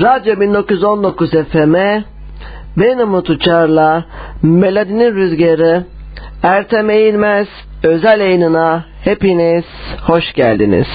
Radyo 1919 FM'e ben Umut Uçar'la Melodinin Rüzgarı Ertem Eğilmez özel yayınına hepiniz hoş geldiniz.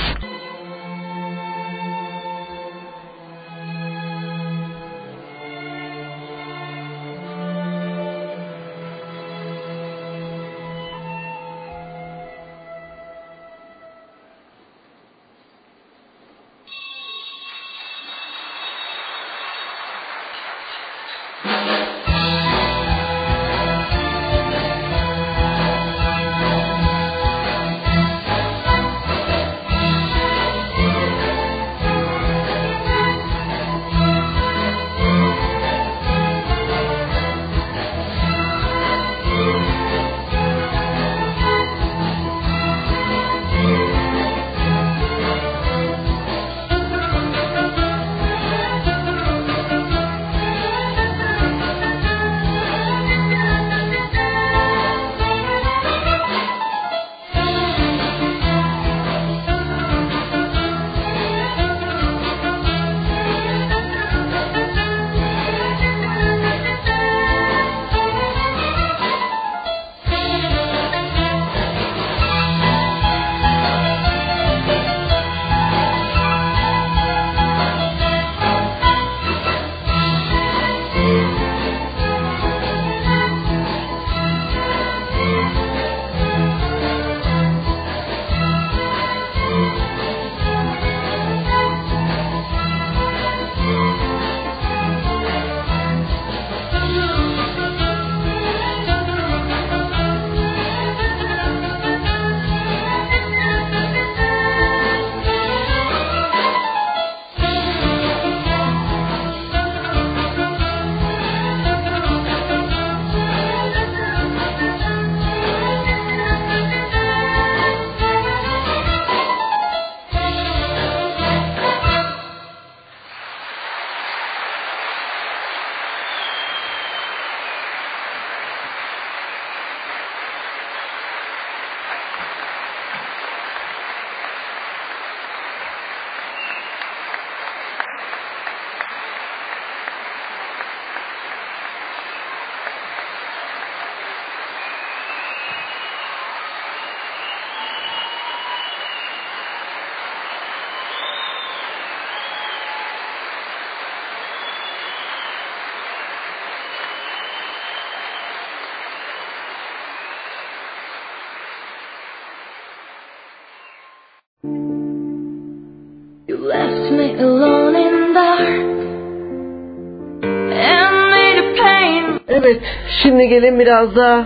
Gelin biraz da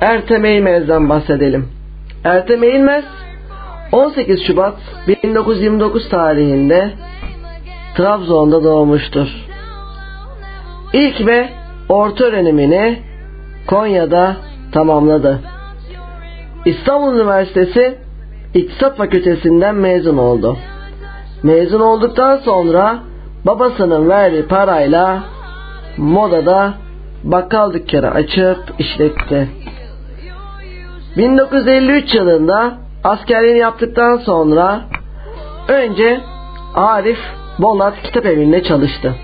Ertem Eğilmez'den bahsedelim. Ertem Eğilmez 18 Şubat 1929 tarihinde Trabzon'da doğmuştur. İlk ve orta öğrenimini Konya'da tamamladı. İstanbul Üniversitesi İktisat Fakültesinden mezun oldu. Mezun olduktan sonra babasının verdiği parayla modada bakkal dükkanı açıp işletti. 1953 yılında askerliğini yaptıktan sonra önce Arif Bolat Kitap Evi'nde çalıştı.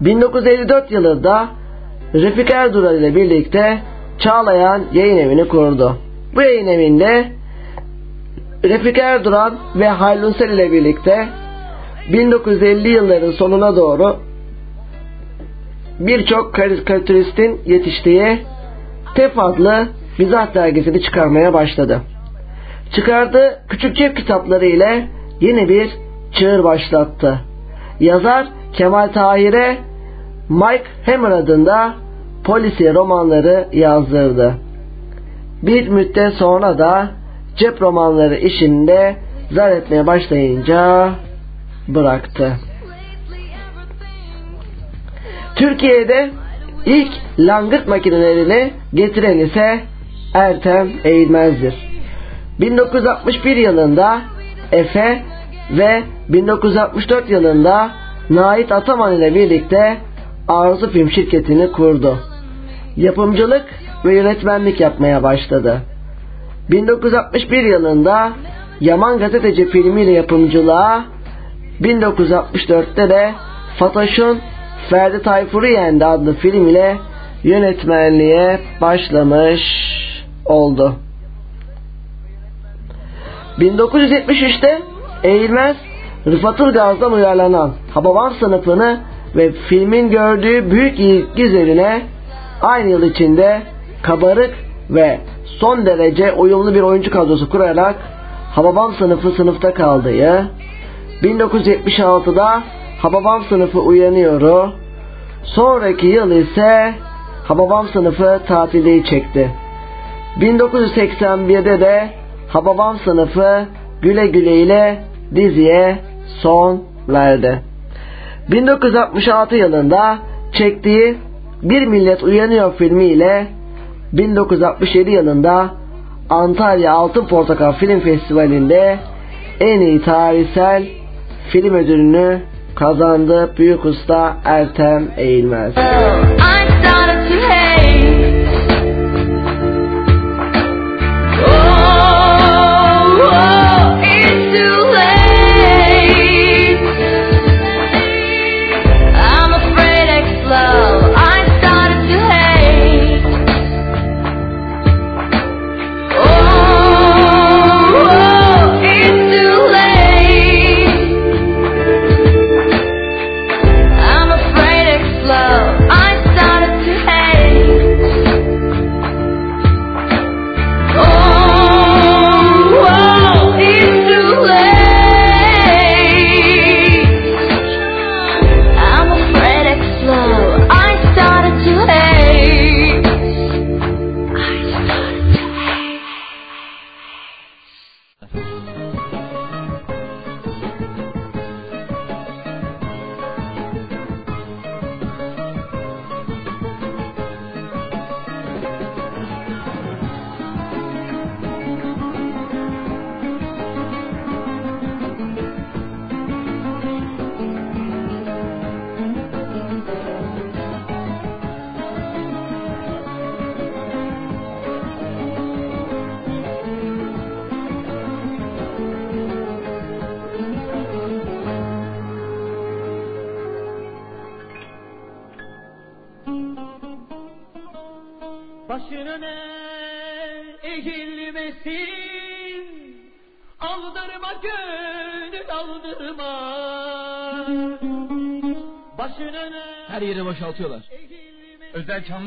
1954 yılında Refik Erdural ile birlikte Çağlayan Yayın Evi'ni kurdu. Bu yayın evinde Refik Erduran ve Haldun Sel ile birlikte 1950 yılların sonuna doğru birçok karikatüristin yetiştiği Tef adlı mizah dergisini çıkarmaya başladı. Çıkardığı küçük cep kitapları ile yeni bir çığır başlattı. Yazar Kemal Tahir'e Mike Hammer adında polisiye romanları yazdırdı. Bir müddet sonra da cep romanları işinde zar etmeye başlayınca bıraktı. Türkiye'de ilk langırt makinelerini getiren ise Ertem Eğilmez'dir. 1961 yılında Efe ve 1964 yılında Nait Ataman ile birlikte Arzu Film şirketini kurdu. Yapımcılık ve yönetmenlik yapmaya başladı. 1961 yılında Yaman Gazeteci filmiyle yapımcılığa 1964'te de Fatoş'un Ferdi Tayfur'u Yendi adlı film ile yönetmenliğe başlamış oldu. 1973'te Eğilmez Rıfat Ilgaz'dan uyarlanan Hababam sınıfını ve filmin gördüğü büyük ilgi üzerine aynı yıl içinde kabarık ve son derece uyumlu bir oyuncu kadrosu kurarak Hababam sınıfı sınıfta kaldığı, 1976'da Hababam sınıfı uyanıyor, sonraki yıl ise Hababam sınıfı tatildeyi çekti. 1981'de de Hababam sınıfı güle güle ile diziye son verdi. 1966 yılında çektiği Bir Millet Uyanıyor filmiyle 1967 yılında Antalya Altın Portakal Film Festivali'nde en iyi tarihsel film ödülünü kazandı büyük usta Ertem Eğilmez.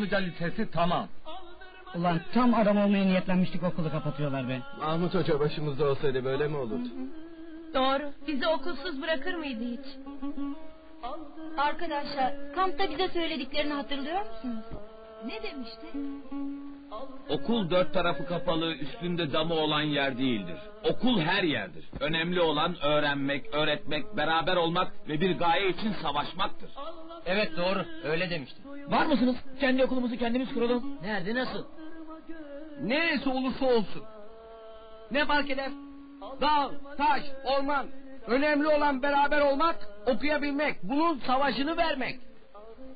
Çamlıca Lisesi tamam. Ulan tam adam olmaya niyetlenmiştik okulu kapatıyorlar be. Mahmut Hoca başımızda olsaydı böyle mi olurdu? Doğru. Bizi okulsuz bırakır mıydı hiç? Arkadaşlar kampta bize söylediklerini hatırlıyor musunuz? Ne demişti? Okul dört tarafı kapalı, üstünde damı olan yer değildir. Okul her yerdir. Önemli olan öğrenmek, öğretmek, beraber olmak ve bir gaye için savaşmaktır. Evet doğru, öyle demişti. Var mısınız? Kendi okulumuzu kendimiz kuralım. Nerede, nasıl? Neresi olursa olsun. Ne fark eder? Dağ, taş, orman. Önemli olan beraber olmak, okuyabilmek. Bunun savaşını vermek.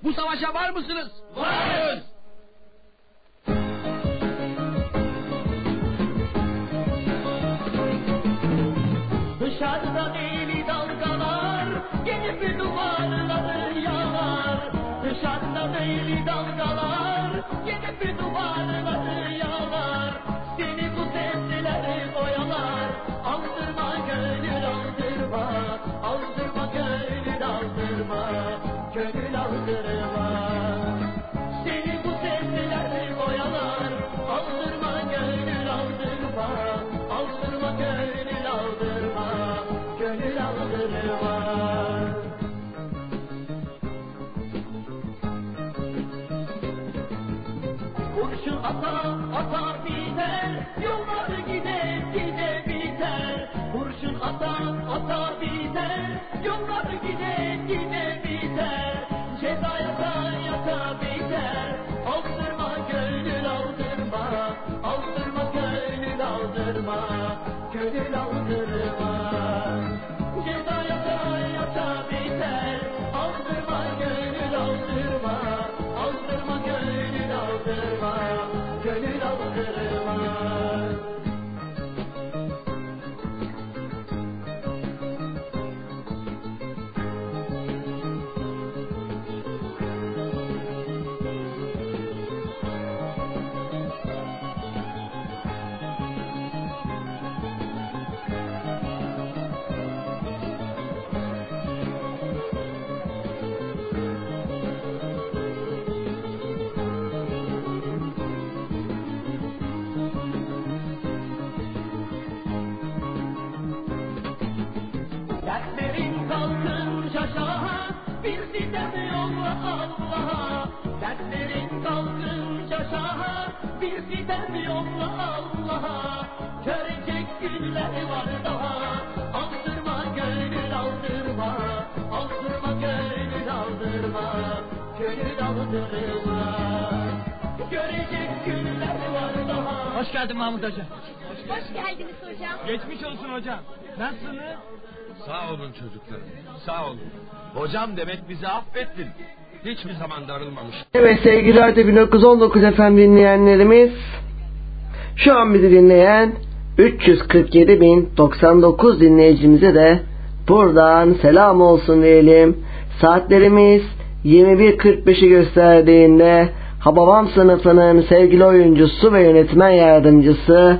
Bu savaşa var mısınız? Varız! Dışarıda deli dalgalar gelip duvarları yalar. Dışarıda deli dalgalar gelip duvarları yalar. Ata ata biter, yollar gide gide biter. Kurşun ata ata biter, yollar gide gide biter. Ceza yata yata biter, aldırma bir sitem yolla Allah'a Görecek günler var daha Aldırma gönül aldırma Aldırma gönül aldırma Gönül aldırma Görecek günler var daha Hoş geldin Mahmut Hoca. Hoş geldiniz hocam. Geçmiş olsun hocam. Nasılsınız? Sağ olun çocuklarım. Sağ olun. Hocam demek bizi affettin. Hiçbir zaman darılmamış. Evet sevgili Radyo 1919 FM dinleyenlerimiz şu an bizi dinleyen 347.099 dinleyicimize de buradan selam olsun diyelim. Saatlerimiz 21.45'i gösterdiğinde Hababam sınıfının sevgili oyuncusu ve yönetmen yardımcısı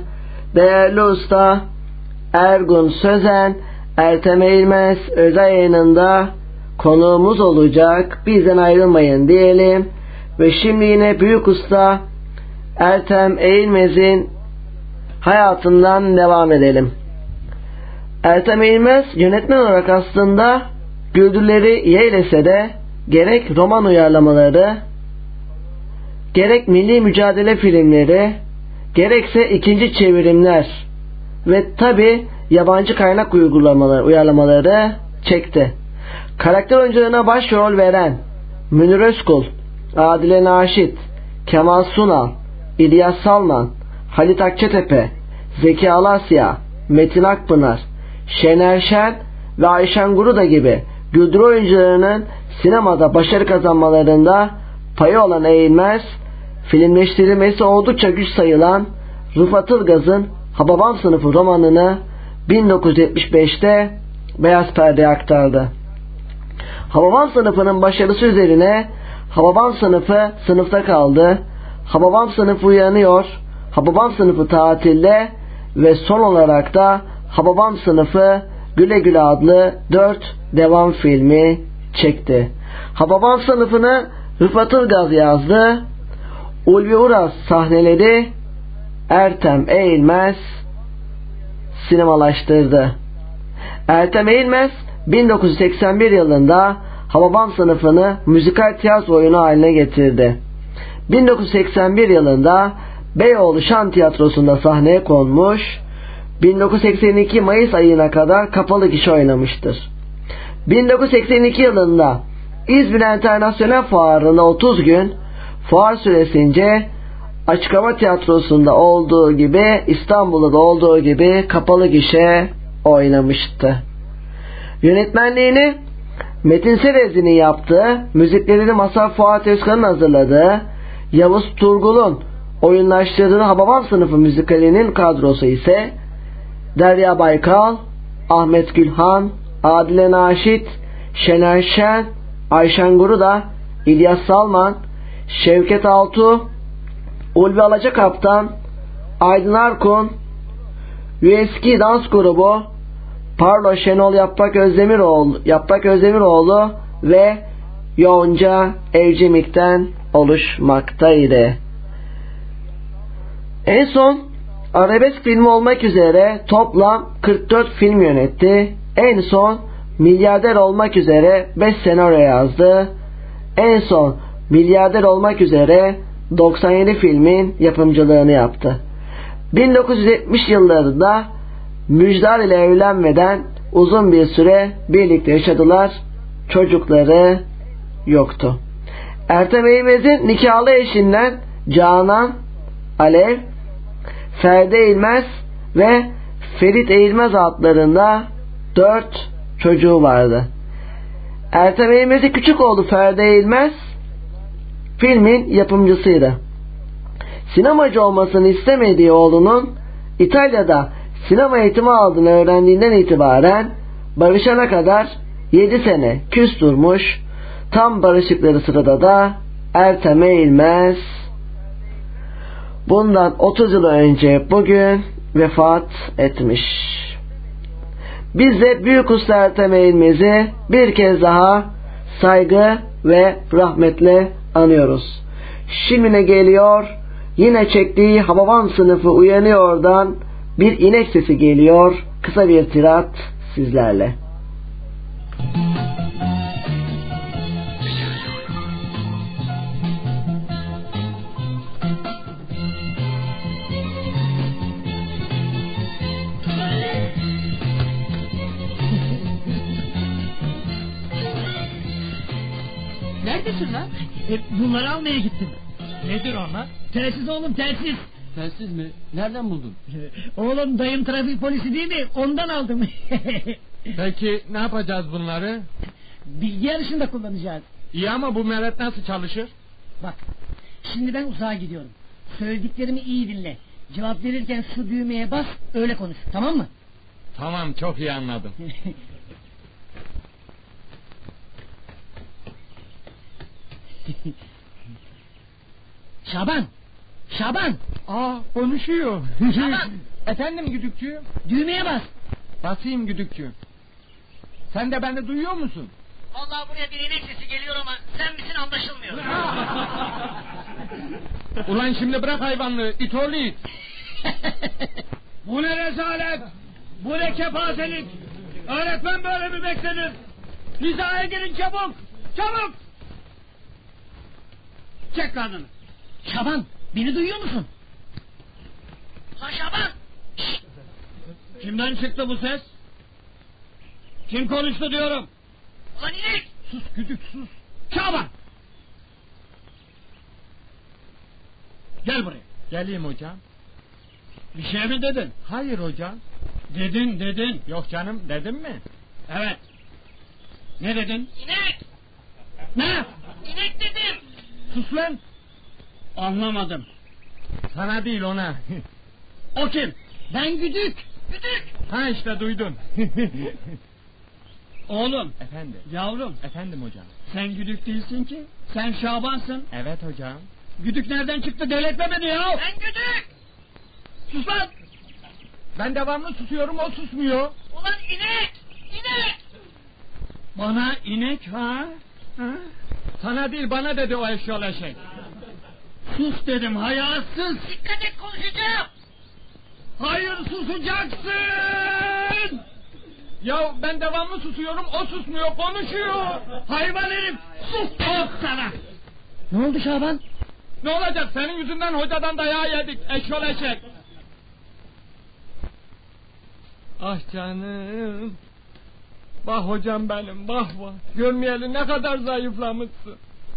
değerli usta Ergun Sözen Ertem Eğilmez özel yayınında konuğumuz olacak. Bizden ayrılmayın diyelim. Ve şimdi yine büyük usta Ertem Eğilmez'in hayatından devam edelim. Ertem Eğilmez yönetmen olarak aslında güldürleri yeğlese de gerek roman uyarlamaları gerek milli mücadele filmleri gerekse ikinci çevirimler ve tabi yabancı kaynak uygulamaları, uyarlamaları çekti. Karakter oyuncularına başrol veren Münir Özkul, Adile Naşit, Kemal Sunal, İlyas Salman, Halit Akçatepe, Zeki Alasya, Metin Akpınar, Şener Şen ve Ayşen Guruda gibi güldürü oyuncularının sinemada başarı kazanmalarında payı olan Eğilmez, filmleştirilmesi oldukça güç sayılan Rıfat Ilgaz'ın Hababam sınıfı romanını 1975'te Beyaz Perde'ye aktardı. Hababam sınıfının başarısı üzerine Hababam sınıfı sınıfta kaldı. Hababam sınıfı uyanıyor. Hababam sınıfı tatilde ve son olarak da Hababam sınıfı Güle Güle adlı 4 devam filmi çekti. Hababam sınıfını Rıfat Ilgaz yazdı. Ulvi Uras sahneledi. Ertem Eğilmez sinemalaştırdı. Ertem Eğilmez 1981 yılında Hababam sınıfını müzikal tiyatro oyunu haline getirdi. 1981 yılında Beyoğlu Şan Tiyatrosu'nda sahneye konmuş, 1982 Mayıs ayına kadar kapalı gişe oynamıştır. 1982 yılında İzmir Enternasyonel Fuarı'nda 30 gün fuar süresince Açık Hava Tiyatrosu'nda olduğu gibi İstanbul'da da olduğu gibi kapalı gişe oynamıştı. Yönetmenliğini Metin Serezli'nin yaptığı, müziklerini Masar Fuat Özkan'ın hazırladığı, Yavuz Turgul'un oyunlaştırdığı Hababam sınıfı müzikalinin kadrosu ise Derya Baykal, Ahmet Gülhan, Adile Naşit, Şener Şen, Ayşen Guruda, İlyas Salman, Şevket Altu, Ulvi Alaca Kaptan, Aydın Arkun, Üeski Dans Grubu, Parlo Şenol Yaprak Özdemiroğlu, Yaprak Özdemiroğlu ve Yonca Evcimik'ten oluşmaktaydı. En son arabesk filmi olmak üzere toplam 44 film yönetti. En son milyarder olmak üzere 5 senaryo yazdı. En son milyarder olmak üzere 97 filmin yapımcılığını yaptı. 1970 yıllarında Müjdar ile evlenmeden uzun bir süre birlikte yaşadılar. Çocukları yoktu. Ertem Eğmez'in nikahlı eşinden Canan, Alev, Ferdi Eğilmez ve Ferit Eğilmez adlarında dört çocuğu vardı. Ertem Eğilmez'in küçük oğlu Ferdi Eğilmez filmin yapımcısıydı. Sinemacı olmasını istemediği oğlunun İtalya'da sinema eğitimi aldığını öğrendiğinden itibaren barışana kadar 7 sene küs durmuş, tam barışıkları sırada da Ertem Eğilmez bundan 30 yıl önce bugün vefat etmiş. Biz de Büyük Usta Ertem Eğilmez'i bir kez daha saygı ve rahmetle anıyoruz. Şimdi ne geliyor? Yine çektiği Hababam sınıfı uyanıyordan bir inek sesi geliyor. Kısa bir tirat sizlerle. Neredesin lan? E, bunları almaya gittim. Nedir onlar? Telsiz oğlum telsiz. Telsiz mi? Nereden buldun? Oğlum dayım trafik polisi değil mi? Ondan aldım. Peki ne yapacağız bunları? Bilgi yarışında kullanacağız. İyi ama bu meret nasıl çalışır? Bak şimdi ben uzağa gidiyorum. Söylediklerimi iyi dinle. Cevap verirken şu düğmeye bas öyle konuş tamam mı? Tamam çok iyi anladım. Şaban! Şaban! Aa konuşuyor. Şaban! Efendim güdükçü? Düğmeye bas. Basayım güdükçü. Sen de beni duyuyor musun? Vallahi buraya bir inek sesi geliyor ama sen misin anlaşılmıyor. Ulan şimdi bırak hayvanlığı it oğlu it. Bu ne rezalet? Bu ne kepazelik? Öğretmen böyle mi beklenir? Hizaya gelin çabuk! Çabuk! Çek karnını. Şaban beni duyuyor musun? Ha Şaban! Kimden çıktı bu ses? Kim konuştu diyorum? Ulan inek! Sus güdük sus. Şaban! Gel buraya. Geleyim hocam. Bir şey mi dedin? Hayır hocam. Dedin dedin. Yok canım dedim mi? Evet. Ne dedin? İnek! Ne? İnek dedim! Sus lan. Anlamadım. Sana değil ona. O kim? Ben güdük! Güdük! ha işte duydun. Oğlum, Efendim. yavrum. Efendim hocam. Sen güdük değilsin ki. Sen Şaban'sın. Evet hocam. Güdük nereden çıktı deletme beni ya. Ben güdük! Sus lan. Ben devamlı susuyorum o susmuyor. Ulan inek! İnek! Bana inek ha? ha? Sana değil bana dedi o eşyol şey. Sus dedim hayasız. Dikkat et konuşacağım! Hayır susacaksın. Ya ben devamlı susuyorum o susmuyor konuşuyor. Hayvan herif. Sus of sana. Ne oldu Şaban? Ne olacak senin yüzünden hocadan dayağı yedik eşyol eşek. Ah canım. Bah hocam benim bah bah. Görmeyeli ne kadar zayıflamışsın.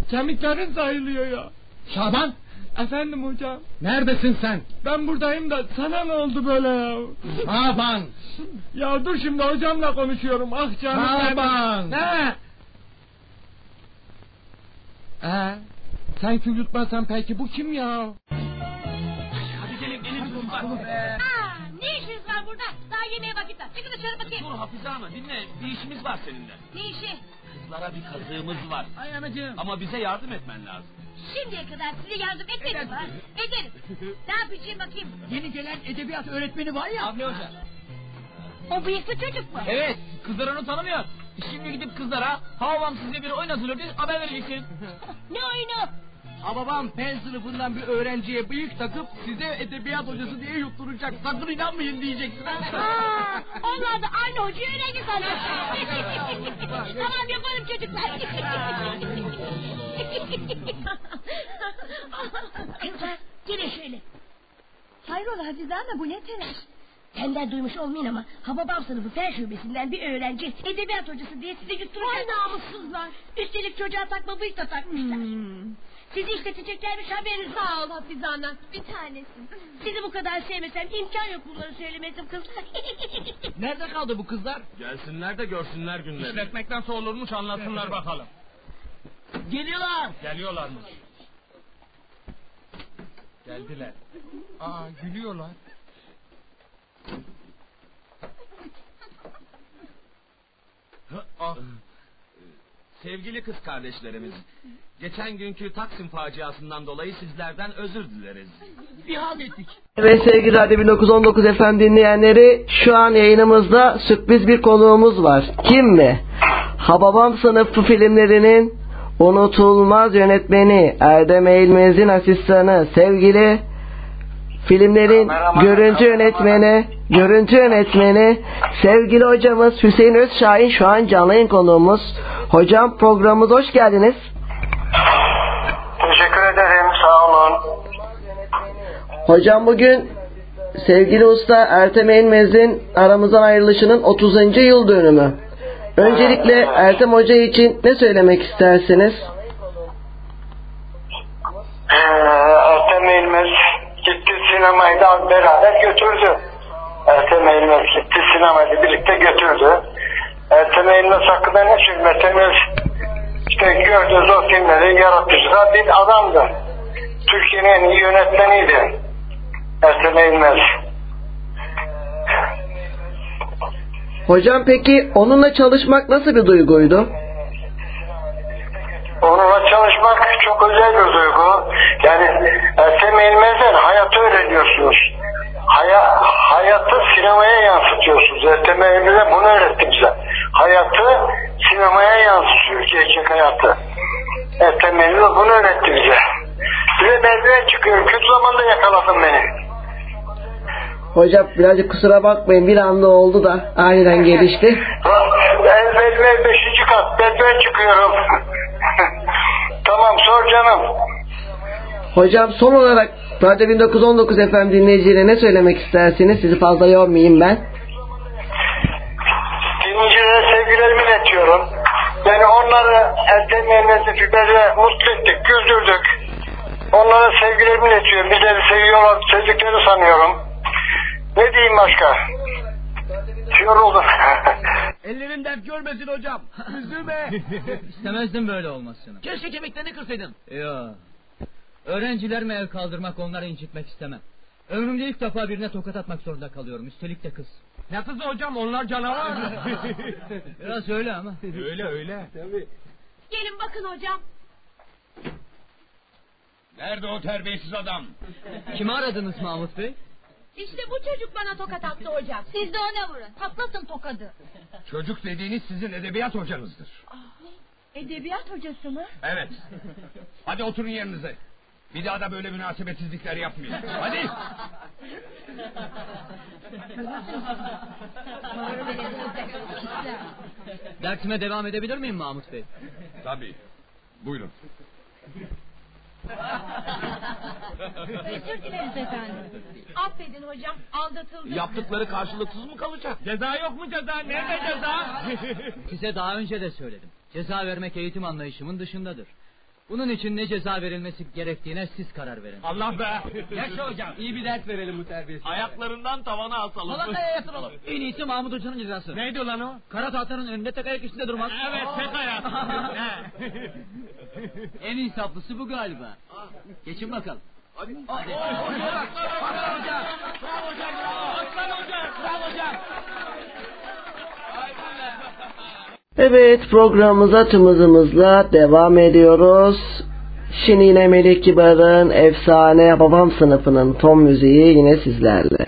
Kemiklerin sayılıyor ya. Şaban. Efendim hocam. Neredesin sen? Ben buradayım da sana ne oldu böyle ya? Şaban. Ya dur şimdi hocamla konuşuyorum. Ah canım benim. Şaban. Ne? Ee, sen kül yutmasan peki bu kim ya? Hadi gelin gelin durun bak. Aa, ne işiniz var burada? Daha yemeğe vakit var. Çıkın dışarı bakayım. Dur Hafize Hanım dinle bir işimiz var seninle. Ne işi? Kızlara bir kazığımız var. Ay anacığım. Ama bize yardım etmen lazım. Şimdiye kadar size yardım etmedim var. Ederim. Ne yapacağım bakayım? Yeni gelen edebiyat öğretmeni var ya. Avni Hoca. O bıyıklı çocuk mu? Evet kızlar onu tanımıyor. Şimdi gidip kızlara Havam size bir oyun hazırlıyor diye haber vereceksin. Ne oyunu? Ha babam pen sınıfından bir öğrenciye bıyık takıp size edebiyat hocası diye yutturacak. Sakın inanmayın diyeceksin. Aa, onlar da aynı hocayı öğrenci sanır. tamam yapalım çocuklar. Kızlar gelin şöyle. Hayrola Hafize Hanım bu ne telaş? Senden duymuş olmayın ama Hababam sınıfı fen şubesinden bir öğrenci edebiyat hocası diye size yutturacak. Vay namussuzlar. Üstelik çocuğa takma bıyık da takmışlar. Sizi işleteceklermiş haberiniz. Sağ ol Hafize Ana bir tanesin. Sizi bu kadar sevmesem imkan yok bunları söylemedim kızlar. Nerede kaldı bu kızlar? Gelsinler de görsünler günleri. İşletmek nasıl olurmuş anlatsınlar bakalım. Geliyorlar. Geliyorlarmış. Geldiler. Aa gülüyorlar. Ah. Sevgili kız kardeşlerimiz, geçen günkü Taksim faciasından dolayı sizlerden özür dileriz. Halt ettik. Evet sevgili Radyo 1919 FM dinleyenleri şu an yayınımızda sürpriz bir konuğumuz var. Kim mi? Hababam sınıfı filmlerinin unutulmaz yönetmeni Erdem Eğilmez'in asistanı sevgili filmlerin görüntü yönetmeni, görüntü yönetmeni sevgili hocamız Hüseyin Özşahin şu an canlı yayın konuğumuz. Hocam programımıza hoş geldiniz. Teşekkür ederim, sağ olun. Hocam bugün sevgili usta Ertem Eğilmez'in aramızdan ayrılışının 30. yıl dönümü. Öncelikle Ertem Hoca için ne söylemek istersiniz? Ee, Ertem Eğilmez sinemayı da beraber götürdü. Ertem Eğilmez gitti sinemayla birlikte götürdü. Ertem Eğilmez hakkında ne söyleyeyim? Ertem işte gördüğünüz o filmleri yaratıcı da bir adamdı. Türkiye'nin en iyi yönetmeniydi. Ertem Eğilmez. Hocam peki onunla çalışmak nasıl bir duyguydu? Onunla çalışmak çok özel bir duygu. Yani Ertem Eğilmez'den hayatı öğreniyorsunuz. Haya, hayatı sinemaya yansıtıyorsunuz. Ertem Eğilmez'e bunu öğretti bize. Hayatı sinemaya yansıtıyor. Gerçek hayatı. Ertem Eğilmez bunu öğretti bize. Bir de merdiven çıkıyorum. Kötü zamanda yakaladın beni. Hocam birazcık kusura bakmayın bir anda oldu da aniden gelişti. Ben merdiven beşinci kat. Merdiven çıkıyorum. tamam sor canım. Hocam son olarak Radyo 1919 FM dinleyicilerine ne söylemek istersiniz? Sizi fazla yormayayım ben. Dinleyicilere sevgilerimi iletiyorum. Yani onları Ertem Mehmet'le mutlu ettik, güldürdük. Onlara sevgilerimi iletiyorum. Bizleri seviyorlar, sevdiklerini sanıyorum. Ne diyeyim başka? Yoruldum. Ellerin dert görmesin hocam. Üzülme. İstemezdim böyle olmasını. Keşke kemiklerini kırsaydın. Yo. Öğrencilerime el kaldırmak, onları incitmek istemem. Ömrümde ilk defa birine tokat atmak zorunda kalıyorum. Üstelik de kız. Ne kızı hocam onlar canavar. Biraz öyle ama. öyle öyle. Gelin bakın hocam. Nerede o terbiyesiz adam? Kimi aradınız Mahmut Bey? İşte bu çocuk bana tokat attı hocam. Siz de ona vurun. Patlatın tokadı. Çocuk dediğiniz sizin edebiyat hocanızdır. Edebiyat hocası mı? Evet. Hadi oturun yerinize. Bir daha da böyle münasebetsizlikler yapmayın. Hadi. Dersime devam edebilir miyim Mahmut Bey? Tabii. Buyurun. Özür dileriz efendim. Affedin hocam aldatıldım. Yaptıkları karşılıksız mı kalacak? Ceza yok mu ceza? Nerede ceza? Size daha önce de söyledim. Ceza vermek eğitim anlayışımın dışındadır. Bunun için ne ceza verilmesi gerektiğine siz karar verin. Allah be. Yaşa hocam. iyi bir ders verelim bu terbiyesiz. Ayaklarından tavana asalım. Salataya yatıralım. En iyisi Mahmut Hoca'nın cezası. Neydi lan o? Kara tahtanın önünde tek ayak üstünde durmak. Evet tek ayak. He. En insaflısı bu galiba. Geçin bakalım. Hadi. Hadi. Hocam. Bravo hocam. Bravo hocam. Aslan hocam. Bravo hocam. Evet programımıza tüm hızımızla devam ediyoruz. Şimdi yine Melih Kibar'ın efsane babam sınıfının ton müziği yine sizlerle.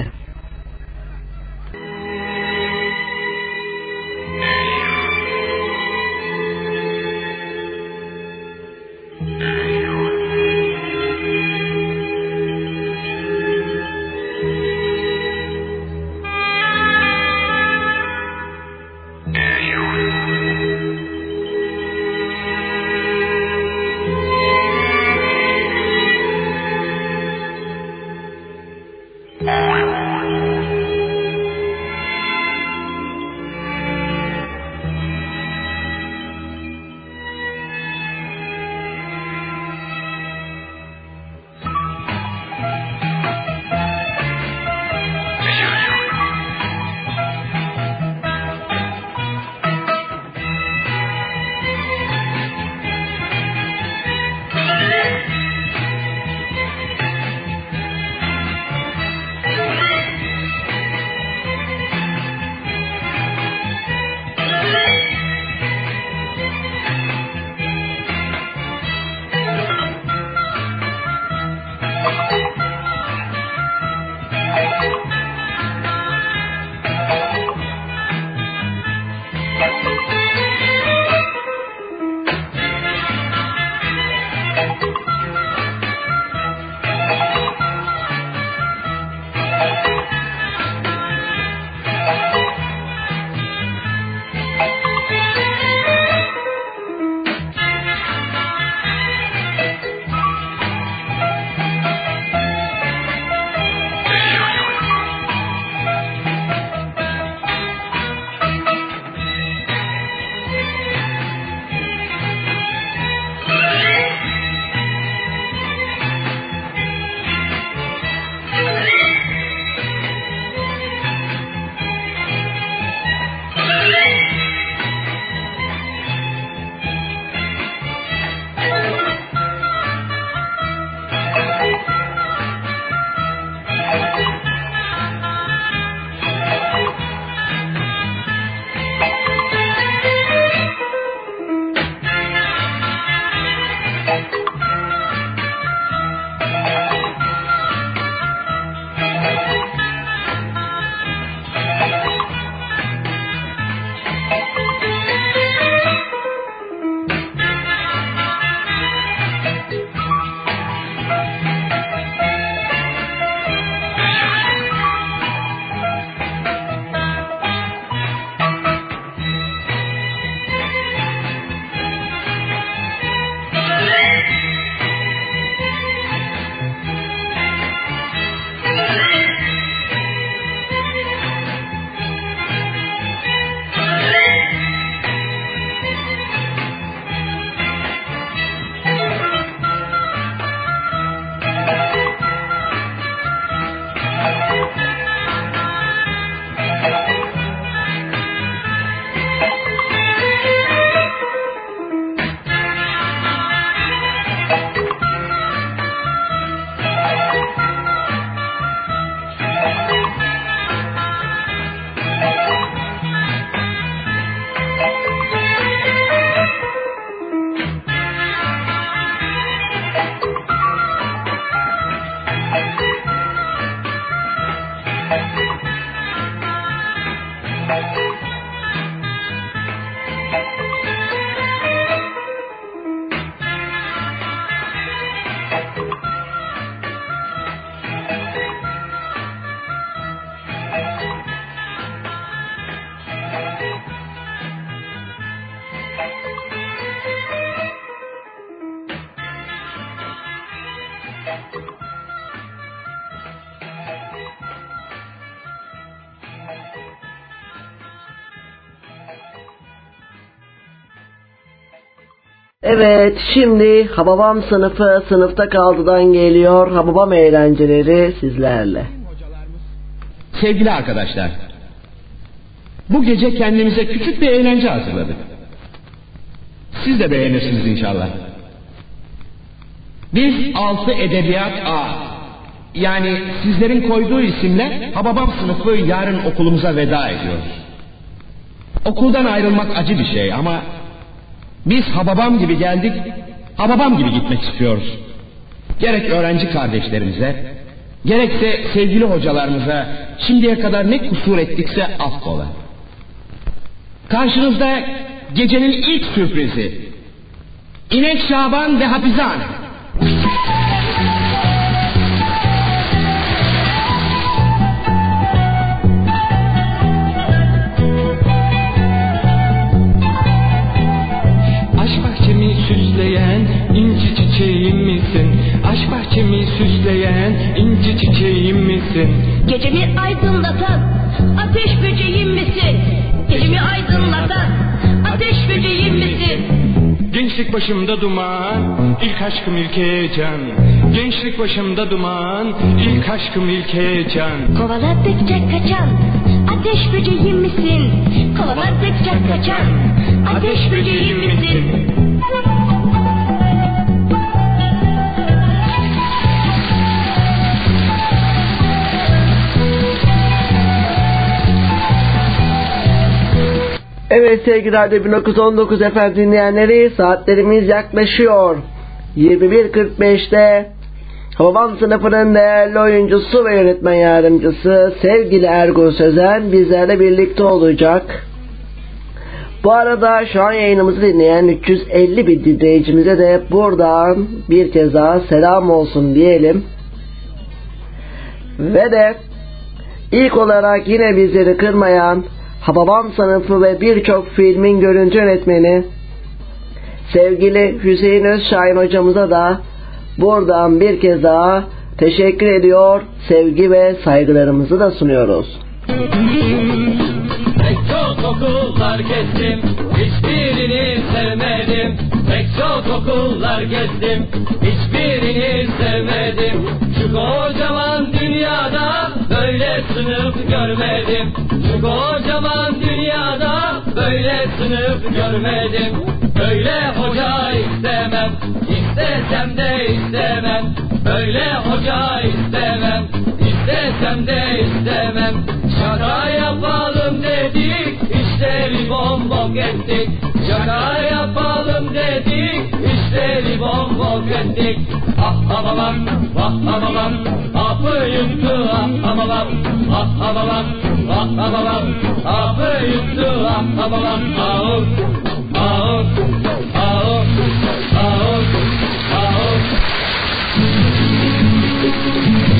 Evet şimdi Hababam sınıfı sınıfta kaldıdan geliyor. Hababam eğlenceleri sizlerle. Sevgili arkadaşlar, bu gece kendimize küçük bir eğlence hazırladık. Siz de beğenirsiniz inşallah. Biz altı edebiyat A, yani sizlerin koyduğu isimle Hababam sınıfı yarın okulumuza veda ediyoruz. Okuldan ayrılmak acı bir şey ama biz Hababam gibi geldik, Hababam gibi gitmek istiyoruz. Gerek öğrenci kardeşlerimize, gerekse sevgili hocalarımıza şimdiye kadar ne kusur ettikse affola. Karşınızda gecenin ilk sürprizi. İnek Şaban ve Hapizane. Çiçeğim misin? Aşk bahçemi süsleyen inci çiçeğim misin? Gecemi aydınlatan ateş böceğim misin? Gecemi aydınlatan ateş böceğim misin? Gençlik başımda duman, ilk aşkım ilk heyecan. Gençlik başımda duman, ilk aşkım ilk heyecan. Kovaladıkça kaçan ateş böceğim misin? Kovaladıkça kaçan ateş böceğim misin? Evet sevgili Radyo 1919 efendim dinleyenleri saatlerimiz yaklaşıyor. 21.45'te Hababam sınıfının değerli oyuncusu ve yönetmen yardımcısı sevgili Ergun Sözen bizlerle birlikte olacak. Bu arada şu an yayınımızı dinleyen 350 bin dinleyicimize de buradan bir kez daha selam olsun diyelim. Ve de ilk olarak yine bizleri kırmayan Hababam sınıfı ve birçok filmin görüntü yönetmeni sevgili Hüseyin Özşahin hocamıza da buradan bir kez daha teşekkür ediyor, sevgi ve saygılarımızı da sunuyoruz. Pek çok okullar gezdim Hiçbirini sevmedim Pek çok okullar gezdim Hiçbirini sevmedim Şu kocaman dünyada Böyle sınıf görmedim. Şu kocaman dünyada Böyle sınıf görmedim. Böyle hoca istemem İstesem de istemem. Böyle hoca istemem İstesem de istemem. Şaka yapalım dedik işleri bombok ettik Şaka yapalım dedik işleri bombok ettik Ah babam ah babam Apı yuttu ah babam Ah babam ah babam Apı yuttu ah babam Ağır ağır ağır ağır ağır Arkası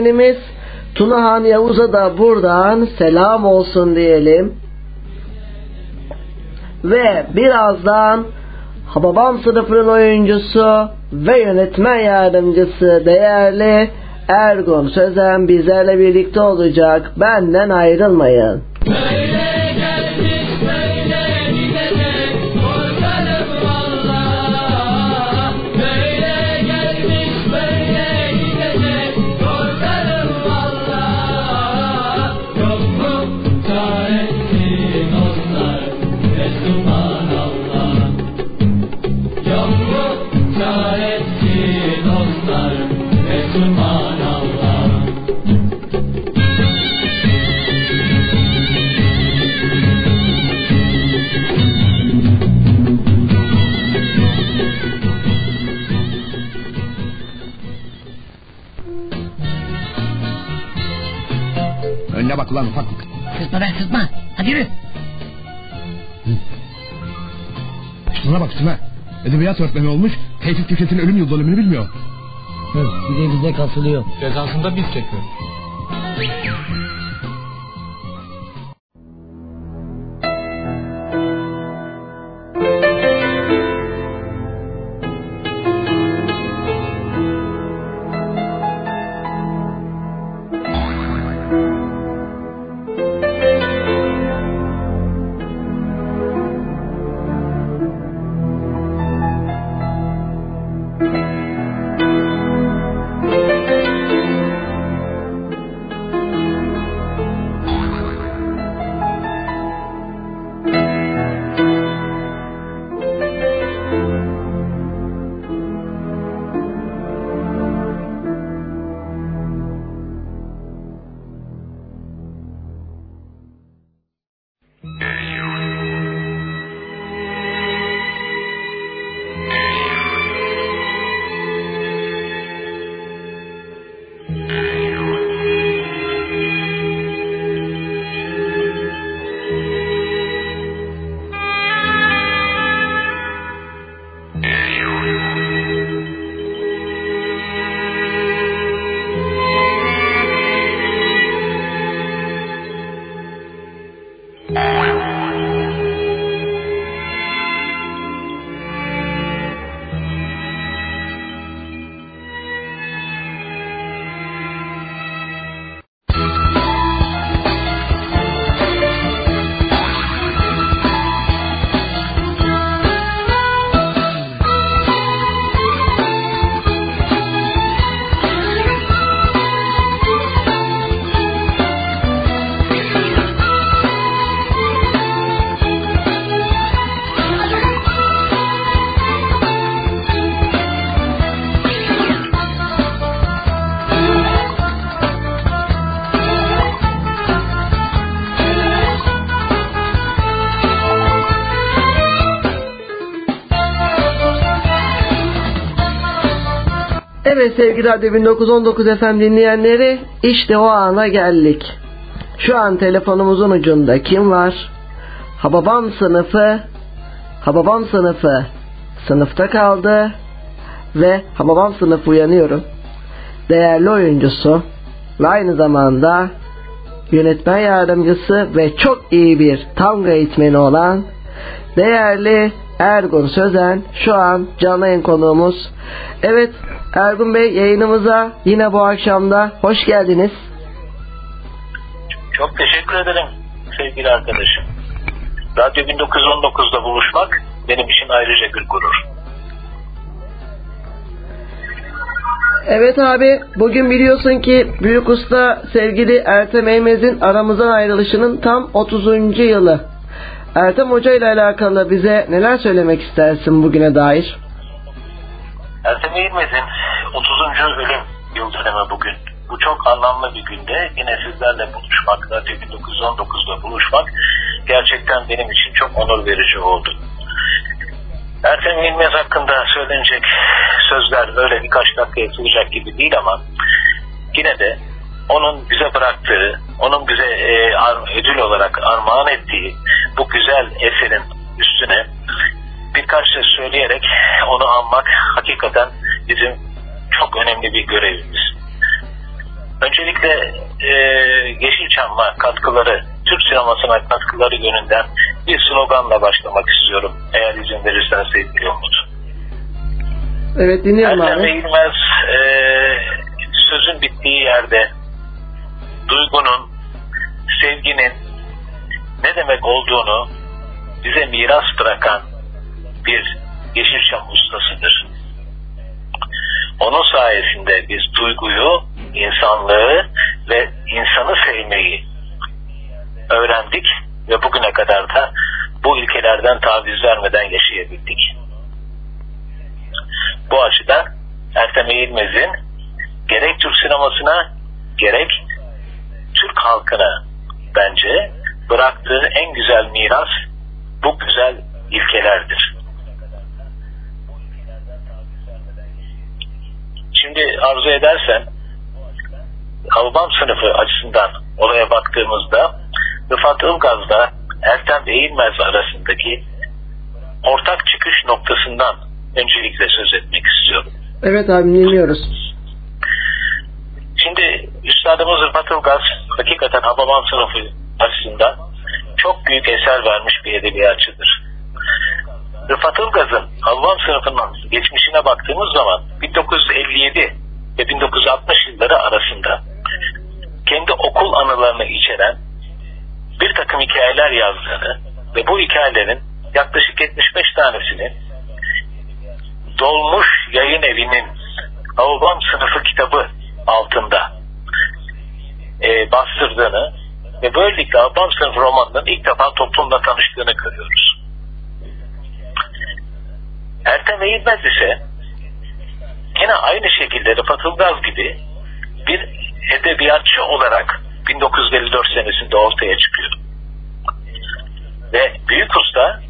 dinleyenimiz Tunahan Yavuz'a da buradan selam olsun diyelim. Ve birazdan Hababam sınıfının oyuncusu ve yönetmen yardımcısı değerli Ergun Sözen bizlerle birlikte olacak. Benden ayrılmayın. Önüne bak ulan ufaklık. Sırtma be sırtma. Hadi yürü. Şuna bak şuna. Edebiyat öğretmeni olmuş. Tevfik Fikret'in ölüm yıl dönümünü bilmiyor. Bir de bize kasılıyor. Cezasını da biz çekiyoruz. Evet sevgili Radyo 1919 FM dinleyenleri işte o ana geldik. Şu an telefonumuzun ucunda kim var? Hababam sınıfı Hababam sınıfı sınıfta kaldı ve Hababam sınıfı uyanıyorum. Değerli oyuncusu ve aynı zamanda yönetmen yardımcısı ve çok iyi bir tango eğitmeni olan değerli Ergun Sözen şu an canlı yayın konuğumuz. Evet Ergun Bey yayınımıza yine bu akşamda hoş geldiniz. Çok teşekkür ederim sevgili arkadaşım. Radyo 1919'da buluşmak benim için ayrıca bir gurur. Evet abi bugün biliyorsun ki Büyük Usta sevgili Ertem Eymez'in aramızdan ayrılışının tam 30. yılı. Ertem Hoca ile alakalı bize neler söylemek istersin bugüne dair? Ertem İlmez'in 30. ölüm yıl dönemi bugün. Bu çok anlamlı bir günde. Yine sizlerle buluşmak, Radyo 1919'da buluşmak gerçekten benim için çok onur verici oldu. Ertem İlmez hakkında söylenecek sözler öyle birkaç dakikaya sığacak gibi değil ama yine de onun bize bıraktığı, onun bize e, ödül olarak armağan ettiği bu güzel eserin üstüne birkaç söz söyleyerek onu anmak hakikaten bizim çok önemli bir görevimiz. Öncelikle e, Yeşilçam'a katkıları, Türk sinemasına katkıları yönünden bir sloganla başlamak istiyorum. Eğer izin verirsen sevgili Umut. Evet dinliyorum Ertem abi. Eğilmez e, sözün bittiği yerde duygunun, sevginin ne demek olduğunu bize miras bırakan bir Yeşilçam ustasıdır. Onun sayesinde biz duyguyu, insanlığı ve insanı sevmeyi öğrendik ve bugüne kadar da bu ilkelerden taviz vermeden yaşayabildik. Bu açıdan Ertem Eğilmez'in gerek Türk sinemasına gerek Türk halkına bence bıraktığı en güzel miras bu güzel ilkelerdir. Şimdi arzu edersen Havbam sınıfı açısından olaya baktığımızda Rıfat Ilgaz'la Ertem Eğilmez arasındaki ortak çıkış noktasından öncelikle söz etmek istiyorum. Evet abi dinliyoruz. Şimdi Üstadımız Rıfat Ilgaz hakikaten Hababam sınıfı açısından çok büyük eser vermiş bir edebiyatçıdır. Rıfat Ilgaz'ın Hababam sınıfının geçmişine baktığımız zaman 1957 ve 1960 yılları arasında kendi okul anılarını içeren bir takım hikayeler yazdığını ve bu hikayelerin yaklaşık 75 tanesini Dolmuş Yayın Evi'nin Havbam Sınıfı kitabı altında e, bastırdığını ve böylelikle Havbam Sınıfı romanının ilk defa toplumla tanıştığını görüyoruz. Ertem Eğilmez ise yine aynı şekilde Rıfat Ilgaz gibi bir edebiyatçı olarak 1954 senesinde ortaya çıkıyor. Ve Büyük Usta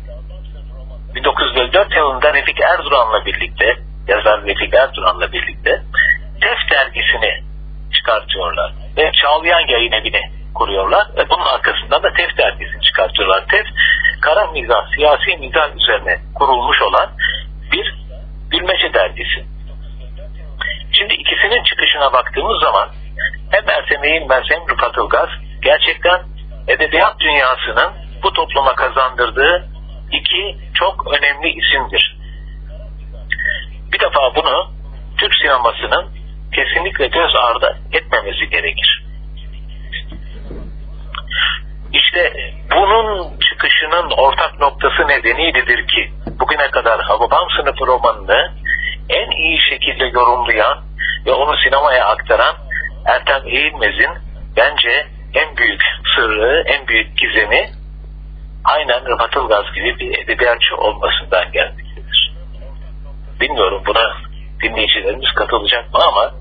1954 yılında Refik Erduran'la birlikte yazar Refik Erduran'la birlikte TEF dergisini çıkartıyorlar. Ve Çağlayan yayın evini kuruyorlar ve bunun arkasından da TEF dergisini çıkartıyorlar. TEF kara mizah, siyasi mizah üzerine kurulmuş olan bir bilmece dergisi. Şimdi ikisinin çıkışına baktığımız zaman hem Ertem Eğilmez hem Rıfat Ilgaz gerçekten edebiyat dünyasının bu topluma kazandırdığı iki çok önemli isimdir. Bir defa bunu Türk sinemasının kesinlikle göz ardı etmemesi gerekir. İşte bunun çıkışının ortak noktası nedeniyledir ki bugüne kadar Hababam sınıfı romanını en iyi şekilde yorumlayan ve onu sinemaya aktaran Ertem Eğilmez'in bence en büyük sırrı, en büyük gizemi aynen Rıfat Ilgaz gibi bir edebiyatçı olmasından gelmektedir. Bilmiyorum buna dinleyicilerimiz katılacak mı ama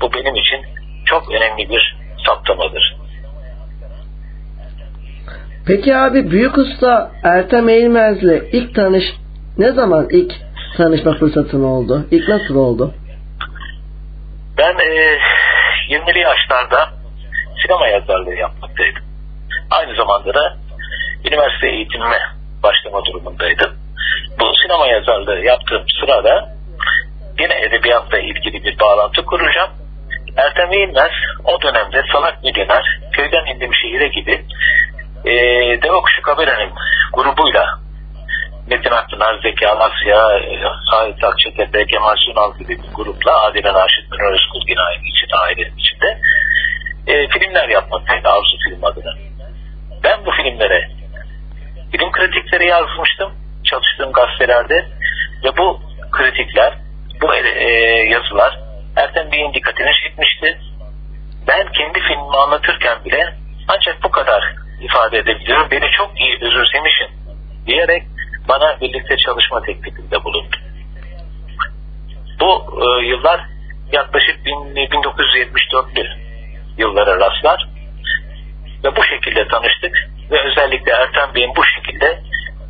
bu benim için çok önemli bir saptamadır. Peki abi Büyük Usta Ertem Eğilmez'le ilk tanış ne zaman ilk tanışma fırsatın oldu? İlk nasıl oldu? Ben e, 20'li yaşlarda sinema yazarlığı yapmaktaydım. Aynı zamanda da üniversite eğitimime başlama durumundaydım. Bu sinema yazarlığı yaptığım sırada yine edebiyatla ilgili bir bağlantı kuracağım. Ertem İlmez o dönemde Salak Milyoner, Köyden indim şehire gibi e, Deve Kuşu Kabere'nin grubuyla Metin Akpınar, Zeki Alasya, e, Sait Akçetepe, Kemal Sunal gibi bir grupla Adile Naşit Münir Özkul yine aynı içinde, ailenin içinde e, filmler yapmaktaydı Arzu Film adına. Ben bu filmlere film kritikleri yazmıştım çalıştığım gazetelerde ve bu kritikler, bu e, yazılar Ertem Bey'in dikkatini çekmişti. Ben kendi filmimi anlatırken bile ancak bu kadar ifade edebiliyorum. Beni çok iyi özümsemişim diyerek bana birlikte çalışma teklifinde bulundu. Bu e, yıllar yaklaşık 1974'lü yıllara rastlar ve bu şekilde tanıştık ve özellikle Ertem Bey'in bu şekilde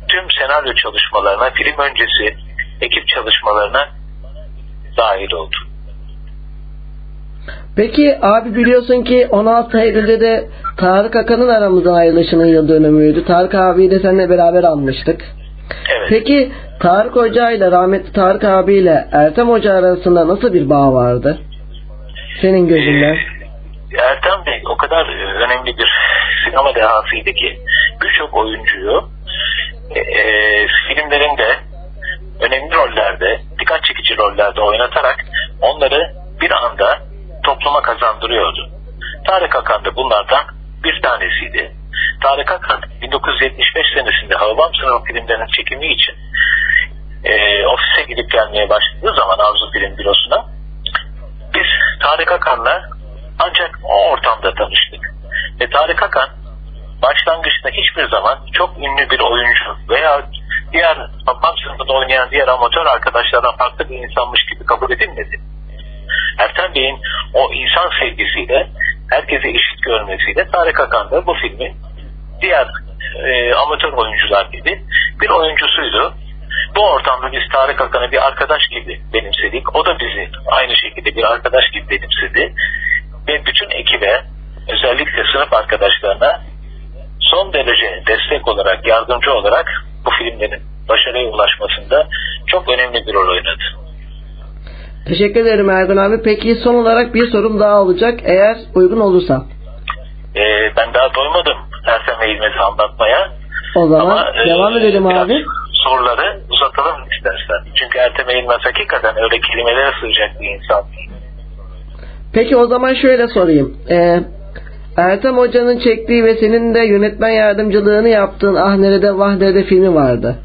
tüm senaryo çalışmalarına, film öncesi ekip çalışmalarına dahil oldu. Peki abi biliyorsun ki 16 Eylül'de de Tarık Akan'ın aramızdan ayrılışının yıl dönümüydü. Tarık abiyi de seninle beraber almıştık. Evet. Peki Tarık Hoca ile rahmetli Tarık abiyle Ertem Hoca arasında nasıl bir bağ vardı? Senin gözünden. Ertem Bey o kadar e, önemli bir sinema dehasıydı ki birçok oyuncuyu e, e, filmlerinde önemli rollerde, dikkat çekici rollerde oynatarak onları bir anda topluma kazandırıyordu. Tarık Akan da bunlardan bir tanesiydi. Tarık Akan 1975 senesinde Havvam Sınıfı filmlerinin çekimi için e, ofise gidip gelmeye başladığı zaman Arzu Film Bürosu'na biz Tarık Akan'la ancak o ortamda tanıştık. Ve Tarık Akan başlangıçta hiçbir zaman çok ünlü bir oyuncu veya diğer Havvam Sınıfı'nda oynayan diğer amatör arkadaşlardan farklı bir insanmış gibi kabul edilmedi. Ertem Bey'in o insan sevgisiyle herkese eşit görmesiyle Tarık Akan da bu filmin diğer e, amatör oyuncular gibi bir oyuncusuydu. Bu ortamda biz Tarık Akan'ı bir arkadaş gibi benimsedik. O da bizi aynı şekilde bir arkadaş gibi benimsedi. Ve bütün ekibe özellikle sınıf arkadaşlarına son derece destek olarak, yardımcı olarak bu filmlerin başarıya ulaşmasında çok önemli bir rol oynadı. Teşekkür ederim Ergun abi. Peki son olarak bir sorum daha olacak eğer uygun olursa. Ee, ben daha doymadım Ertem Eğilmez'i anlatmaya. O zaman Ama, e, devam edelim biraz abi. Soruları uzatalım istersen. Çünkü Ertem Eğilmez hakikaten öyle kelimelere sığacak bir insan. Peki o zaman şöyle sorayım. Ee, Ertem Hoca'nın çektiği ve senin de yönetmen yardımcılığını yaptığın Ah Nerede Vah Nerede filmi vardı.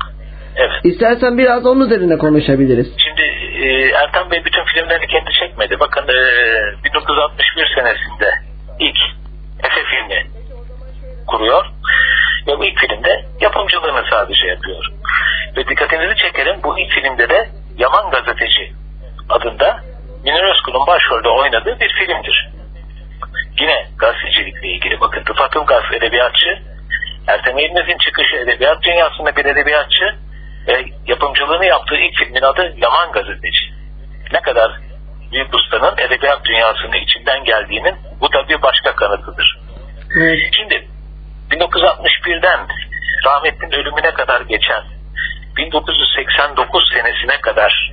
Evet. İstersen biraz onun üzerine konuşabiliriz. Şimdi e, Ertem Bey bütün filmlerini kendi çekmedi. Bakın e, 1961 senesinde ilk Efe filmi kuruyor. Ve bu ilk filmde yapımcılığını sadece yapıyor. Ve dikkatinizi çekerim bu ilk filmde de Yaman Gazeteci adında Münir Özkul'un başrolde oynadığı bir filmdir. Yine gazetecilikle ilgili bakın Rıfat Ilgaz edebiyatçı, Ertem Eğilmez'in çıkışı edebiyat dünyasında bir edebiyatçı ve yapımcılığını yaptığı ilk filmin adı Yaman Gazeteci. Ne kadar büyük ustanın edebiyat dünyasının içinden geldiğinin bu da bir başka kanıtıdır. Şimdi 1961'den rahmetlinin ölümüne kadar geçen 1989 senesine kadar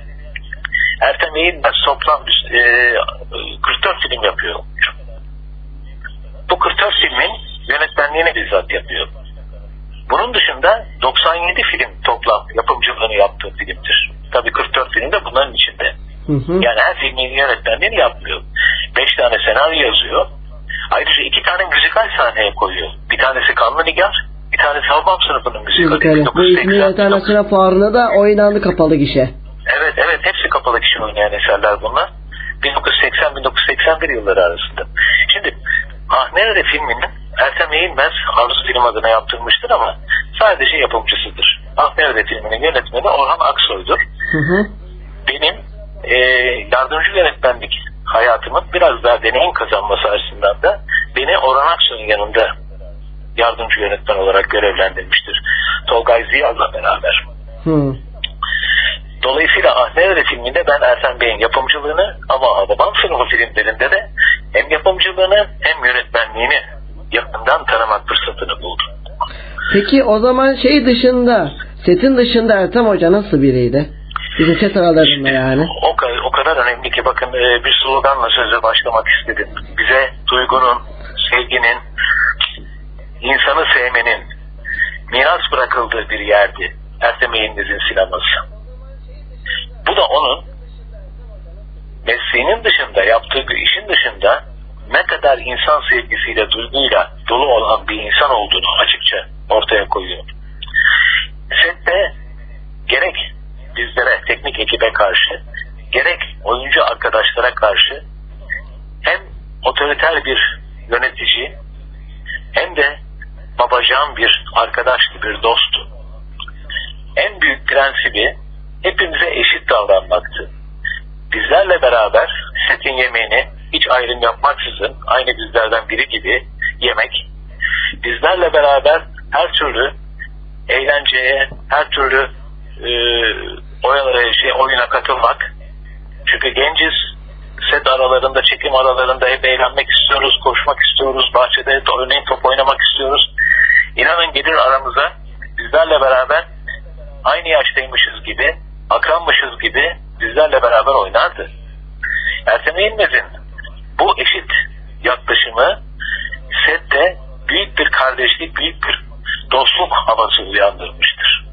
Ertem Eğilmez toplam e, 44 film yapıyor. Bu 44 filmin yönetmenliğini bizzat yapıyor. Bunun dışında 97 film toplam yapımcılığını yaptığı filmdir. Tabii 44 film de bunların içinde. Hı hı. Yani her filmin yönetmenliğini yapmıyor. 5 tane senaryo yazıyor. Ayrıca iki tane müzikal sahneye koyuyor. Bir tanesi Kanlı Nigar, bir tanesi Havbam sınıfının müzikali. Bu 1980 İzmir Internasyonel Fuarı'na da oynandı kapalı gişe. Evet evet hepsi kapalı kişi oynayan eserler bunlar. 1980-1981 yılları arasında. Şimdi Ah Nerede filminin Ertem Eğilmez Arzu Film adına yaptırmıştır ama sadece yapımcısıdır. Ah Nerede filminin yönetmeni Orhan Aksoy'dur. Hı hı. Benim e, yardımcı yönetmenlik hayatımın biraz daha deneyim kazanması açısından da beni Orhan Aksoy'un yanında yardımcı yönetmen olarak görevlendirmiştir. Tolgay Ziyal'la beraber. Hı. Dolayısıyla Ah Nerede filminde ben Ersen Bey'in yapımcılığını ama Babam sınıfı filmlerinde de hem yapımcılığını hem yönetmenliğini yakından tanımak fırsatını buldum. Peki o zaman şey dışında, setin dışında Ertem Hoca nasıl biriydi? Bizim set aralarında yani. O, o kadar önemli ki bakın e, bir sloganla söze başlamak istedim. Bize duygunun, sevginin, insanı sevmenin miras bırakıldığı bir yerdi. Ertem Eğilmez'in sineması. Bu da onun mesleğinin dışında yaptığı bir işin dışında ne kadar insan sevgisiyle, duyguyla dolu olan bir insan olduğunu açıkça ortaya koyuyor. Sette gerek bizlere, teknik ekibe karşı, gerek oyuncu arkadaşlara karşı hem otoriter bir yönetici hem de babacan bir arkadaştı, bir dosttu. En büyük prensibi hepimize eşit davranmaktı. Bizlerle beraber setin yemeğini hiç ayrım yapmaksızın aynı bizlerden biri gibi yemek, bizlerle beraber her türlü eğlenceye, her türlü e, oyalara, şey, oyuna katılmak. Çünkü genciz, set aralarında, çekim aralarında hep eğlenmek istiyoruz, koşmak istiyoruz, bahçede örneğin top oynamak istiyoruz. İnanın gelir aramıza bizlerle beraber aynı yaştaymışız gibi, akranmışız gibi bizlerle beraber oynardı. Ertem İlmez'in bu eşit yaklaşımı sette büyük bir kardeşlik, büyük bir dostluk havası uyandırmıştır.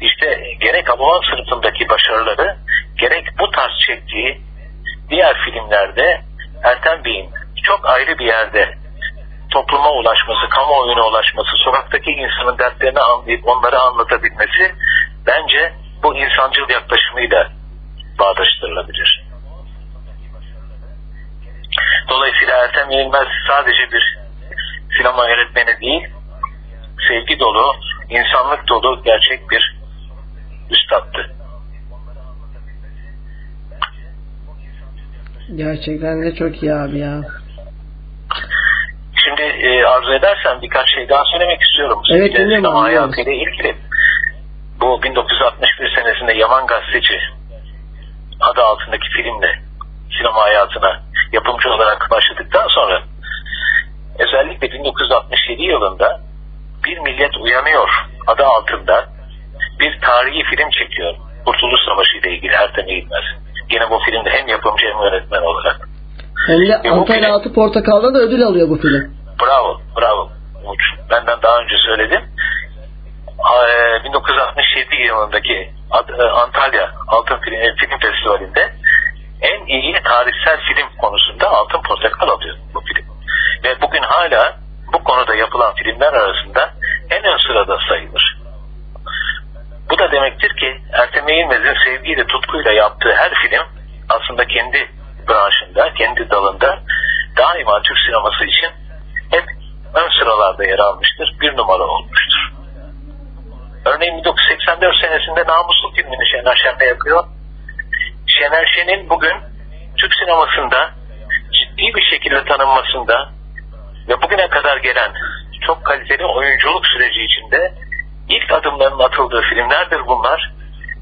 İşte gerek Hababam sınıfındaki başarıları, gerek bu tarz çektiği diğer filmlerde Ertem Bey'in çok ayrı bir yerde topluma ulaşması, kamuoyuna ulaşması, sokaktaki insanın dertlerini anlayıp onları anlatabilmesi bence bu insancıl yaklaşımıyla bağdaştırılabilir. Dolayısıyla Ertem Yenilmez sadece bir sinema yönetmeni değil, sevgi dolu, insanlık dolu gerçek bir üstattı. Gerçekten de çok iyi abi ya. Şimdi e, arzu edersen birkaç şey daha söylemek istiyorum. Evet, dinliyorum, sinema hayatıyla ilgili. Bu 1961 senesinde Yaman Gazeteci adı altındaki filmle sinema hayatına yapımcı olarak başladıktan sonra özellikle 1967 yılında Bir Millet Uyanıyor adı altında bir tarihi film çekiyor. Kurtuluş Savaşı ile ilgili Ertem İlmez. Yine bu filmde hem yapımcı hem yönetmen olarak. Hem de E, Antalya film- Altı Portakal'da da ödül alıyor bu film. Bravo, bravo. Benden daha önce söyledim. A- e, 1967 yılındaki e, Antalya Altın Film, Film Festivali'nde en iyi tarihsel film konusunda Altın Portakal alıyor bu film. Ve bugün hala bu konuda yapılan filmler arasında en ön sırada sayılır. Bu da demektir ki Ertem Eğilmez'in sevgiyle, tutkuyla yaptığı her film aslında kendi branşında, kendi dalında daima Türk sineması için hep ön sıralarda yer almıştır, bir numara olmuştur. Örneğin 1984 senesinde Namuslu filmini Şener Şen'le yapıyor. Şener Şen'in bugün Türk sinemasında ciddi bir şekilde tanınmasında ve bugüne kadar gelen çok kaliteli oyunculuk süreci içinde ilk adımların atıldığı filmlerdir bunlar.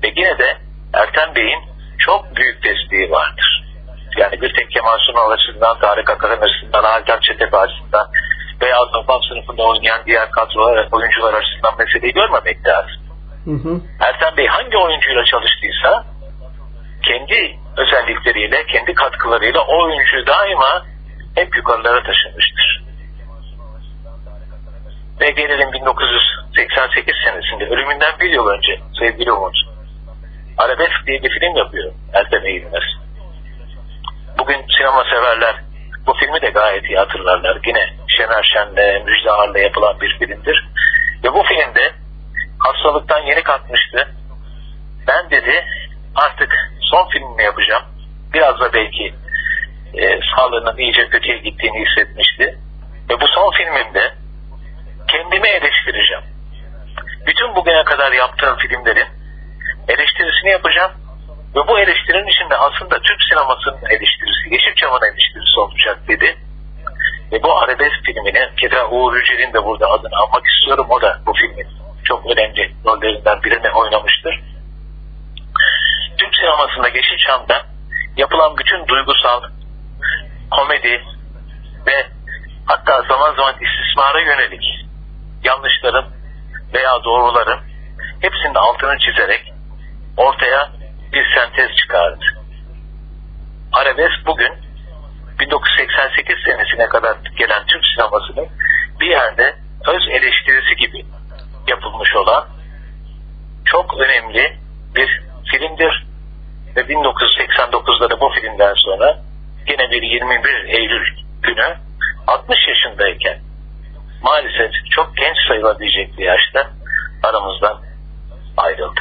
Ve yine de Ertem Bey'in çok büyük desteği vardır. Yani bir tek Kemal Sunal açısından, Tarık Akalem açısından, Hakan Çetepe açısından veya Azam sınıfında oynayan diğer kadrolar, oyuncular açısından meseleyi görmemek lazım. Hı hı. Ertem Bey hangi oyuncuyla çalıştıysa kendi özellikleriyle, kendi katkılarıyla o oyuncuyu daima hep yukarılara taşımıştır. Ve gelelim 1988 senesinde ölümünden bir yıl önce sevgili Umut Arabesk diye bir film yapıyor Ertem Eğilmez. Bugün sinema severler bu filmi de gayet iyi hatırlarlar. Yine Şener Şen'le, Müjde Ar'la yapılan bir filmdir. Ve bu filmde hastalıktan yeni kalkmıştı. Ben dedi artık son filmimi yapacağım. Biraz da belki e, sağlığının iyice kötüye gittiğini hissetmişti. Ve bu son filmimde kendimi eleştireceğim. Bütün bugüne kadar yaptığım filmlerin eleştirisini yapacağım. Ve bu eleştirinin içinde aslında Türk sinemasının eleştirisi, Yeşilçam'ın eleştirisi olacak dedi. Ve bu arabesk filmini, keza Uğur Yücel'in de burada adını almak istiyorum. O da bu filmin çok önemli rollerinden birini oynamıştır. Türk sinemasında Yeşilçam'da yapılan bütün duygusal, komedi ve hatta zaman zaman istismara yönelik yanlışların veya doğruların hepsinin altını çizerek ortaya bir sentez çıkardı. Arabesk bugün 1988 senesine kadar gelen Türk sinemasının bir yerde öz eleştirisi gibi yapılmış olan çok önemli bir filmdir. Ve 1989'da da bu filmden sonra yine bir 21 Eylül günü 60 yaşındayken maalesef çok genç sayılabilecek bir yaşta aramızdan ayrıldı.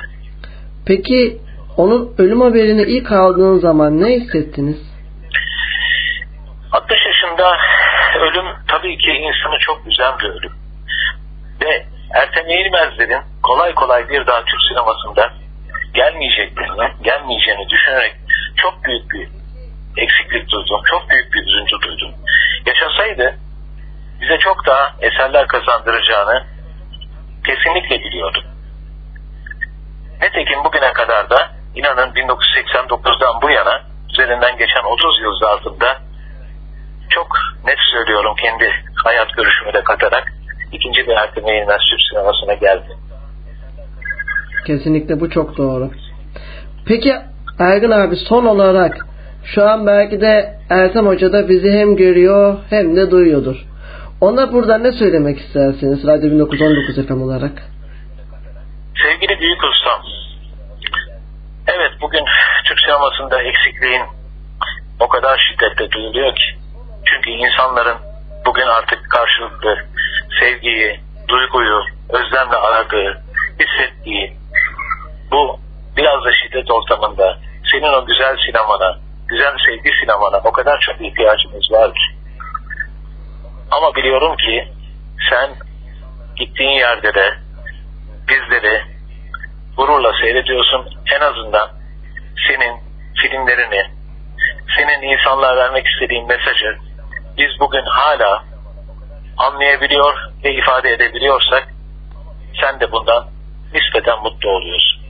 Peki onun ölüm haberini ilk aldığın zaman ne hissettiniz? 60 yaşında ölüm tabii ki insanı çok üzen bir ölüm. Ve Ertem Eğilmezler'in kolay kolay bir daha Türk sinemasında gelmeyeceklerini, gelmeyeceğini düşünerek çok büyük bir eksiklik duydum. Çok büyük bir üzüntü duydum. Yaşasaydı bize çok daha eserler kazandıracağını kesinlikle biliyordum. Nitekim bugüne kadar da inanın 1989'dan bu yana üzerinden geçen 30 yıl zarfında çok net söylüyorum kendi hayat görüşümü de katarak ikinci bir Ertem Eğilmez Türk sinemasına geldi. Kesinlikle bu çok doğru. Peki Ergin abi son olarak Şu an belki de Ertem Hoca da bizi hem görüyor hem de duyuyordur. Ona buradan ne söylemek istersiniz Radyo 1919 FM olarak? Sevgili büyük ustam, evet bugün Türk sinemasında eksikliğin o kadar şiddetle duyuluyor ki. Çünkü insanların bugün artık karşılıklı sevgiyi, duyguyu, özlemle aradığı, hissettiği bu biraz da şiddet ortamında senin o güzel sinemana, güzel sevgi sinemana o kadar çok ihtiyacımız var ki. Ama biliyorum ki sen gittiğin yerde de bizleri gururla seyrediyorsun. En azından senin filmlerini, senin insanlığa vermek istediğin mesajı biz bugün hala anlayabiliyor ve ifade edebiliyorsak sen de bundan nispeten mutlu oluyorsun.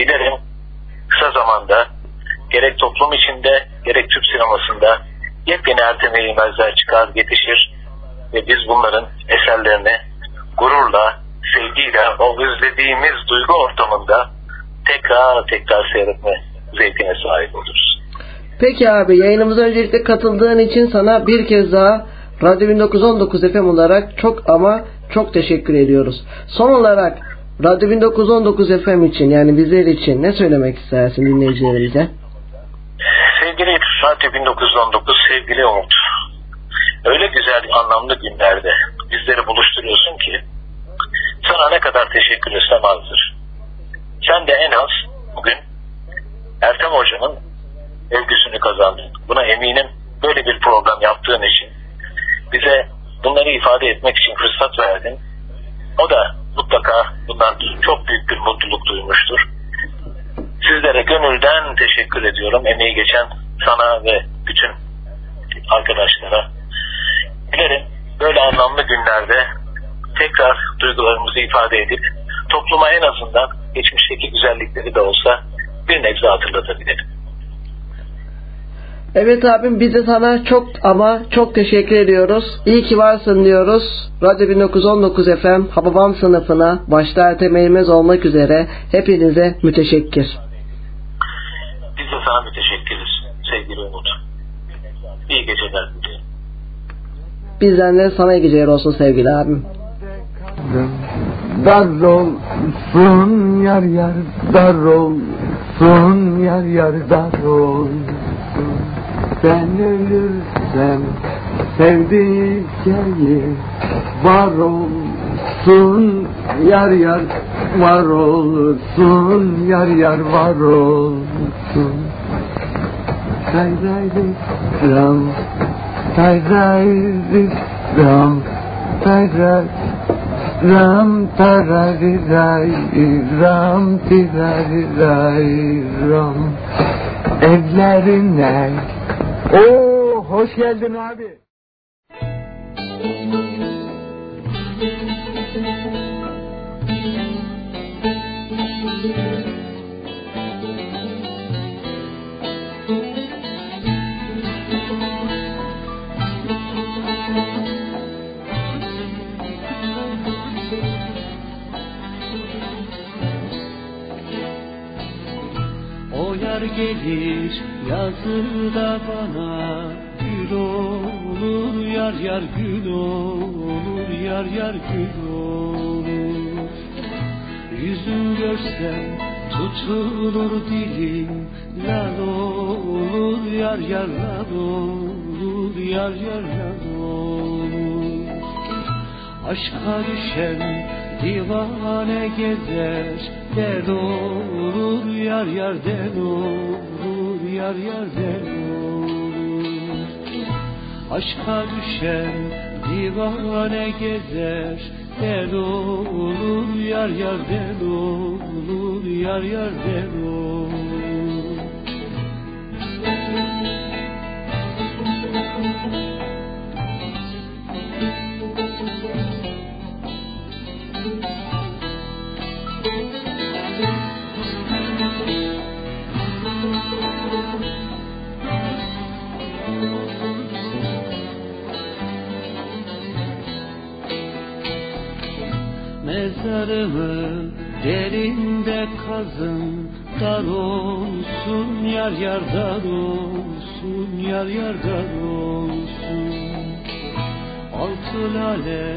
Dilerim kısa zamanda gerek toplum içinde gerek Türk sinemasında yepyeni Ertem çıkar, yetişir ve biz bunların eserlerini gururla, sevgiyle o özlediğimiz duygu ortamında tekrar tekrar seyretme zevkine sahip oluruz. Peki abi yayınımıza öncelikle katıldığın için sana bir kez daha Radyo 1919 FM olarak çok ama çok teşekkür ediyoruz. Son olarak Radyo 1919 FM için yani bizler için ne söylemek istersin dinleyicilerimize? Sevgili Radyo 1919, sevgili Umut. Öyle güzel, anlamlı günlerde bizleri buluşturuyorsun ki sana ne kadar teşekkür etsem azdır. Sen de en az bugün Ertem Hoca'nın övgüsünü kazandın. Buna eminim böyle bir program yaptığın için bize bunları ifade etmek için fırsat verdin. O da mutlaka bundan çok büyük bir mutluluk duymuştur. Sizlere gönülden teşekkür ediyorum. Emeği geçen sana ve bütün arkadaşlara. Dilerim böyle anlamlı günlerde tekrar duygularımızı ifade edip topluma en azından geçmişteki güzellikleri de olsa bir nebze hatırlatabilelim. Evet abim biz de sana çok ama çok teşekkür ediyoruz. İyi ki varsın diyoruz. Radyo 1919 FM Hababam sınıfına başta Ertem Eğilmez olmak üzere hepinize müteşekkir. Biz de sana müteşekkiriz sevgili Umut. İyi geceler diliyorum. Bizden de sana iyi geceler olsun sevgili abim. Dar olsun yar yar dar olsun yar yar dar olsun Ben ölürsem sevdiceğim var olsun yar yar var olsun yar yar var olsun. Tay ray ri ram tay ray ri ram tay ray Ram tarari ray ram tirari ray ram. Evlerine Oo hoş geldin abi. O gelir yazında bana Gül olur yar yar gül olur Yar yar gül olur. Yüzün görsem tutulur dilim Lal olur yar yar lal olur Yar yar lal olur. Aşka düşen divane gezer Del olur yar yar del olur Yar del olur. Aşka düşen divane gezer Del olur. Yar yar del olur Yar yar del olur Mezarımı derinde kazın dar olsun yar yar dar olsun yar yar dar olsun. Altı lale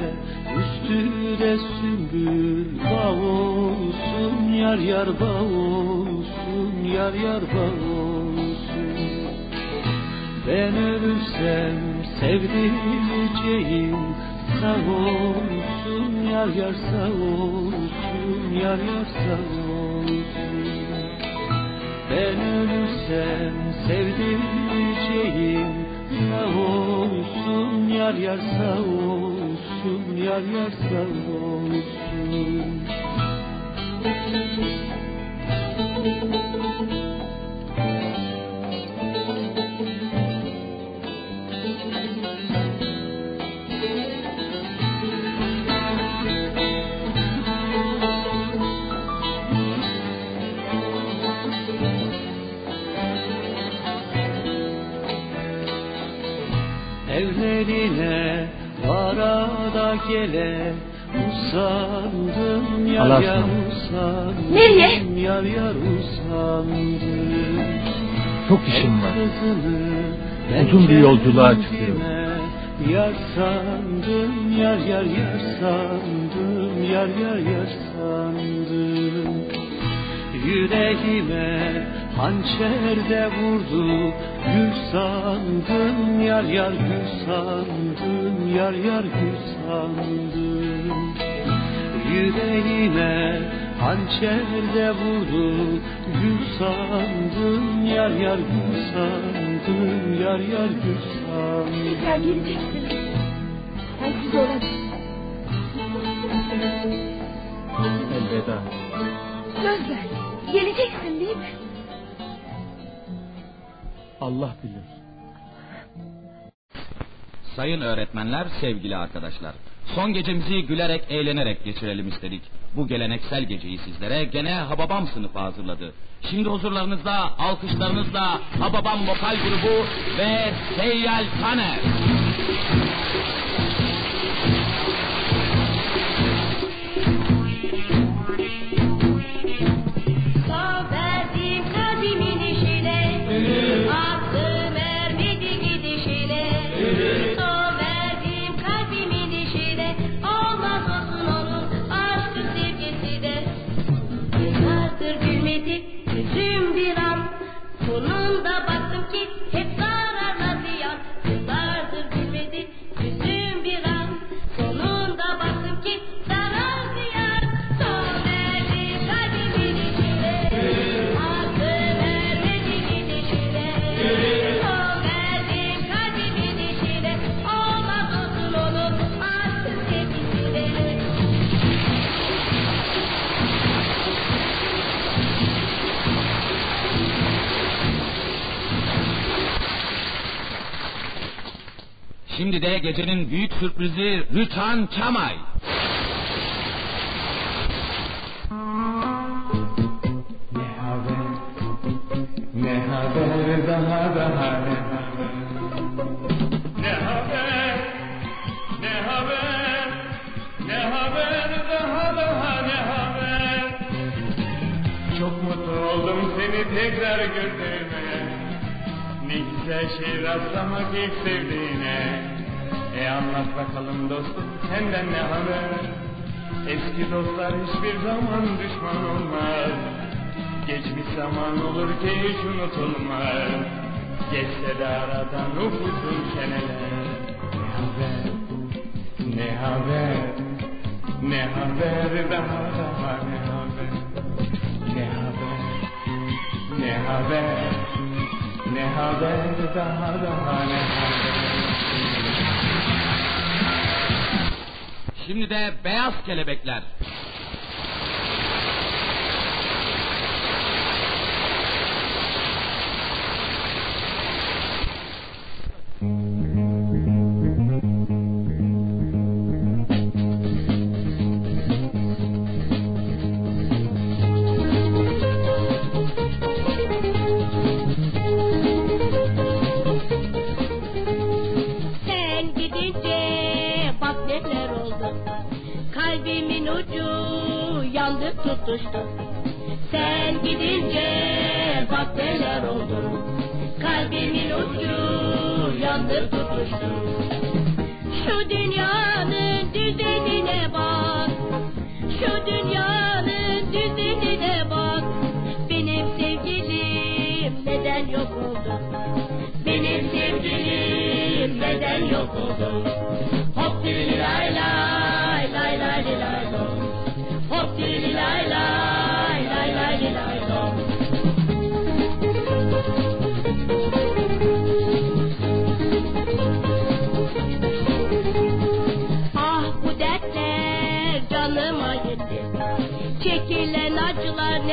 üstü de sümbül bağ olsun yar yar bağ olsun yar yar bağ olsun. Ben ölürsem sevdiceğim sağ olsun yar yar sağ olsun yar yar sağ olsun. Ben ölürsem sevdiceğim sağ olsun yar yar sağ olsun yar yar sağ olsun Evlerine vara da gele Usandım yar Allah'a yar usandım Nereye? Yar yar usandım Çok işim var. Ben Uzun bir yolculuğa çıkıyorum. Yar sandım yar yar yar sandım Yar yar yar sandım Yüreğime hançer de vurdu Gül sandım yar yar gül sandım Yar yar gül sandım Yüreğime hançer de vurdu Gül sandım yar yar gül sandım Yar yar gül sandım Tekrar geleceksin. Sensiz olamam. Elveda. Söz ver. Geleceksin değil mi? Allah bilir. Sayın öğretmenler, sevgili arkadaşlar. Son gecemizi gülerek, eğlenerek geçirelim istedik. Bu geleneksel geceyi sizlere gene Hababam sınıfı hazırladı. Şimdi huzurlarınızda, alkışlarınızla Hababam vokal grubu ve Seyyal Taner. Baktım ki Şimdi de gecenin büyük sürprizi Rüçhan Çamay. Ne haber? Daha daha ne haber Ne haber? Ne haber? Ne haber? Daha daha ne haber? Çok mutlu oldum seni tekrar gördüğüme Ne güzel şey rastlamak ilk sevdiğine. E anlat bakalım dostum senden ne haber? Eski dostlar hiçbir zaman düşman olmaz. Geçmiş zaman olur ki hiç unutulmaz. Geçse de aradan upuzun seneler Ne haber, ne haber? Ne haber? Daha daha ne haber? Ne haber, ne haber Ne haber daha daha ne haber Şimdi de Beyaz Kelebekler.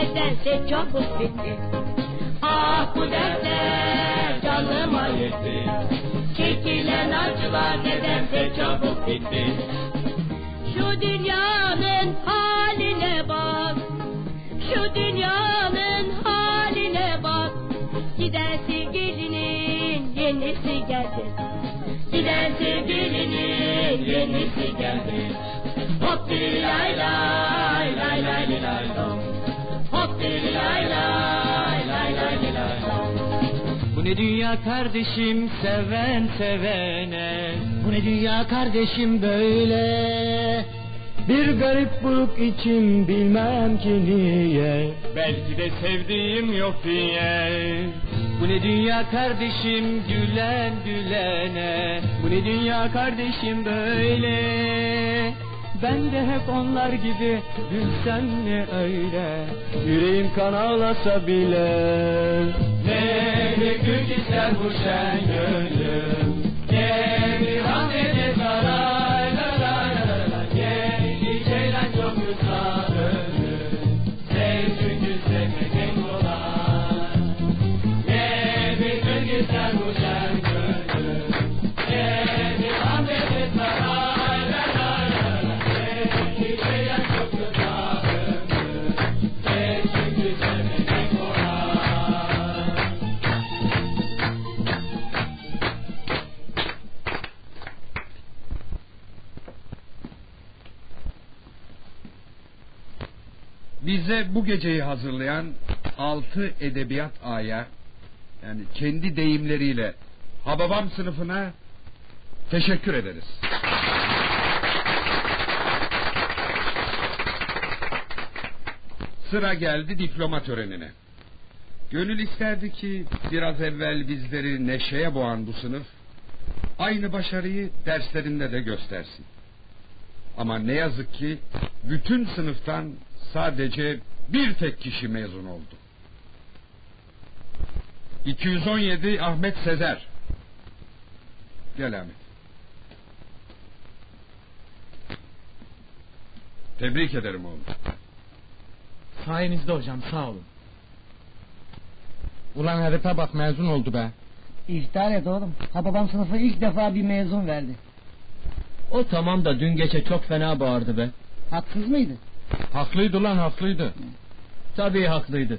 Nedense çabuk bitti. Ah bu dertler canıma yetti. Çekilen acılar nedense çabuk bitti. Şu dünyanın haline bak. Şu dünyanın haline bak. Giden sevgilinin yenisi geldi Giden sevgilinin yenisi Bu ne dünya kardeşim seven sevene. Bu ne dünya kardeşim böyle. Bir garip buruk içim bilmem ki niye. Belki de sevdiğim yok diye. Bu ne dünya kardeşim gülen gülene. Bu ne dünya kardeşim böyle. Ben de hep onlar gibi gülsem ne öyle? Yüreğim kan ağlasa bile Güç ister bu şen gönlüm Bize bu geceyi hazırlayan altı edebiyat aya yani kendi deyimleriyle Hababam sınıfına teşekkür ederiz. Sıra geldi diploma törenine. Gönül isterdi ki biraz evvel bizleri neşeye boğan bu sınıf aynı başarıyı derslerinde de göstersin. Ama ne yazık ki bütün sınıftan sadece bir tek kişi mezun oldu. 217 Ahmet Sezer. Gel Ahmet. Tebrik ederim oğlum. Sayenizde hocam sağ olun. Ulan herife bak mezun oldu be. İftihar et oğlum. Ha babam sınıfı ilk defa bir mezun verdi. O tamam da dün gece çok fena bağırdı be. Haksız mıydı? Haklıydı lan haklıydı. Tabii haklıydı.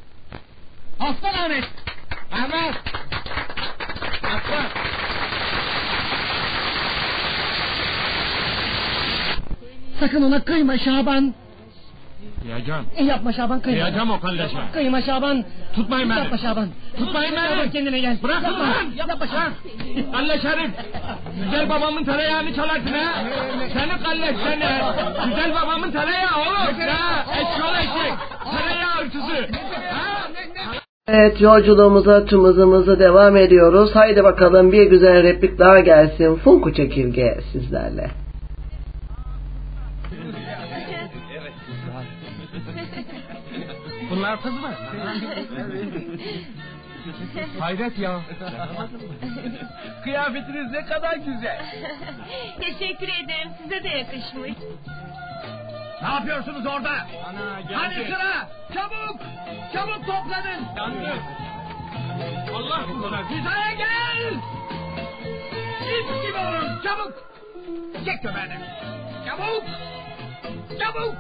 Aslan Ahmet. Ahmet. Aslan. Sakın ona kıyma Şaban. Diyeceğim. E yapma Şaban kıyma. Diyeceğim o kardeşe. Kıyma Şaban. Tutmayın beni. Yapma Şaban. Tutmayın beni. Şaban kendine gel. Bırakın yapma. lan. Yapma Şaban. Kalle Şerif. Güzel babamın tereyağını çalarsın ha. Seni kalle seni. Güzel babamın tereyağı oğlum. Ya eşyol eşek. Tereyağı hırsızı. Ha? Evet yolculuğumuza tüm hızımızı devam ediyoruz. Haydi bakalım bir güzel replik daha gelsin. Funku Çekirge sizlerle. Bunlar kız mı? Hayret ya. Kıyafetiniz ne kadar güzel. Teşekkür ederim size de yakışmış. Ne yapıyorsunuz orada? Ana Hadi sıra. Çabuk. Çabuk toplanın. Yandı. Allah kuluna. Hizaya gel. İp gibi olun. Çabuk. Çek köpeğini. Çabuk. Çabuk.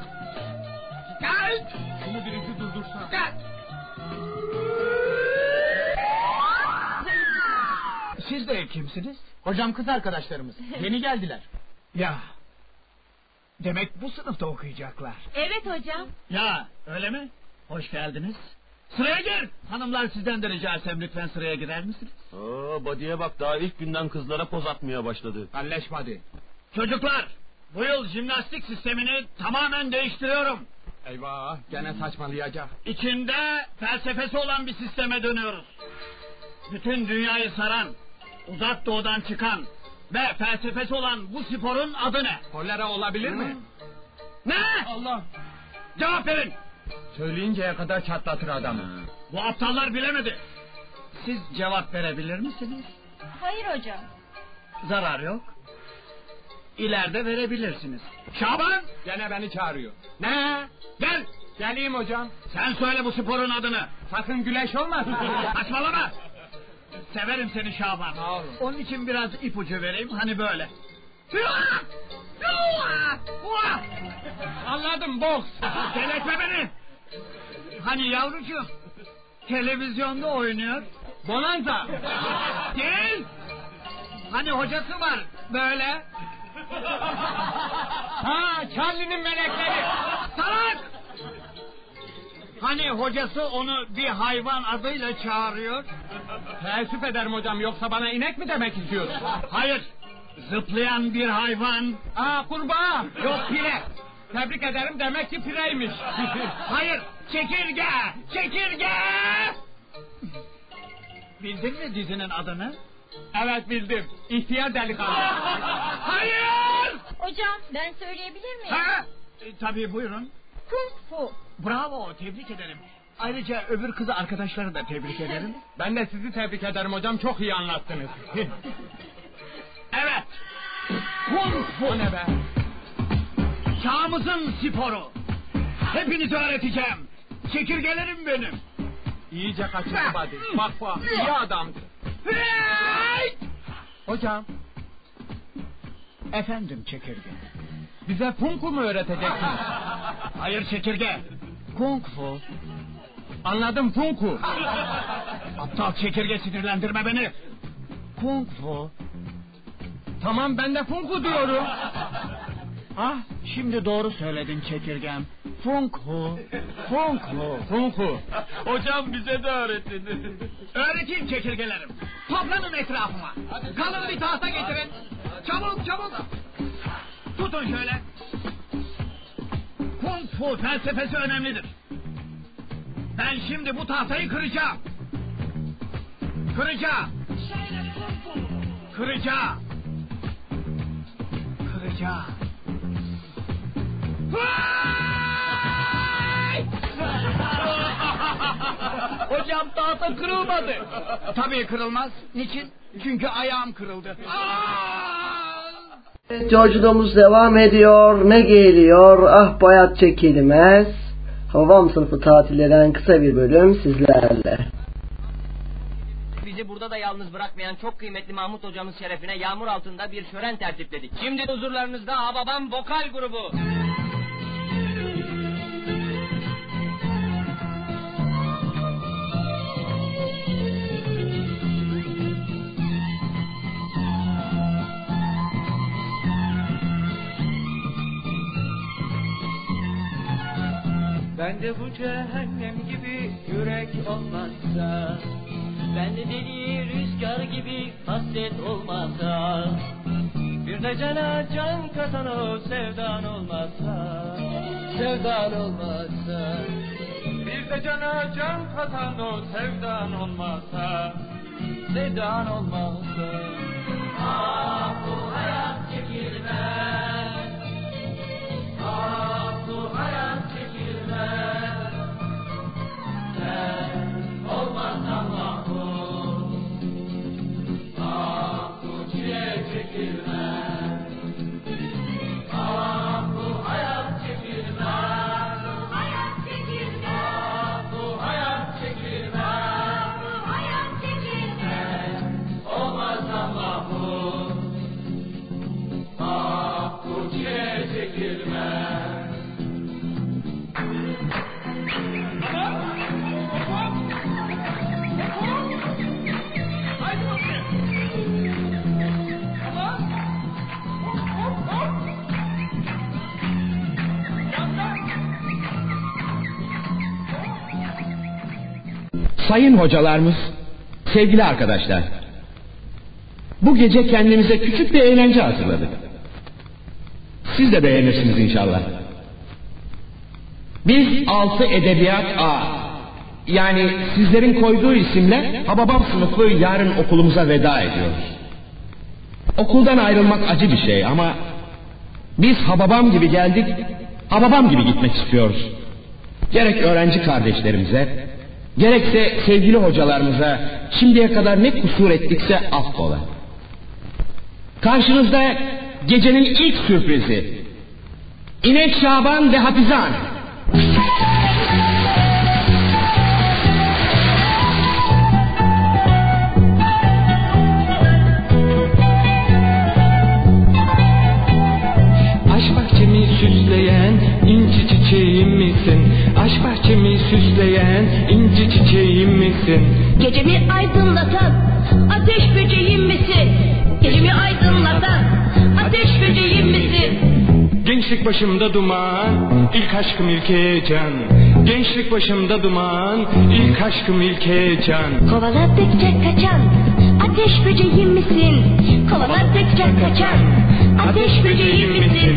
Gel. Şunu birisi durdursa. Gel. Siz de kimsiniz? Hocam kız arkadaşlarımız. Yeni geldiler. Ya. Demek bu sınıfta okuyacaklar. Evet hocam. Ya öyle mi? Hoş geldiniz. Sıraya gir. Hanımlar sizden de rica etsem lütfen sıraya girer misiniz? Oo, body'ye bak daha ilk günden kızlara poz atmaya başladı. Halleşmedi. Çocuklar, bu yıl jimnastik sistemini tamamen değiştiriyorum. Eyvah gene saçmalayacak. İçinde felsefesi olan bir sisteme dönüyoruz. Bütün dünyayı saran, uzak doğudan çıkan ve felsefesi olan bu sporun adı ne? Kolera olabilir mi? Ne? Allah. Cevap verin. Söyleyinceye kadar çatlatır adamı. Bu aptallar bilemedi. Siz cevap verebilir misiniz? Hayır hocam. Zarar yok. İleride verebilirsiniz. Şaban! Gene beni çağırıyor. Ne? Gel! Geleyim hocam. Sen söyle bu sporun adını. Sakın güleş olmasın. Saçmalama! Severim seni Şaban. Sağ olun. Onun için biraz ipucu vereyim hani böyle. Anladım boks. Delirtme beni! Hani yavrucuğum televizyonda oynuyor. Bonanza. Değil. Hani hocası var böyle. Ha Charlie'nin melekleri. Salak! Hani hocası onu bir hayvan adıyla çağırıyor. Teessüf ederim hocam yoksa bana inek mi demek istiyorsun? Hayır. Zıplayan bir hayvan. Aa kurbağa. Yok pire. Tebrik ederim demek ki pireymiş. Hayır. Çekirge. Çekirge. Bildin mi dizinin adını? Evet bildim. İhtiyar delikanlı. Hayır. Hocam ben söyleyebilir miyim? Ha? E, tabii buyurun. Kung fu. Bravo tebrik ederim. Ayrıca öbür kızı arkadaşları da tebrik ederim. Ben de sizi tebrik ederim hocam çok iyi anlattınız. Evet. Kung fu. o ne be? Çağımızın sporu. Hepinizi öğreteceğim. Çekirgelerim benim. İyice kaçırdı body. Bak bak iyi adamdı. Hocam Efendim çekirge. bize funku mu öğreteceksiniz? Hayır çekirge. Kung fu. Anladım funku. Aptal çekirge sinirlendirme beni. Kung fu. Tamam ben de funku diyorum. Ah şimdi doğru söyledin çekirgem. Funk fu. Funk fu. Funku. Hocam bize de öğretin. Öğreteyim çekirgelerim. Toplanın etrafıma. Kalın bir tahta getirin. Çabuk çabuk. Tutun şöyle. Kung fu felsefesi önemlidir. Ben şimdi bu tahtayı kıracağım. Kıracağım. Kıracağım. Kıracağım. Hocam tahta kırılmadı. Tabii kırılmaz. Niçin? Çünkü ayağım kırıldı. Evet, Yolculuğumuz devam ediyor. Ne geliyor? Ah bayat çekilmez. Havam sınıfı tatillerinden kısa bir bölüm sizlerle. Bizi burada da yalnız bırakmayan çok kıymetli Mahmut hocamız şerefine yağmur altında bir şören tertipledik. Şimdi huzurlarınızda Hababam Vokal Grubu. Ben de bu cehennem gibi yürek olmazsa Ben de deli rüzgar gibi hasret olmazsa Bir de cana can katan o sevdan olmazsa Sevdan olmazsa. Bir de cana can katan o sevdan olmazsa Sevdan olmazsa. Ah sayın hocalarımız, sevgili arkadaşlar. Bu gece kendimize küçük bir eğlence hazırladık. Siz de beğenirsiniz inşallah. Biz altı edebiyat A yani sizlerin koyduğu isimle Hababam sınıfı yarın okulumuza veda ediyoruz. Okuldan ayrılmak acı bir şey ama biz Hababam gibi geldik, Hababam gibi gitmek istiyoruz. Gerek öğrenci kardeşlerimize, gerekse sevgili hocalarımıza şimdiye kadar ne kusur ettikse affola. Karşınızda gecenin ilk sürprizi. İnek Şaban ve Hafizan. Aşk Aşk bahçemi süsleyen inci çiçeğim misin? Gecemi aydınlatan ateş böceğim misin? Gecemi aydınlatan ateş böceğim misin? Gençlik başımda duman, ilk aşkım ilk heyecan. Gençlik başımda duman, ilk aşkım ilk heyecan. Kovaladıkça kaçan ateş böceğim misin? Kovaladıkça kaçan ateş böceğim misin?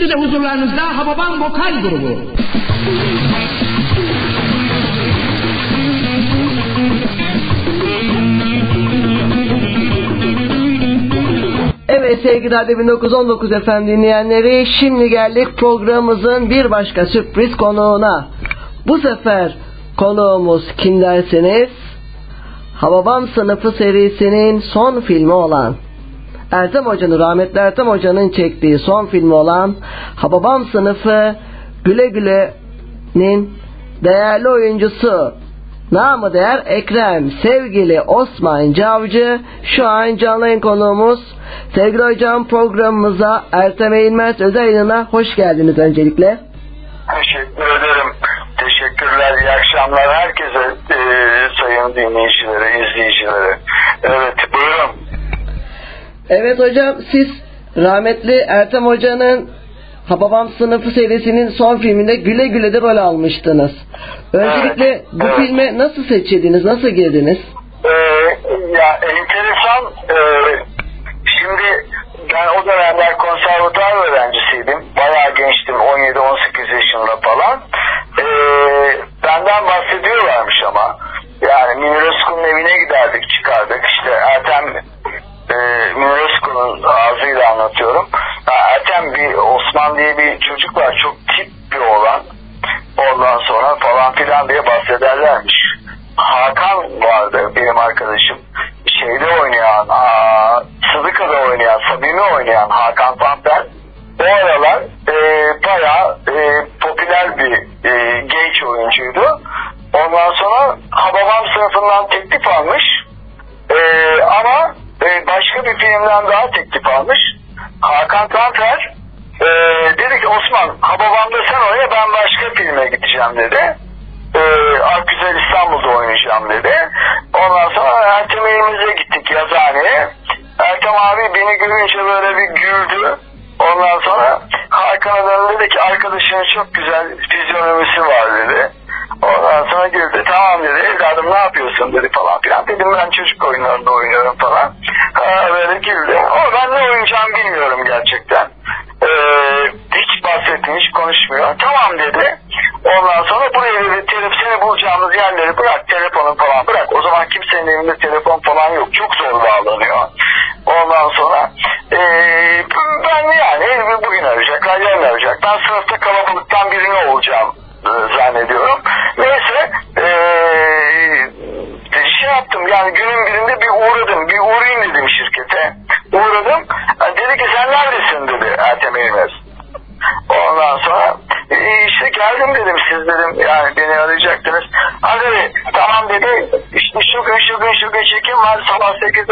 Şimdi de huzurlarınızda Hababam Vokal Grubu. Evet sevgili Radyo 1919 efendim dinleyenleri şimdi geldik programımızın bir başka sürpriz konuğuna. Bu sefer konuğumuz kim derseniz Hababam sınıfı serisinin son filmi olan Ertem Hoca'nın rahmetli Ertem Hoca'nın çektiği son filmi olan Hababam sınıfı Güle Güle'nin değerli oyuncusu namı değer Ekrem sevgili Osman Cavcı şu an canlı yayın konuğumuz sevgili hocam programımıza Ertem Eğilmez özel yayınına hoş geldiniz öncelikle. Teşekkür ederim. Teşekkürler. İyi akşamlar herkese e, sayın dinleyicilere, izleyicilere. Evet buyurun. Evet hocam siz rahmetli Ertem Hoca'nın Hababam sınıfı serisinin son filminde Güle Güle'de rol almıştınız. Öncelikle bu evet. filme nasıl seçildiniz, nasıl girdiniz? Ee, ya enteresan e, şimdi ben o dönemler konservatuar öğrencisiydim. Bayağı gençtim 17-18 yaşında falan. Ee, benden bahsediyorlarmış ama. Yani Münir Özkul'un evine giderdik çıkardık. İşte Ertem Özkul'un ağzıyla anlatıyorum. Ertem bir Osman diye bir çocuk var. Çok tip bir oğlan. Ondan sonra falan filan diye bahsederlermiş. Hakan vardı benim arkadaşım. Şeyde oynayan, aa, Sıdıka'da oynayan, Samimi oynayan Hakan Panter. O aralar e, bayağı e, popüler bir e, genç oyuncuydu. Ondan sonra Hababam sınıfından teklif almış. E, ama e, başka bir filmden daha teklif almış. Hakan Tanfer e, dedi ki Osman Hababam'da sen oyna ben başka filme gideceğim dedi. E, Akgüzel İstanbul'da oynayacağım dedi. Ondan sonra Ertem evimize gittik yazıhaneye. Ertem abi beni görünce böyle bir güldü. Ondan sonra Hakan'a döndü dedi ki arkadaşının çok güzel fizyonomisi var dedi. Ondan sonra girdi tamam dedi evladım ne yapıyorsun dedi falan filan. Dedim ben çocuk oyunlarında oynuyorum falan. Ha, böyle girdi. Ama ben ne oynayacağımı bilmiyorum gerçekten. Ee, hiç bahsetmiyor hiç konuşmuyor. Tamam dedi. Ondan sonra buraya dedi telef seni bulacağımız yerleri bırak telefonu falan bırak. O zaman kimsenin evinde telefon falan yok. Çok zor bağlanıyor. Ondan sonra ee, ben yani bugün arayacaklar yarın arayacak. Ben sınıfta kalabalıktan birini olacağım e, zannediyorum. Dedim yani beni arayacaktınız. Dedi tamam dedi işte şu gün şu gün şu gün çekim var sabah 8'de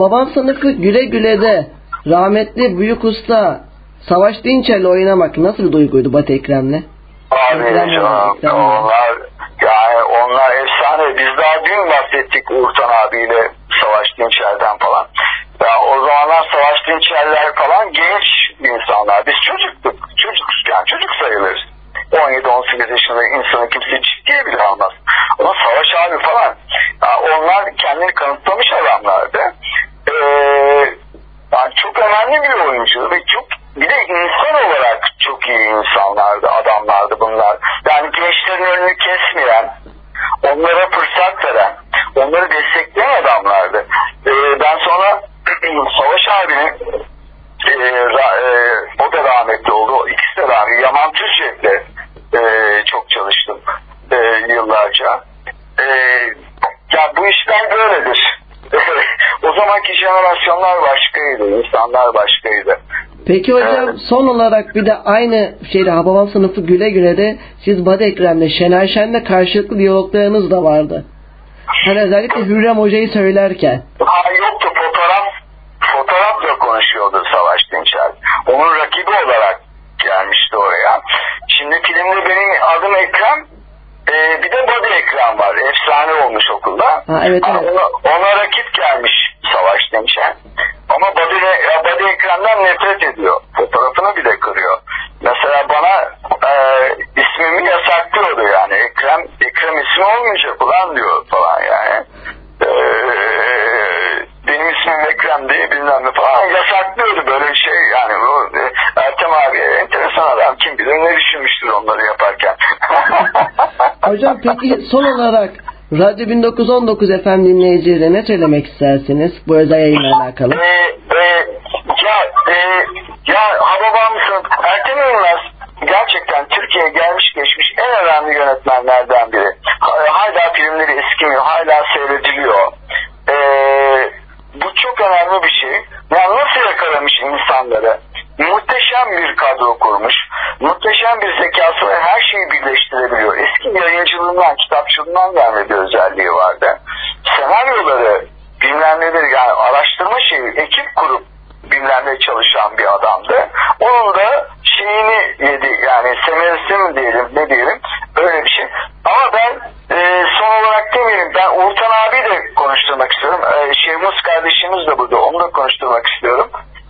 babam sanıklı güle güle de rahmetli büyük usta Savaş Dinçer'le oynamak nasıl bir duyguydu Batı Ekrem'le? Abi canım, onlar, yani onlar efsane. Biz daha dün bahsettik Uğurtan abiyle Savaş Dinçer'den falan. Ya o zamanlar Savaş Dinçer'ler falan genç insanlar. Biz çocuktuk. Çocuk, yani çocuk sayılırız. 17-18 yaşında insanı kimse ciddiye bile almaz. Peki hocam son olarak bir de aynı şeyde Hababam sınıfı güle güle de siz Badi Ekrem'le Şener Şen'le karşılıklı diyaloglarınız da vardı. Hani özellikle Hürrem Hoca'yı söylerken. Ha yoktu fotoğraf fotoğrafla konuşuyordu Savaş Dinçer. Onun rakibi olarak gelmişti oraya. Şimdi filmde benim adım Ekrem ee, bir de Badi Ekrem var. Efsane olmuş okulda. Ha, evet, evet. Ona, ona rakip gelmiş Savaş Dinçer. Ama Badi, Badi Ekrem'den nefret ediyor. Fotoğrafını bile kırıyor. Mesela bana e, ismimi yasaklıyordu yani. Ekrem, Ekrem ismi olmayacak ulan diyor falan yani. E, benim ismim Ekrem değil bilmem ne falan yasaklıyordu böyle şey yani. Bu, e, Ertem abi e, enteresan adam kim bilir ne düşünmüştür onları yaparken. Hocam peki son olarak Radyo 1919 FM dinleyicilerine ne söylemek istersiniz bu özel yayınla alakalı? Ee, e, ya, e, ya Hababam Ertem Yılmaz gerçekten Türkiye'ye gelmiş geçmiş en önemli yönetmenlerden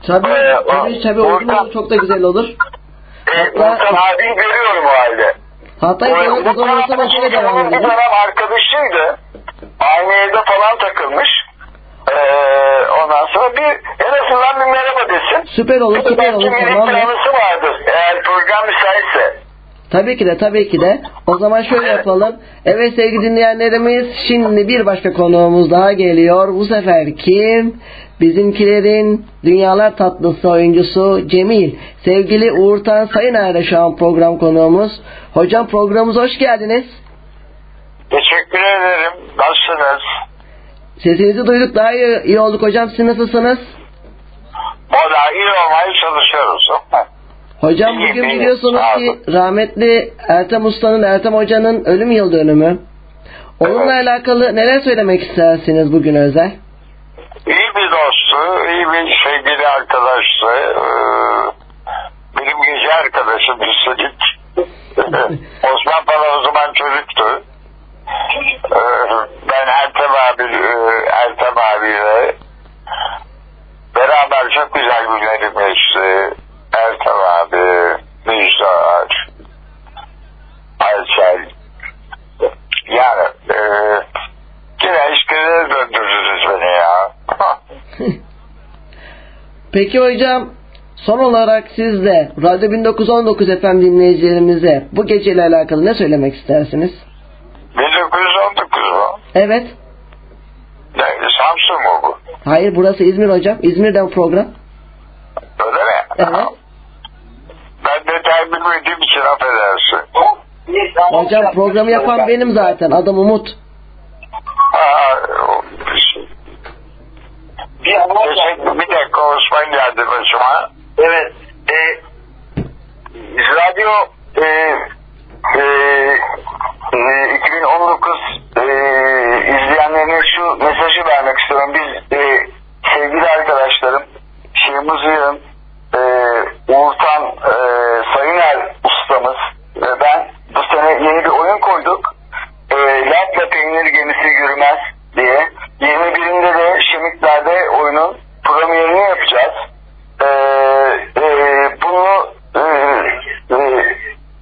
Tabii, Ee, tabii, tabii olur, çok da güzel olur. E, Uğurkan abiyi görüyorum o halde. Hatta Ee, o zaman devam onun bir dönem arkadaşıydı. Aynı evde falan takılmış. Ee, ondan sonra bir en azından bir merhaba desin. Süper olur, süper Belki olur, bir tamam vardır. Eğer program müsaitse. Tabii ki de tabii ki de. O zaman şöyle yapalım. Evet sevgili dinleyenlerimiz şimdi bir başka konuğumuz daha geliyor. Bu sefer kim? Bizimkilerin dünyalar tatlısı oyuncusu Cemil. Sevgili Uğurtan Sayın Aile şu an program konuğumuz. Hocam programımıza hoş geldiniz. Teşekkür ederim. Nasılsınız? Sesinizi duyduk daha iyi, iyi olduk hocam. Siz nasılsınız? Valla iyi olmaya çalışıyoruz. Hocam bugün biliyorsunuz ki rahmetli Ertem Usta'nın, Ertem Hoca'nın ölüm yıl dönümü. Onunla alakalı neler söylemek istersiniz bugün özel? İyi bir dostu, iyi bir sevgili arkadaştı. Ee, benim gece arkadaşım üstelik. Osman bana o zaman çocuktu. Ee, ben Ertem abi, e, Ertem abiyle beraber çok güzel günlerim geçti. Ertem abi, Müjdat, Aysel. Yani e, yine eskileri döndürdünüz beni ya. Peki hocam son olarak siz de Radyo 1919 FM dinleyicilerimize bu geceyle alakalı ne söylemek istersiniz? 1919 mu? Evet. Ne, Samsun mu bu? Hayır burası İzmir hocam. İzmir'den program. Öyle mi? Evet. Ben bilmediğim için affedersin. Hocam programı yapan benim zaten. Adım Umut. Aa, bir, bir dakika Osman geldi başıma. Evet. E, radyo e, e, e, 2019 e, izleyenlerine şu mesajı vermek istiyorum. Biz e, sevgili arkadaşlarım Şeyhimiz Yığın e, Uğurtan e, Sayıner ustamız ve ben bu sene yeni bir oyun koyduk. E, Lapla peynir gemisi yürümez diye. 21'inde de Şemikler'de oyunun premierini yapacağız. E, e, bunu e, e,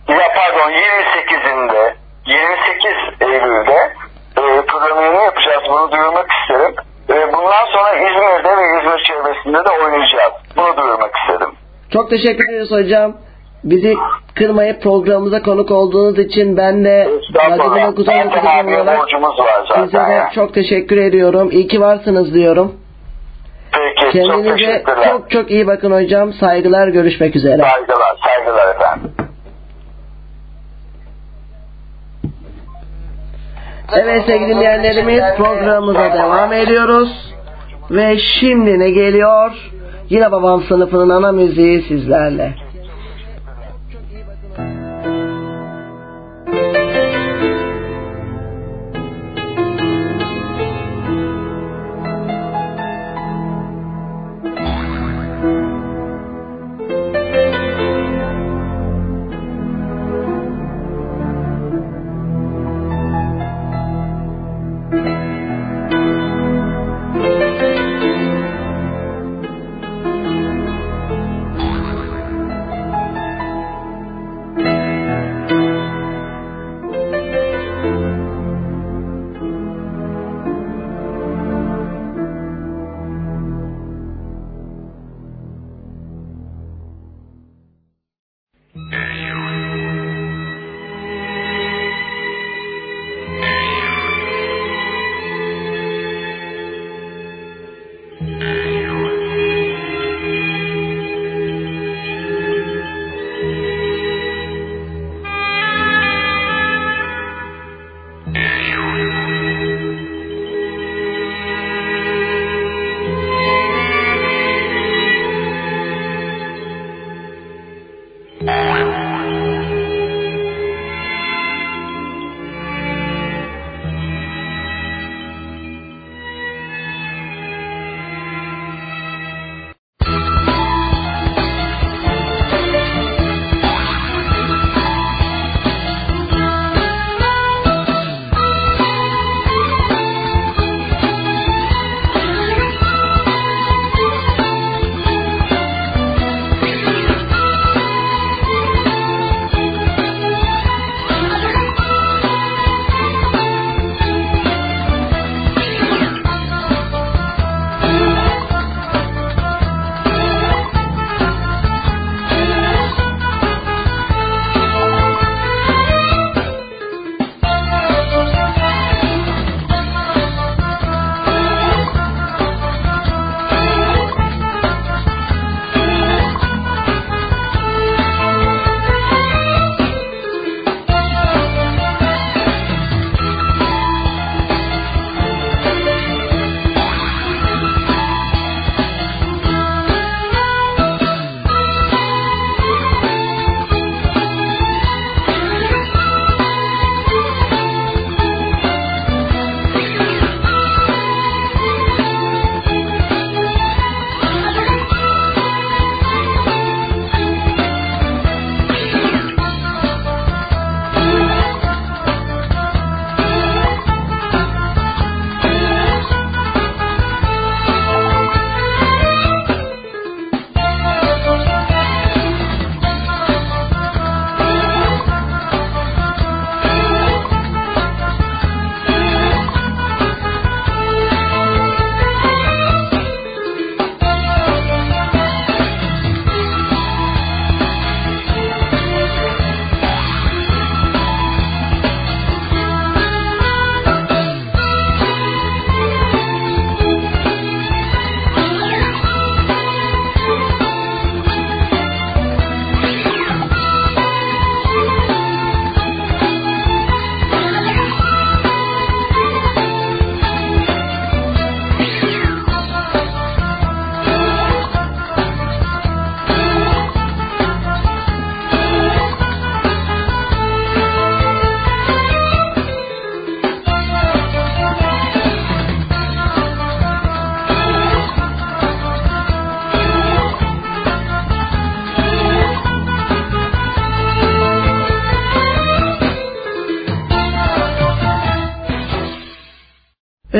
ya pardon 28'inde 28 Eylül'de e, premierini yapacağız. Bunu duyurmak isterim. E, bundan sonra İzmir'de ve İzmir çevresinde de oynayacağız. Bunu duyurmak istedim. Çok teşekkür ederiz hocam. Bizi kırmayıp programımıza konuk olduğunuz için ben de Radyo 1919 Ertem abiye olarak borcumuz var size de çok teşekkür ediyorum. İyi ki varsınız diyorum. Peki çok Kendinize teşekkürler. çok çok iyi bakın hocam. Saygılar görüşmek üzere. Saygılar, saygılar efendim. Evet sevgili dinleyenlerimiz programımıza devam ediyoruz. Ve şimdi ne geliyor? Yine babam sınıfının ana müziği sizlerle.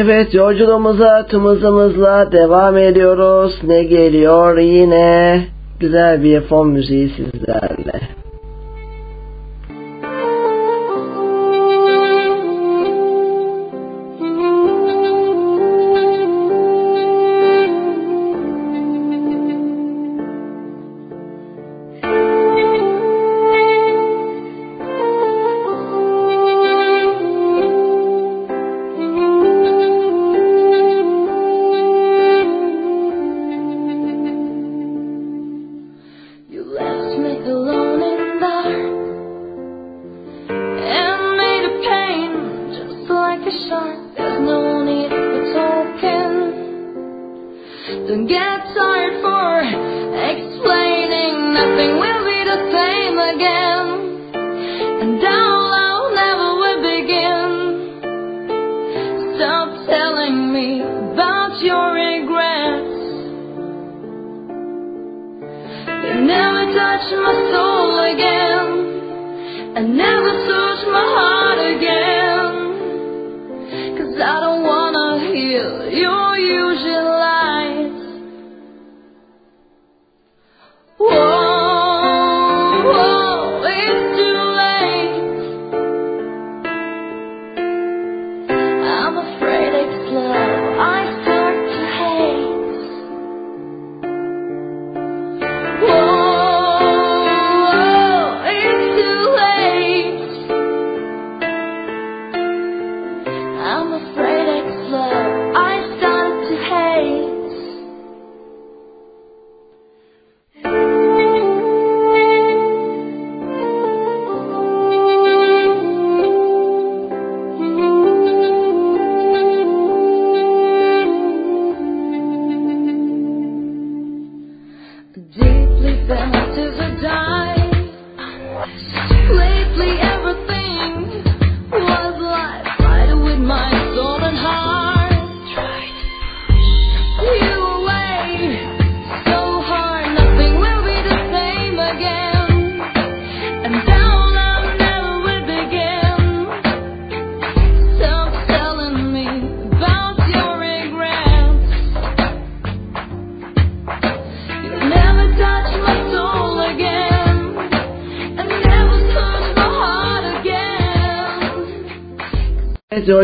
Evet yolculuğumuza tımızımızla devam ediyoruz. Ne geliyor yine? Güzel bir fon müziği sizlerle.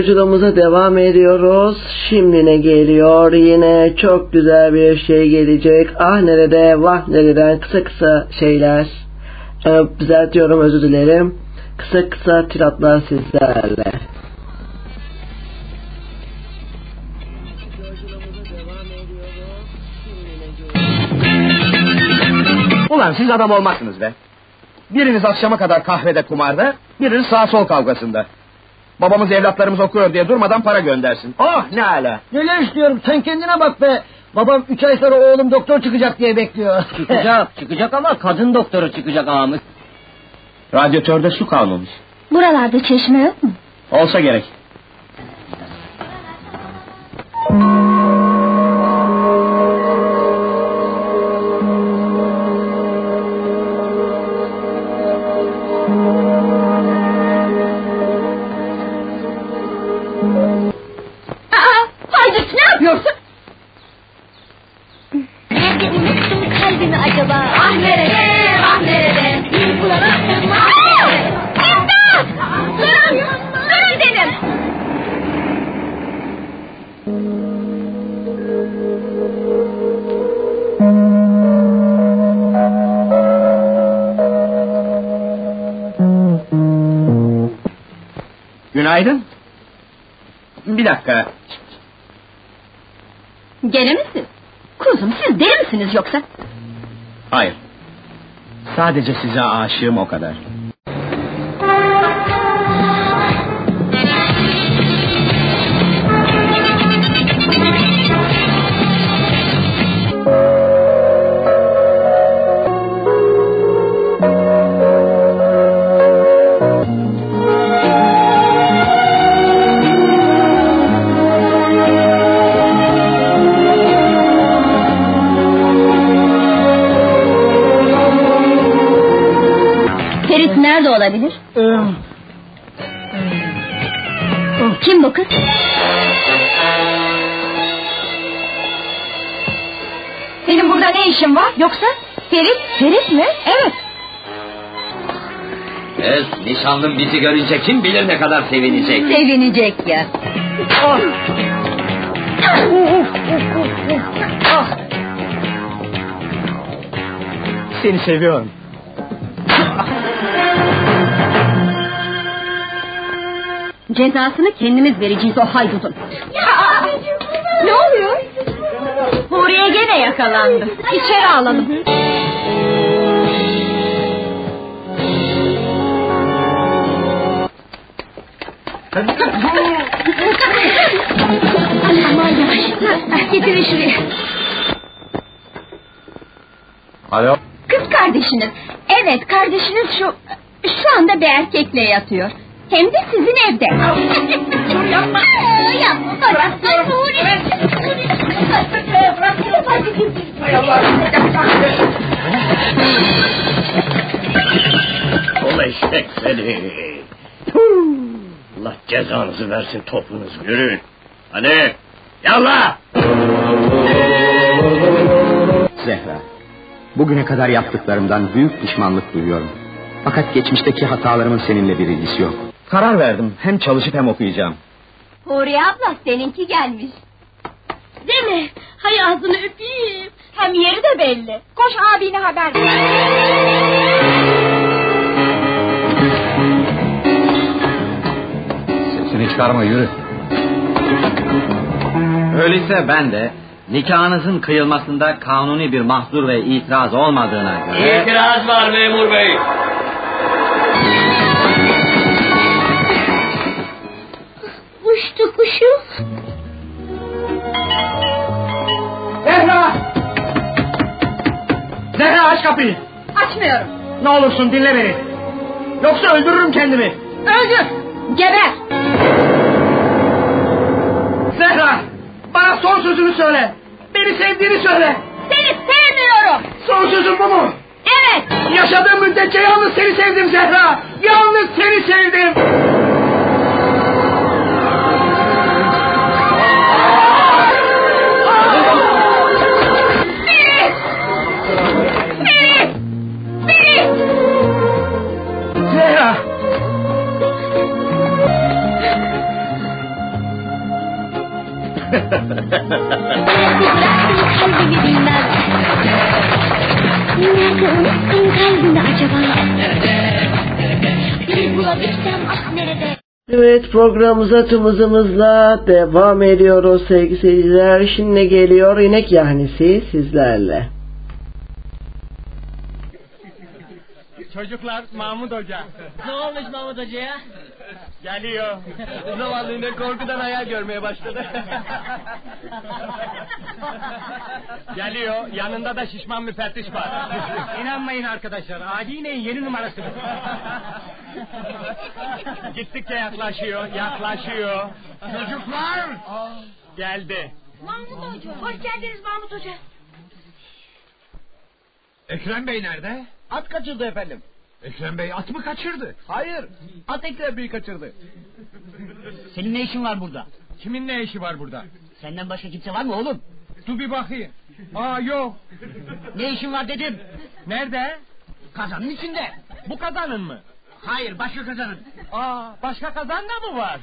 Yolculuğumuza devam ediyoruz. Şimdi ne geliyor? Yine çok güzel bir şey gelecek. Ah nerede vah nereden kısa kısa şeyler. Ee, düzeltiyorum özür dilerim. Kısa kısa tiratlar sizlerle. Ulan siz adam olmazsınız be. Biriniz akşama kadar kahvede kumarda, biriniz sağ sol kavgasında. Babamız evlatlarımız okuyor diye durmadan para göndersin. Oh ne ala. Neler istiyorum sen kendine bak be. Babam üç ay sonra oğlum doktor çıkacak diye bekliyor. Çıkacak, çıkacak ama kadın doktoru çıkacak ağamız. Radyatörde su kalmamış. Buralarda çeşme yok mu? Olsa gerek. Bir dakika. Gene misin? Kuzum siz deli misiniz yoksa? Hayır. Sadece size aşığım o kadar. Nişanlım bizi görünce kim bilir ne kadar sevinecek. Sevinecek ya. Oh. Oh. Seni seviyorum. Cezasını kendimiz vereceğiz o haydutun. ne oluyor? Huriye gene yakalandı. İçeri alalım. Alo. Kız kardeşiniz. Evet kardeşiniz şu şu anda bir erkekle yatıyor. Hem de sizin evde. Dur yapma. Yapma. Bırak. Ol eşek seni. Allah cezanızı versin topunuz yürüyün. Hadi yallah. Bugüne kadar yaptıklarımdan büyük pişmanlık duyuyorum. Fakat geçmişteki hatalarımın seninle bir ilgisi yok. Karar verdim. Hem çalışıp hem okuyacağım. Huriye abla seninki gelmiş. Değil mi? Hay ağzını öpeyim. Hem yeri de belli. Koş abine haber ver. Sesini çıkarma yürü. Öyleyse ben de nikahınızın kıyılmasında kanuni bir mahzur ve itiraz olmadığına göre... İtiraz var memur bey. Uçtu kuşum. Zehra! Zehra aç kapıyı. Açmıyorum. Ne olursun dinle beni. Yoksa öldürürüm kendimi. Öldür. Geber. Zehra! Bana son sözünü söyle. Beni sevdiğini söyle. Seni sevmiyorum. Son sözün bu mu? Evet. Yaşadığım müddetçe yalnız seni sevdim Zehra. Yalnız seni sevdim. Nerede unuttun kalbini acaba? Evet programımıza tımızımızla devam ediyoruz sevgili seyirciler. Şimdi geliyor inek yahnisi sizlerle. Çocuklar Mahmut Hoca. Ne olmuş Mahmut Hoca'ya? Geliyor. Zavallı inek korkudan hayal görmeye başladı. Geliyor. Yanında da şişman müfettiş var. İnanmayın arkadaşlar. Adi ineğin yeni numarası. Gittikçe yaklaşıyor, yaklaşıyor. Çocuklar! Geldi. Mahmut Hoca. Hoş geldiniz Mahmut Hoca. Ekrem Bey nerede? At kaçırdı efendim. Ekrem Bey at mı kaçırdı? Hayır. At Ekrem Bey'i kaçırdı. Senin ne işin var burada? Kimin ne işi var burada? Senden başka kimse var mı oğlum? Dur bir bakayım. Aa yok. Ne işin var dedim. Nerede? Kazanın içinde. Bu kazanın mı? Hayır başka kazanın. Aa başka kazan da mı var?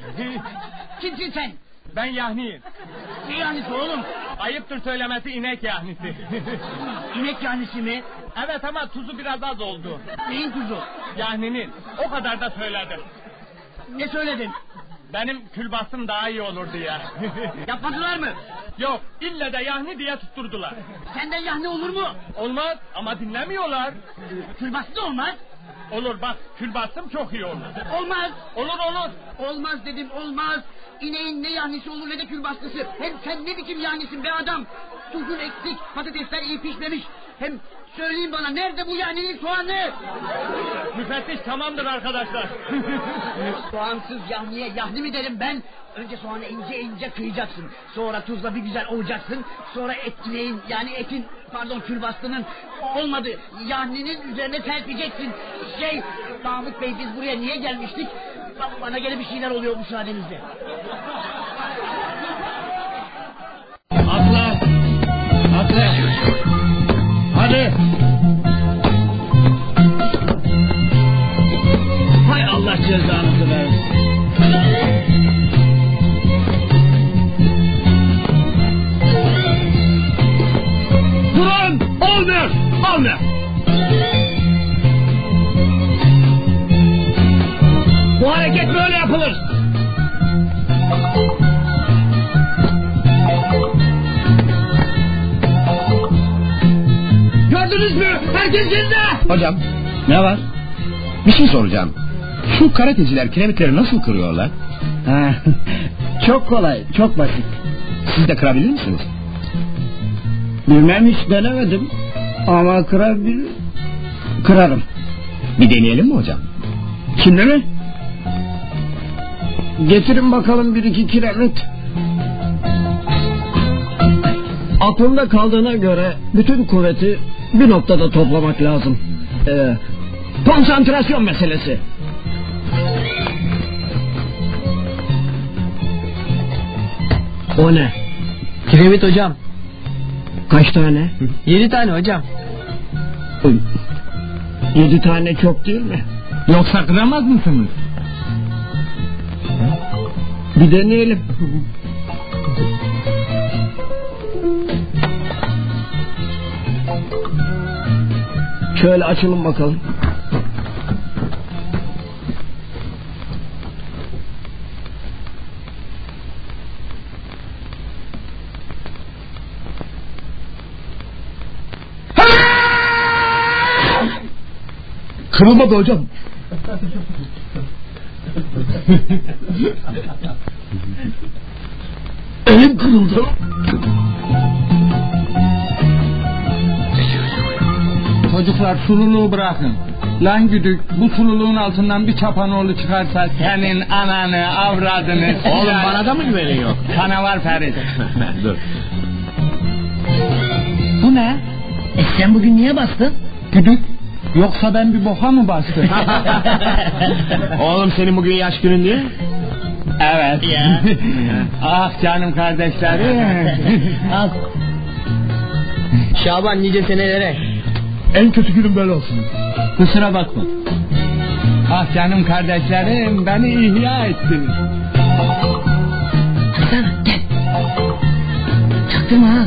Kimsin sen? Ben yahniyim. Ne yahnisi oğlum? Ayıptır söylemesi inek yahnisi. İnek yahnisi mi? evet ama tuzu biraz az oldu. Neyin tuzu? Yahninin. O kadar da söyledim. Ne söyledin? Benim külbastım daha iyi olur diye. Yapmadılar mı? Yok ille de yahni diye tutturdular. Senden yahni olur mu? Olmaz ama dinlemiyorlar. Külbastı da olmaz. Olur bak külbastım çok iyi olur. Olmaz. Olur olur. Olmaz dedim olmaz. İneğin ne yahnisi olur ne de külbastısı. Hem sen ne biçim yahnisin be adam. Tuzun eksik, patatesler iyi pişmemiş. Hem söyleyin bana nerede bu yahninin soğanı? Müfettiş tamamdır arkadaşlar. Soğansız yahniye yahni mi derim ben? Önce soğanı ince ince kıyacaksın. Sonra tuzla bir güzel ovacaksın. Sonra et ineğin yani etin pardon külbastının olmadı. Yahninin üzerine serpeceksin. Şey Mahmut Bey biz buraya niye gelmiştik? Bana gene bir şeyler oluyor müsaadenizle. Atla. Atla. Hadi. Hay Allah cezanızı versin. Durun! Olmuyor! Olmuyor! Bu hareket böyle yapılır. Gördünüz mü? Herkes yerinde. Hocam ne var? Bir şey soracağım. Şu karateciler kiremitleri nasıl kırıyorlar? Ha, çok kolay, çok basit. Siz de kırabilir misiniz? Bilmem hiç denemedim. Ama kırabilir... Kırarım. Bir deneyelim mi hocam? Şimdi mi? Getirin bakalım bir iki kiremit. Aklımda kaldığına göre bütün kuvveti bir noktada toplamak lazım. Ee, konsantrasyon meselesi. O ne? Kiremit hocam. Kaç tane? Yedi tane hocam. Yedi tane çok değil mi? Yoksa kıramaz mısınız? Bir deneyelim. Şöyle açalım bakalım. Kırılmadı hocam. Elim kırıldı. Çocuklar sululuğu bırakın. Lan güdük bu sululuğun altından bir çapanoğlu çıkarsa senin ananı avradını... Oğlum bana da mı güvenin yok? Sana var Ferit. Dur. Bu ne? E sen bugün niye bastın? Güdük. Yoksa ben bir boka mı bastım? Oğlum senin bugün yaş günün değil mi? evet. Ya. ah canım kardeşlerim. Al. Şaban nice senelere. En kötü günün böyle olsun. Kusura bakma. Ah canım kardeşlerim beni ihya ettiniz. Hasan gel. Çaktırma ha.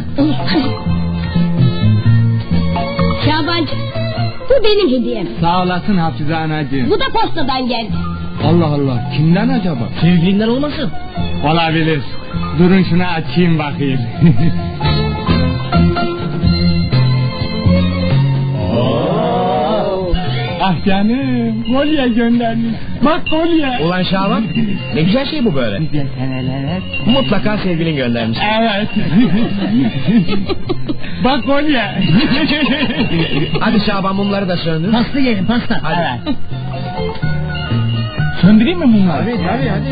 Şabancı bu benim hediyem. Sağ olasın Hafize anacığım. Bu da postadan geldi. Allah Allah kimden acaba? Sevgilinden olmasın? Olabilir. Durun şunu açayım bakayım. ah canım kolye göndermiş. Bak kolye. Ulan Şaban ne güzel şey bu böyle. Güzel seneler. Mutlaka sevgilin göndermiş. Evet. Bak kolye. Hadi Şaban mumları da söndür. Pasta yiyelim pasta. Hadi. Söndüreyim mi mumları? Hadi hadi hadi.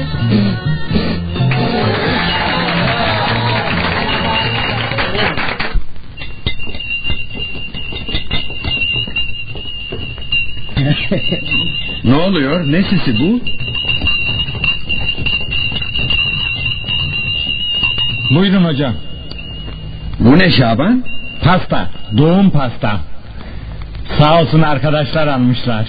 ne oluyor? Ne sesi bu? Buyurun hocam. Bu ne Şaban? Pasta. Doğum pasta. Sağ olsun arkadaşlar almışlar.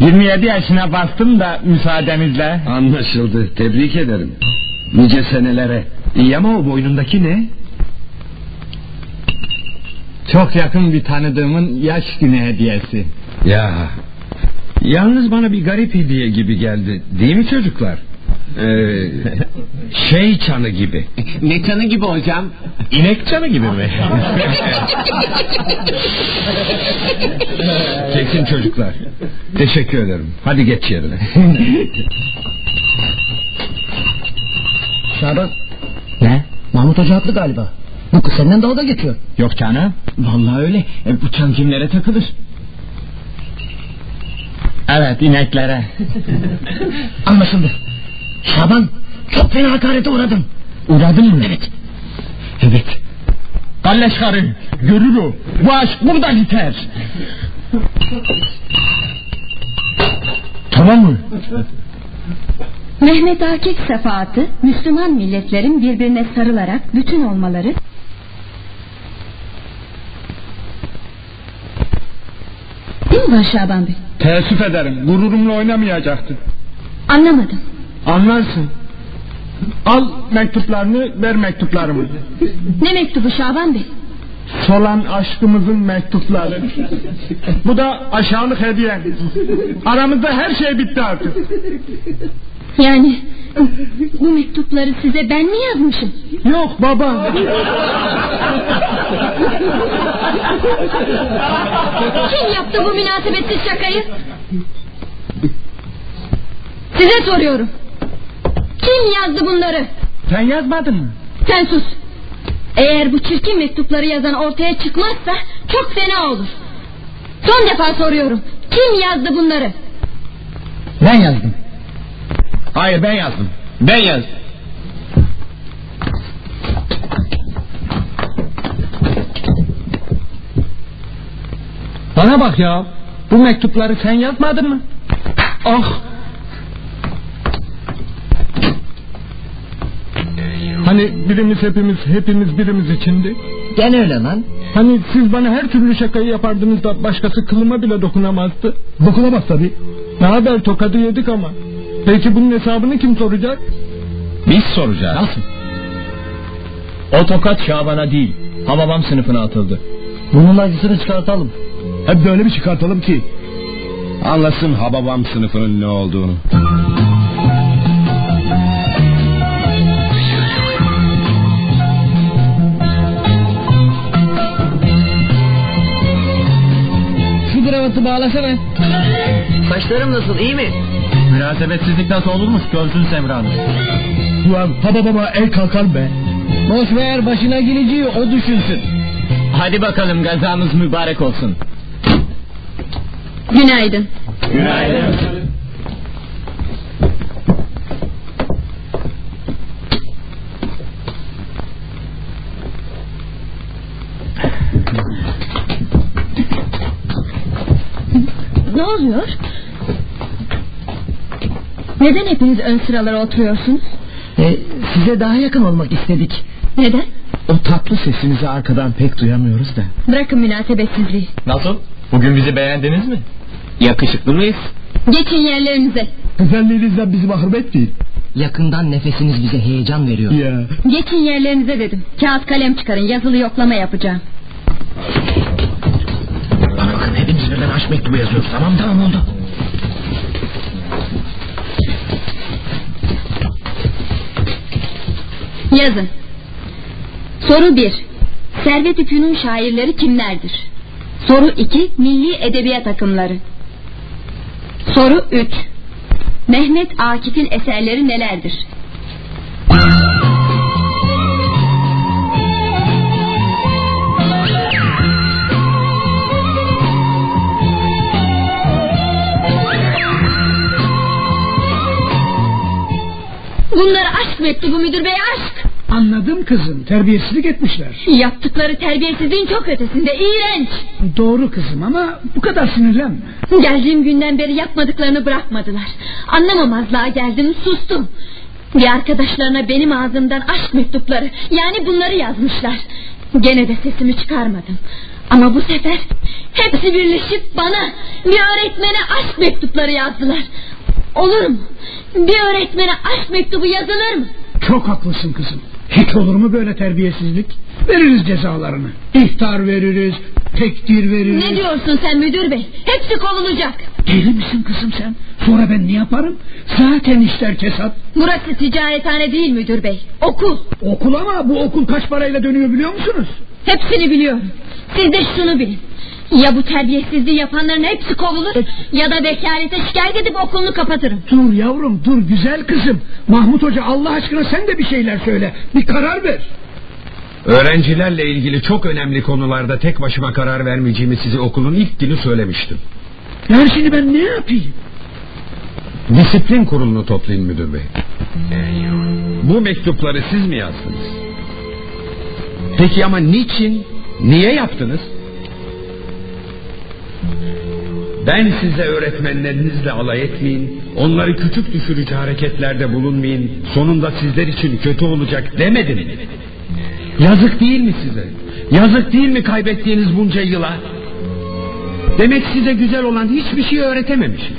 27 yaşına bastım da müsaadenizle. Anlaşıldı. Tebrik ederim. Nice senelere. İyi ama o boynundaki ne? Çok yakın bir tanıdığımın yaş günü hediyesi. Ya. Yalnız bana bir garip hediye gibi geldi. Değil mi çocuklar? Ee, şey çanı gibi. Ne kanı gibi hocam? İnek çanı gibi mi? Çekin çocuklar. Teşekkür ederim. Hadi geç yerine. Şaban Ne? Mahmut Hoca haklı galiba. Bu kız senden dalga geçiyor. Yok canım. Vallahi öyle. E, bu çan kimlere takılır? Evet ineklere. Anlaşıldı. Şaban çok fena hakarete uğradın. Uğradın mı? Evet. Evet. Kalleş karı. Görür o. Bu aşk burada biter. tamam mı? Mehmet Akif sefaatı Müslüman milletlerin birbirine sarılarak bütün olmaları Değil mi Şaban Bey? Teessüf ederim. Gururumla oynamayacaktın. Anlamadım. Anlarsın. Al mektuplarını, ver mektuplarımı. Ne mektubu Şaban Bey? Solan aşkımızın mektupları. Bu da aşağılık hediyen. Aramızda her şey bitti artık. Yani bu mektupları size ben mi yazmışım? Yok baba. Kim yaptı bu münasebetsiz şakayı? Size soruyorum. Kim yazdı bunları? Sen yazmadın mı? Sen sus. Eğer bu çirkin mektupları yazan ortaya çıkmazsa çok fena olur. Son defa soruyorum. Kim yazdı bunları? Ben yazdım. Hayır ben yazdım. Ben yazdım. Bana bak ya. Bu mektupları sen yazmadın mı? Ah. Hani birimiz hepimiz, hepimiz birimiz içindi. Gene öyle lan. Hani siz bana her türlü şakayı yapardınız da başkası kılıma bile dokunamazdı. Dokunamaz tabii. Ne haber tokadı yedik ama. Peki bunun hesabını kim soracak? Biz soracağız. Nasıl? O tokat Şaban'a değil, Hababam sınıfına atıldı. Bunun acısını çıkartalım. Hep böyle bir çıkartalım ki. Anlasın Hababam sınıfının ne olduğunu. Şu kravatı bağlasana. Saçlarım nasıl iyi mi? Münasebetsizlik nasıl olurmuş görsün Semra'nın. Ulan Hababama el kalkar be. Boş ver başına geleceği o düşünsün. Hadi bakalım gazamız mübarek olsun. Günaydın. Günaydın. Ne oluyor? Neden hepiniz ön sıralara oturuyorsunuz? E, size daha yakın olmak istedik. Neden? O tatlı sesinizi arkadan pek duyamıyoruz da. Bırakın münasebetsizliği. Nasıl? Bugün bizi beğendiniz mi? Yakışıklı mıyız? Geçin yerlerinize. Güzelliğinizden bizi mahrum etmeyin. Yakından nefesiniz bize heyecan veriyor. Ya. Geçin yerlerinize dedim. Kağıt kalem çıkarın yazılı yoklama yapacağım. Bana bakın hepimiz birden aşk mektubu yazıyoruz. Tamam tamam oldu. Yazın. Soru 1. Servet Üpü'nün şairleri kimlerdir? Soru 2. Milli edebiyat akımları. Soru 3. Mehmet Akif'in eserleri nelerdir? Bunlar aşk mektubu müdür bey aşk. Anladım kızım terbiyesizlik etmişler. Yaptıkları terbiyesizliğin çok ötesinde iğrenç. Doğru kızım ama bu kadar sinirlenme. Geldiğim günden beri yapmadıklarını bırakmadılar. Anlamamazlığa geldim sustum. Bir arkadaşlarına benim ağzımdan aşk mektupları yani bunları yazmışlar. Gene de sesimi çıkarmadım. Ama bu sefer hepsi birleşip bana bir öğretmene aşk mektupları yazdılar. Olur mu? Bir öğretmene aşk mektubu yazılır mı? Çok haklısın kızım. Hiç olur mu böyle terbiyesizlik? Veririz cezalarını. İhtar veririz, tekdir veririz. Ne diyorsun sen müdür bey? Hepsi kovulacak. Deli misin kızım sen? Sonra ben ne yaparım? Zaten işler kesat. Burası ticarethane değil müdür bey. Okul. Okul ama bu okul kaç parayla dönüyor biliyor musunuz? Hepsini biliyorum. Siz de şunu bilin. Ya bu terbiyesizliği yapanların hepsi kovulur ya da vekalete şikayet edip okulunu kapatırım. Dur yavrum dur güzel kızım. Mahmut Hoca Allah aşkına sen de bir şeyler söyle. Bir karar ver. Öğrencilerle ilgili çok önemli konularda tek başıma karar vermeyeceğimi size okulun ilk günü söylemiştim. Yani şimdi ben ne yapayım? Disiplin kurulunu toplayın müdür bey. Bu mektupları siz mi yazdınız? Peki ama niçin? Niye yaptınız? Ben size öğretmenlerinizle alay etmeyin, Onları küçük düşürücü hareketlerde bulunmayın. Sonunda sizler için kötü olacak demedim mi? Yazık değil mi size? Yazık değil mi kaybettiğiniz bunca yıla? Demek size güzel olan hiçbir şey öğretememişiz.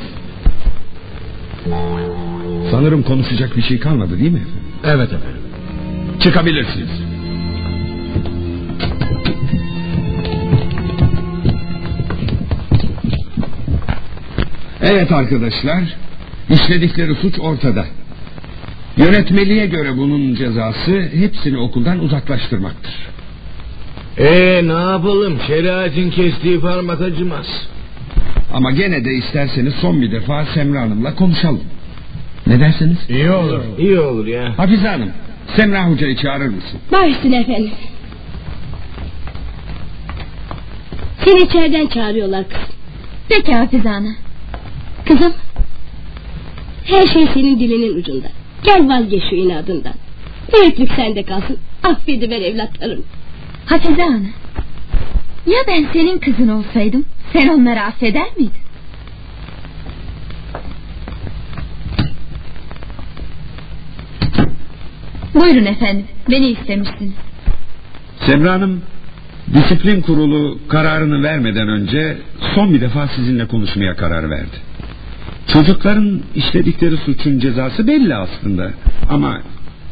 Sanırım konuşacak bir şey kalmadı değil mi? Evet efendim. Çıkabilirsiniz. Evet arkadaşlar, işledikleri suç ortada. Yönetmeliğe göre bunun cezası hepsini okuldan uzaklaştırmaktır. Ee ne yapalım? Şeriatın kestiği parmak acımaz. Ama gene de isterseniz son bir defa Semra Hanım'la konuşalım. Ne dersiniz? İyi olur. İyi olur ya. Hafize Hanım, Semra Hoca'yı çağırır mısın? Bağışsın efendim. Seni içeriden çağırıyorlar kızım. Peki Hafize Ana. Kızım. Her şey senin dilinin ucunda. Gel vazgeç şu inadından. Büyüklük sende kalsın. Affediver evlatlarım. Hafize Ana. Ya ben senin kızın olsaydım sen onları affeder miydin? Buyurun efendim beni istemişsiniz. Semra Hanım, disiplin kurulu kararını vermeden önce son bir defa sizinle konuşmaya karar verdi. Çocukların işledikleri suçun cezası belli aslında ama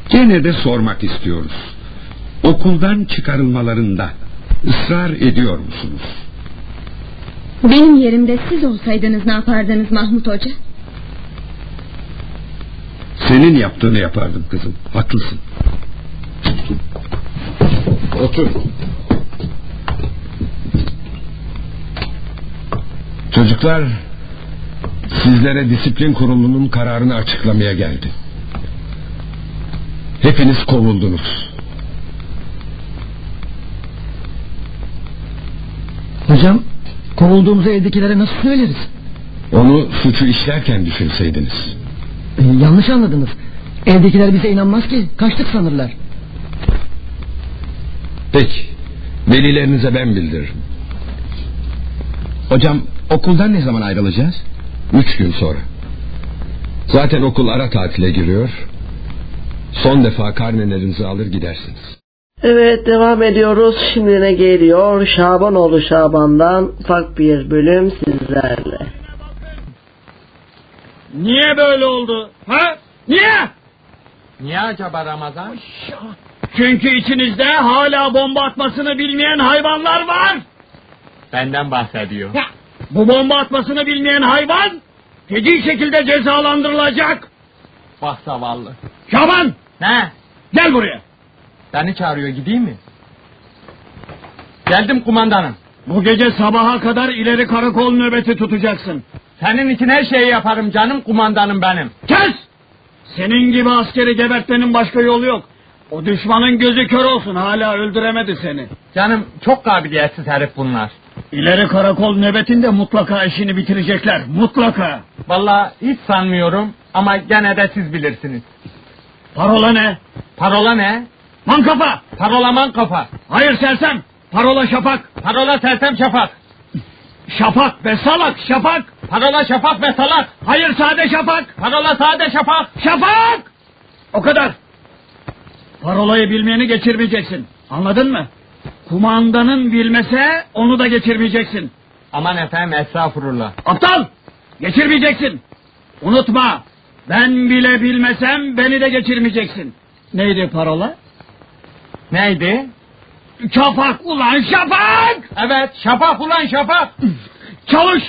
gene de sormak istiyoruz. Okuldan çıkarılmalarında ısrar ediyor musunuz? Benim yerimde siz olsaydınız ne yapardınız Mahmut Hoca? Senin yaptığını yapardım kızım. Haklısın. Otur. Çocuklar, sizlere disiplin kurulunun kararını açıklamaya geldi. Hepiniz kovuldunuz. Hocam kovulduğumuzu evdekilere nasıl söyleriz? Onu suçu işlerken düşünseydiniz. Ee, yanlış anladınız. Evdekiler bize inanmaz ki. Kaçtık sanırlar. Peki, velilerinize ben bildiririm. Hocam, okuldan ne zaman ayrılacağız? Üç gün sonra. Zaten okul ara tatile giriyor. Son defa karnelerinizi alır gidersiniz. Evet devam ediyoruz. Şimdi ne geliyor? Şabanoğlu Şaban'dan ufak bir bölüm sizlerle. Niye böyle oldu? Ha? Niye? Niye acaba Ramazan? Çünkü içinizde hala bomba atmasını bilmeyen hayvanlar var. Benden bahsediyor. Ya, bu bomba atmasını bilmeyen hayvan feci şekilde cezalandırılacak. Bak zavallı. Şaban Ne? gel buraya. Beni çağırıyor gideyim mi? Geldim kumandanım. Bu gece sabaha kadar ileri karakol nöbeti tutacaksın. Senin için her şeyi yaparım canım kumandanım benim. Kes! Senin gibi askeri gebertmenin başka yolu yok. O düşmanın gözü kör olsun hala öldüremedi seni. Canım çok kabiliyetsiz herif bunlar. İleri karakol nöbetinde mutlaka işini bitirecekler. Mutlaka. Vallahi hiç sanmıyorum ama gene de siz bilirsiniz. Parola ne? Parola ne? Man kafa! Parola man kafa. Hayır sersem! Parola şafak! Parola sersem şafak. Şafak be salak şafak! Parola şafak ve salak. Hayır sade şafak! Parola sade şafak. Şafak! O kadar. Parolayı bilmeyeni geçirmeyeceksin. Anladın mı? Kumandanın bilmese onu da geçirmeyeceksin. Aman efendim estağfurullah. Aptal! Geçirmeyeceksin. Unutma. Ben bile bilmesem beni de geçirmeyeceksin. Neydi parola? Neydi? Şafak ulan şafak! Evet şafak ulan şafak. Çalış!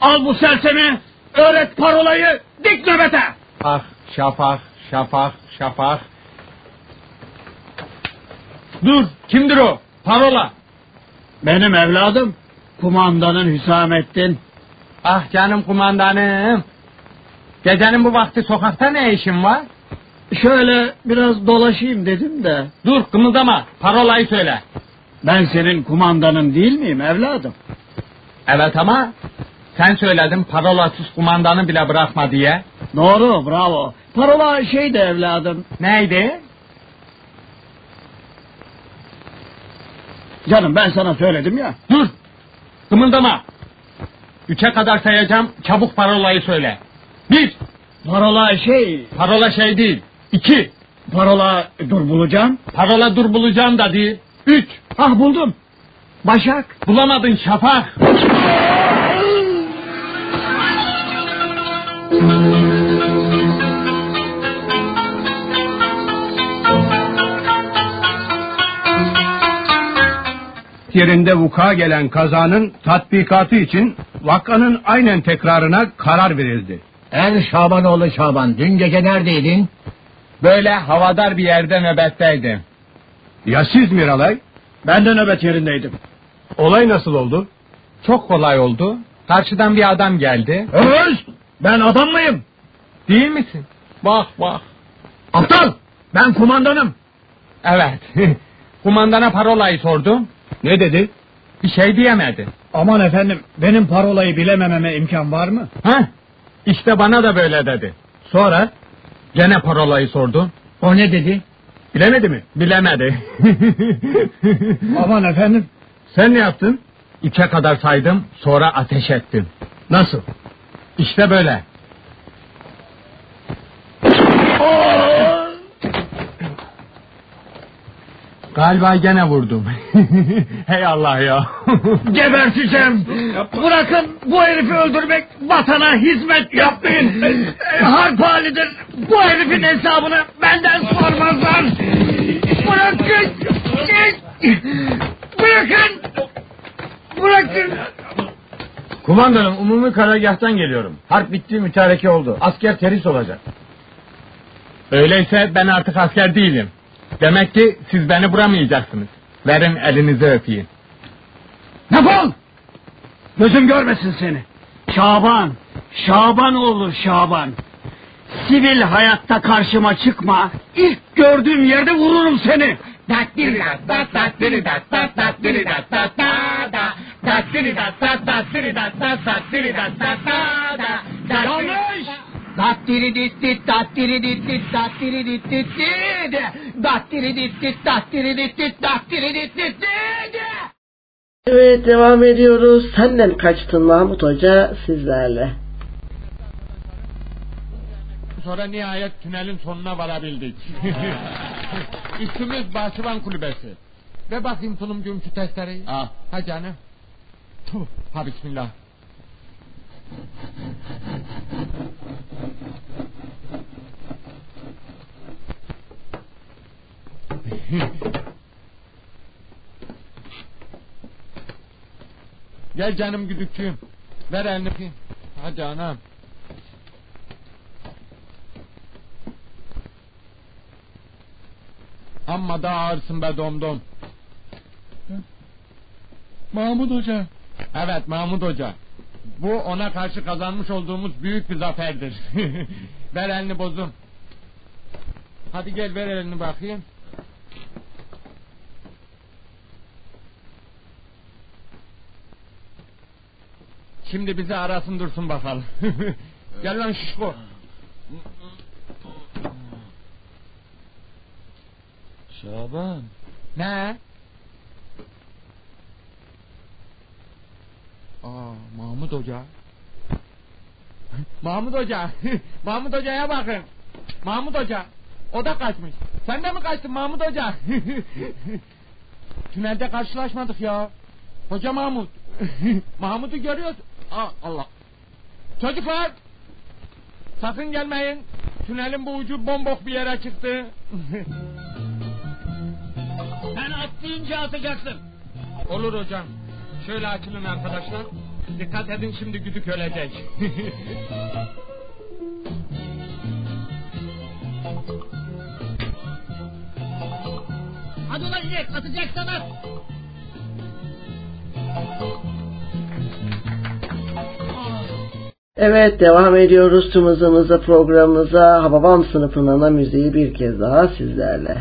Al bu sersemi, öğret parolayı, dik nöbete! Ah şafak şafak şafak. Dur kimdir o? Parola. Benim evladım, kumandanın Hüsamettin. Ah canım kumandanım. Gecenin bu vakti sokakta ne işin var? Şöyle biraz dolaşayım dedim de. Dur kımıldama parolayı söyle. Ben senin kumandanın değil miyim evladım? Evet ama sen söyledin parolasız kumandanı bile bırakma diye. Doğru bravo. Parola şeydi evladım. Neydi? Canım ben sana söyledim ya. Dur kımıldama. Üçe kadar sayacağım çabuk parolayı söyle. Bir, Parola şey... Parola şey değil. İki. Parola dur bulacağım. Parola dur bulacağım da değil. Üç. Ah buldum. Başak. Bulamadın Şafak. yerinde vuka gelen kazanın tatbikatı için vakanın aynen tekrarına karar verildi. Er Şabanoğlu Şaban dün gece neredeydin? Böyle havadar bir yerde nöbetteydim. Ya siz Miralay? Ben de nöbet yerindeydim. Olay nasıl oldu? Çok kolay oldu. Karşıdan bir adam geldi. Öz! Ben adam mıyım? Değil misin? Bak bak. Aptal! Ben kumandanım. Evet. Kumandana parolayı sordum. Ne dedi? Bir şey diyemedi. Aman efendim benim parolayı bilemememe imkan var mı? Ha? İşte bana da böyle dedi. Sonra? Gene parolayı sordum. O ne dedi? Bilemedi mi? Bilemedi. Aman efendim. Sen ne yaptın? Üçe kadar saydım sonra ateş ettim. Nasıl? İşte böyle. Galiba gene vurdum. Hey Allah ya. Geberteceğim. Bırakın bu herifi öldürmek vatana hizmet yapmayın. Harp halidir. Bu herifin hesabını benden sormazlar. Bırakın. Bırakın. Bırakın. Kumandanım umumi karargahtan geliyorum. Harp bitti mütareke oldu. Asker teris olacak. Öyleyse ben artık asker değilim. Demek ki siz beni vuramayacaksınız. Verin elinizi öpeyim. Defol! Gözüm görmesin seni. Şaban, Şaban oğlu Şaban. Sivil hayatta karşıma çıkma. İlk gördüğüm yerde vururum seni. Yanlış! Dattiri dittit dattiri dittit dattiri dittit dattiri dittit dattiri dittit dattiri dittit Evet devam ediyoruz. Senden kaçtın Mahmut Hoca sizlerle. Sonra nihayet tünelin sonuna varabildik. Üstümüz Bahçıvan Kulübesi. Ve bakayım tulumcuğum şu testereyi. Ah. Ha canım. Tuh, ha bismillah. Gel canım güdükçüğüm. Ver elini. Hadi anam. Amma da ağırsın be domdom. Mahmut Hoca. Evet Mahmut Hoca. Bu ona karşı kazanmış olduğumuz büyük bir zaferdir. ver elini bozum. Hadi gel ver elini bakayım. Şimdi bizi arasın dursun bakalım. gel lan şişko. Şaban. Ne? Aa, Mahmut Hoca. Mahmut Hoca. Mahmut Hoca'ya bakın. Mahmut Hoca. O da kaçmış. Sen de mi kaçtın Mahmut Hoca? Tünelde karşılaşmadık ya. Hoca Mahmut. Mahmut'u görüyoruz. Aa, Allah. Çocuklar. Sakın gelmeyin. Tünelin bu ucu bombok bir yere çıktı. Sen atlayınca atacaksın. Olur hocam. Şöyle açılın arkadaşlar. Dikkat edin şimdi güdük ölecek. Hadi ulan inek atacaksan at. Evet devam ediyoruz tüm hızımızla programımıza Hababam sınıfının ana müziği bir kez daha sizlerle.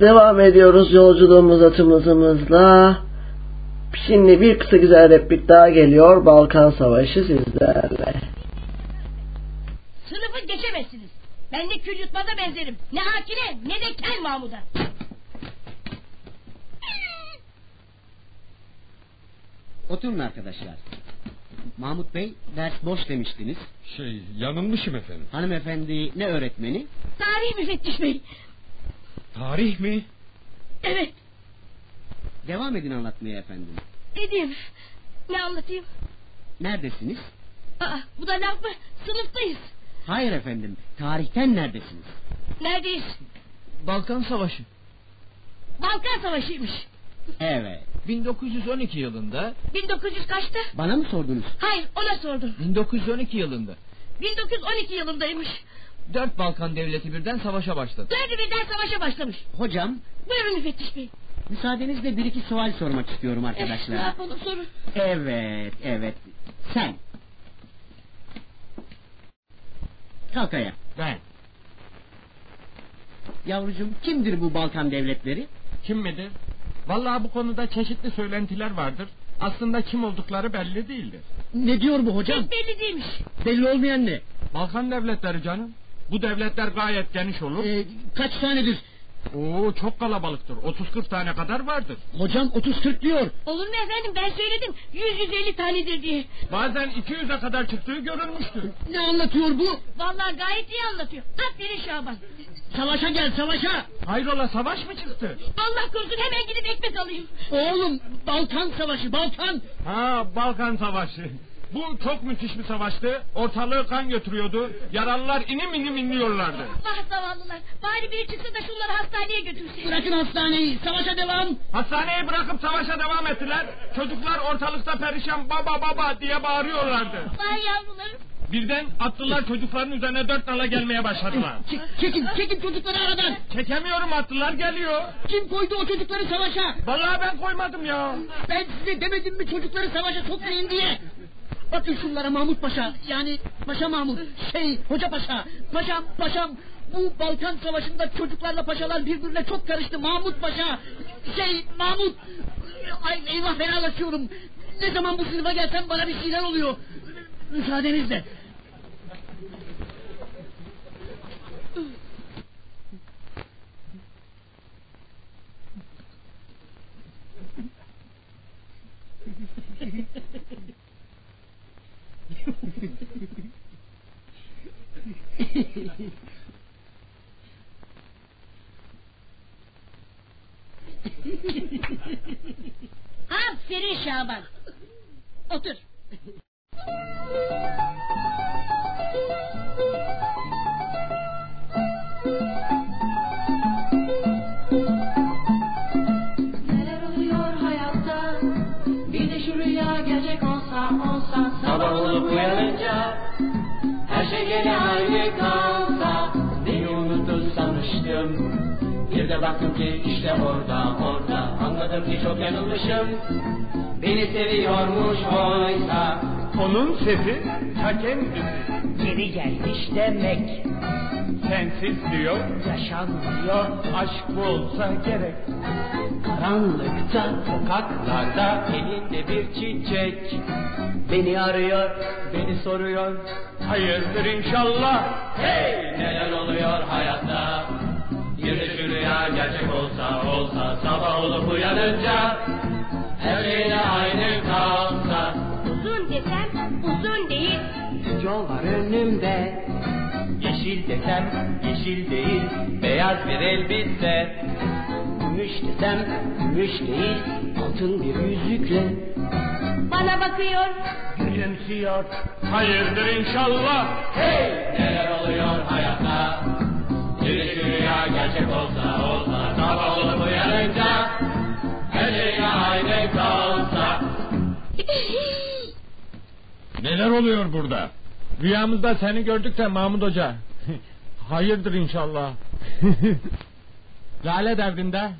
Devam ediyoruz yolculuğumuza tımızımızla. Şimdi bir kısa güzel replik daha geliyor. Balkan Savaşı sizlerle. Sınıfı geçemezsiniz. Ben de kül yutmaza benzerim. Ne Hakine ne de Kel Mahmud'a. Oturun arkadaşlar. Mahmut Bey ders boş demiştiniz. Şey yanılmışım efendim. Hanımefendi ne öğretmeni? Tarih müfettiş bey. Tarih mi? Evet Devam edin anlatmaya efendim. edeyim. Ne anlatayım? Neredesiniz? Aa, bu da laf mı? Sınıftayız. Hayır efendim. Tarihten neredesiniz? Neredeyiz? Balkan Savaşı. Balkan Savaşı'ymış. Evet. 1912 yılında 1900 kaçtı? Bana mı sordunuz? Hayır ona sordum. 1912 yılında 1912 yılındaymış. Dört Balkan devleti birden savaşa başladı. Dördü birden savaşa başlamış. Hocam Buyurun müfettiş bey. müsaadenizle bir iki sual sormak istiyorum Eh, ne arkadaşlar. yapalım sorun. Evet evet. Sen. Kalk ayağa. Ben. Yavrucuğum kimdir bu Balkan devletleri? Kim midir? Vallahi bu konuda çeşitli söylentiler vardır. Aslında kim oldukları belli değildir. Ne diyor bu hocam? Hiç belli değilmiş. Belli olmayan ne? Balkan devletleri canım. Bu devletler gayet geniş olur. Ee, kaç tanedir? Oo çok kalabalıktır. 30-40 tane kadar vardır. Hocam 30-40 diyor. Olur mu efendim ben söyledim 100-150 tanedir diye. Bazen 200'e kadar çıktığı görülmüştür. Ne anlatıyor bu? Vallahi gayet iyi anlatıyor. Aferin Şaban. Savaşa gel savaşa. Hayrola savaş mı çıktı? Allah korusun hemen gidip ekmek alayım. Oğlum Balkan savaşı Balkan. Ha Balkan savaşı. Bu çok müthiş bir savaştı. Ortalığı kan götürüyordu. Yaralılar inim inim inliyorlardı. Vah zavallılar. Bari biri çıksa da şunları hastaneye götürse. Bırakın hastaneyi. Savaşa devam. Hastaneyi bırakıp savaşa devam ettiler. Çocuklar ortalıkta perişan baba baba diye bağırıyorlardı. Vay yavrularım. Birden atlılar çocukların üzerine dört nala gelmeye başladılar. Ç- çekin, çekin çocukları aradan. Çekemiyorum atlılar geliyor. Kim koydu o çocukları savaşa? Vallahi ben koymadım ya. Ben size demedim mi çocukları savaşa sokmayın diye. Bakın şunlara Mahmut Paşa. Yani Paşa Mahmut şey Hoca Paşa. Paşam paşam bu Balkan Savaşı'nda çocuklarla paşalar birbirine çok karıştı. Mahmut Paşa şey Mahmut. Ay eyvah fenalaşıyorum ne zaman bu sınıfa gelsem bana bir şeyler oluyor. Müsaadenizle Aferin Şaban. Otur. Sabah olup uyanınca Her şey gene aynı kalsa Beni unuttu sanmıştım Bir de baktım ki işte orada orada Anladım ki çok yanılmışım Beni seviyormuş oysa Onun sesi ta kendisi. Geri gelmiş demek Sensiz diyor. Yaşanmıyor Aşk bu olsa gerek. Karanlıkta sokaklarda elinde bir çiçek Beni arıyor, beni soruyor Hayırdır inşallah. Hey neler oluyor hayatta Bir de şu rüya gerçek olsa olsa Sabah olup uyanınca Her şeyle aynı kalsa. Uzun desem uzun değil. Yol var önümde. Yeşil desem yeşil değil. Beyaz bir elbise. Gümüş desem gümüş değil. Altın bir yüzükle. Bana bakıyor. Gülümsüyor. Hayırdır inşallah. Hey! Neler oluyor hayatta Bir de rüya gerçek olsa olsa Sabah olup uyanınca Her şey kalsa Neler oluyor burada? Rüyamızda seni gördük de Mahmut Hoca. Hayırdır inşallah. Lale devrinde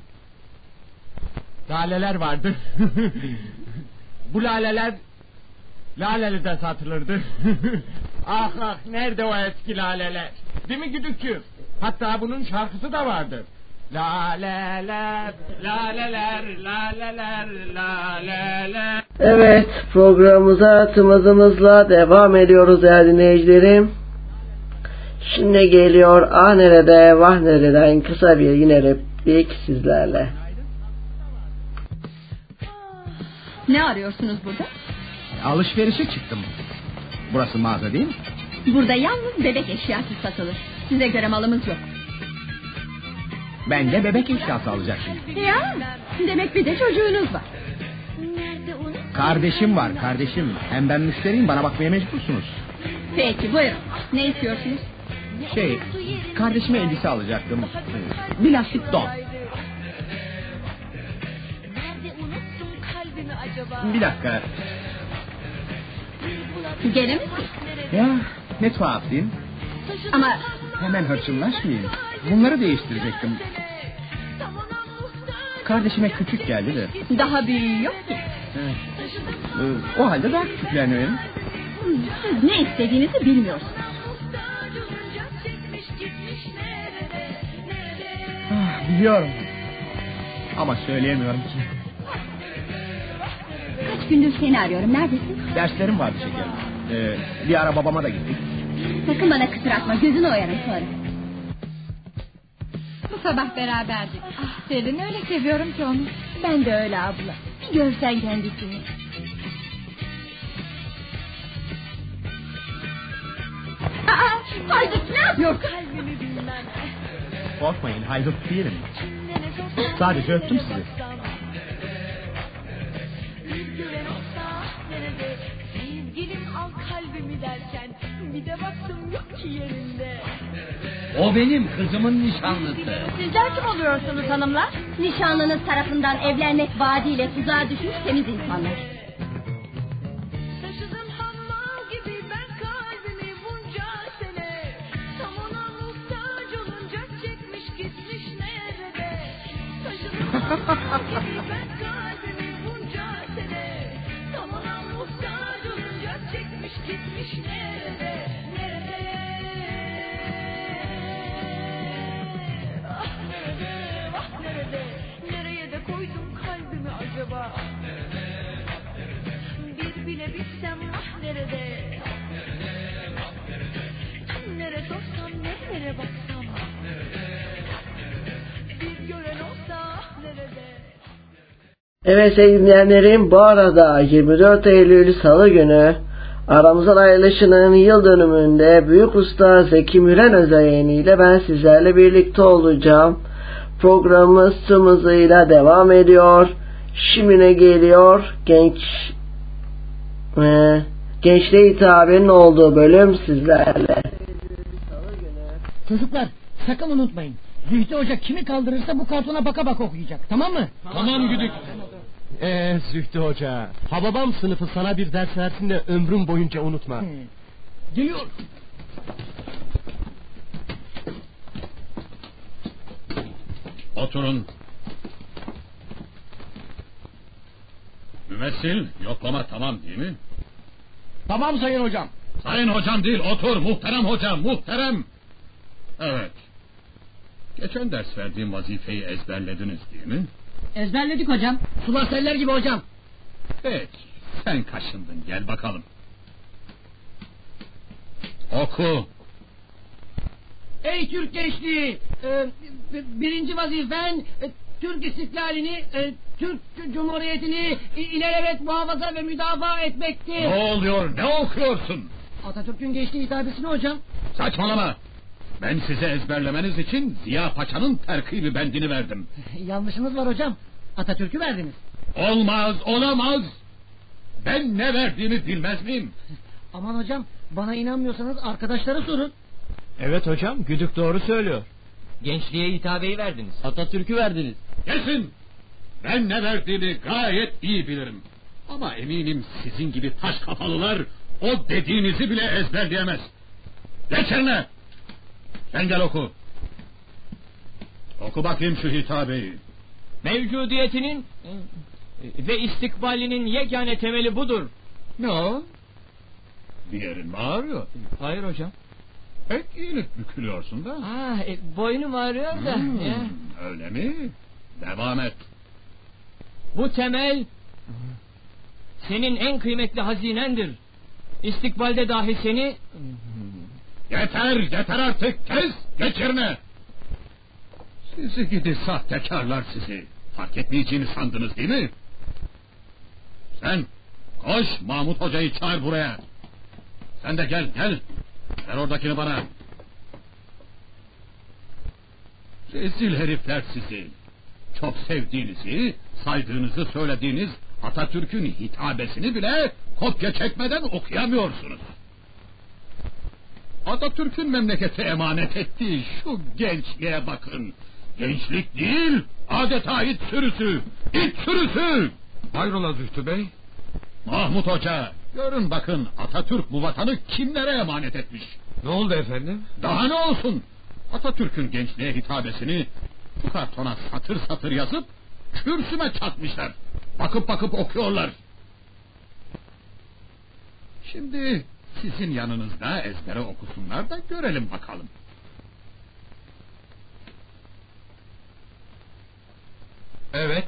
laleler vardı. Bu laleler Laleli'de satılırdı. ah ah nerede o eski laleler? Değil mi güdükçü? Hatta bunun şarkısı da vardır. Laleler, laleler, laleler, laleler. Evet programımıza tımızımızla devam ediyoruz değerli dinleyicilerim. Şimdi geliyor ah nerede vah nereden kısa bir yine replik sizlerle. Ne arıyorsunuz burada? Alışverişe çıktım. Burası mağaza değil mi? Burada yalnız bebek eşyası satılır. Size göre malımız yok. Ben de bebek eşyası alacaktım. Ya demek bir de çocuğunuz var. Kardeşim var kardeşim. Hem ben müşteriyim bana bakmaya mecbursunuz. Peki buyurun. Ne istiyorsunuz? Şey kardeşime elbise alacaktım. Bir lastik don. Bir dakika. Gene mi? Ya ne tuhaf değil mi? Ama Hemen hırçınlaşmayayım. Bunları değiştirecektim. Kardeşime küçük geldi de. daha büyüğü yok ki. Ee, O halde daha küçüklerini verin. Siz ne istediğinizi bilmiyorsunuz. Ah, biliyorum. Ama söyleyemiyorum ki. Kaç gündür seni arıyorum. Neredesin? Derslerim vardı şekerim. Ee, bir ara babama da gittik. Sakın bana kısır atma. Gözünü oyarım sonra. Bu sabah beraberdik. Ah, Selin öyle seviyorum ki onu. Ben de öyle abla. Bir görsen kendisini. Aa, Haydut ne yapıyorsun? Korkmayın haydut değilim. Sadece öptüm sizi. Bir de baktım yok ki yerinde. O benim kızımın nişanlısı. Sizler kim oluyorsunuz hanımlar? Nişanlınız tarafından evlenmek vaadiyle tuzağa düşmüş temiz insanlar. Evet sevgili dinleyenlerim bu arada 24 Eylül Salı günü aramızdan ayrılışının yıl dönümünde Büyük Usta Zeki Müren özel yayınıyla ben sizlerle birlikte olacağım. Programımız tüm hızıyla devam ediyor. Şimdi ne geliyor? Genç e, gençliğe hitabenin olduğu bölüm sizlerle. Çocuklar sakın unutmayın. Zühtü Hoca kimi kaldırırsa bu kartona baka baka okuyacak. Tamam mı? Tamam güdük. Ee Zühtü Hoca, Hababam sınıfı sana bir ders versin de ömrüm boyunca unutma. Geliyor. Oturun. Mümessil, yoklama tamam değil mi? Tamam sayın hocam. Sayın hocam değil, otur. Muhterem hocam, muhterem. Evet. Geçen ders verdiğim vazifeyi ezberlediniz değil mi? Ezberledik hocam. Sular seller gibi hocam. Peki, sen kaşındın. Gel bakalım. Oku. Ey Türk gençliği! e, birinci vazifen e, Türk istiklalini, e, Türk Cumhuriyeti'ni ilelebet muhafaza ve müdafaa etmektir. Ne oluyor, ne okuyorsun? Atatürk'ün geçtiği hitabesini hocam. Saçmalama. Ben size ezberlemeniz için Ziya Paşa'nın terkibi bendini verdim. Yanlışınız var hocam. Atatürk'ü verdiniz. Olmaz, olamaz. Ben ne verdiğimi bilmez miyim? Aman hocam bana inanmıyorsanız arkadaşlara sorun. Evet hocam, güdük doğru söylüyor. Gençliğe hitabeyi verdiniz. Atatürk'ü verdiniz. Kesin. Ben ne verdiğimi gayet iyi bilirim. Ama eminim sizin gibi taş kafalılar o dediğinizi bile ezberleyemez. Geç yerine. Sen gel oku. Oku bakayım şu hitabeyi. Mevcudiyetinin e, ve istikbalinin yegane temeli budur. Ne o? Bir yerin mi ağrıyor? Hayır hocam. Pek iyilik bükülüyorsun da. Ha, e, boynum ağrıyor da. Hmm, ya. öyle mi? Devam et. Bu temel senin en kıymetli hazinendir. İstikbalde dahi seni Yeter, yeter artık. Kes, geç yerine. Sizi gidi sahtekarlar sizi. Fark etmeyeceğini sandınız değil mi? Sen, koş Mahmut Hoca'yı çağır buraya. Sen de gel, gel. Ver oradakini bana. Rezil herifler sizi. Çok sevdiğinizi, saydığınızı söylediğiniz Atatürk'ün hitabesini bile kopya çekmeden okuyamıyorsunuz. Atatürk'ün memlekete emanet ettiği şu gençliğe bakın. Gençlik değil, adeta it sürüsü, it sürüsü. Hayrola Zühtü Bey? Mahmut Hoca, görün bakın Atatürk bu vatanı kimlere emanet etmiş. Ne oldu efendim? Daha ne olsun? Atatürk'ün gençliğe hitabesini bu kartona satır satır yazıp kürsüme çakmışlar. Bakıp bakıp okuyorlar. Şimdi sizin yanınızda ezbere okusunlar da görelim bakalım. Evet.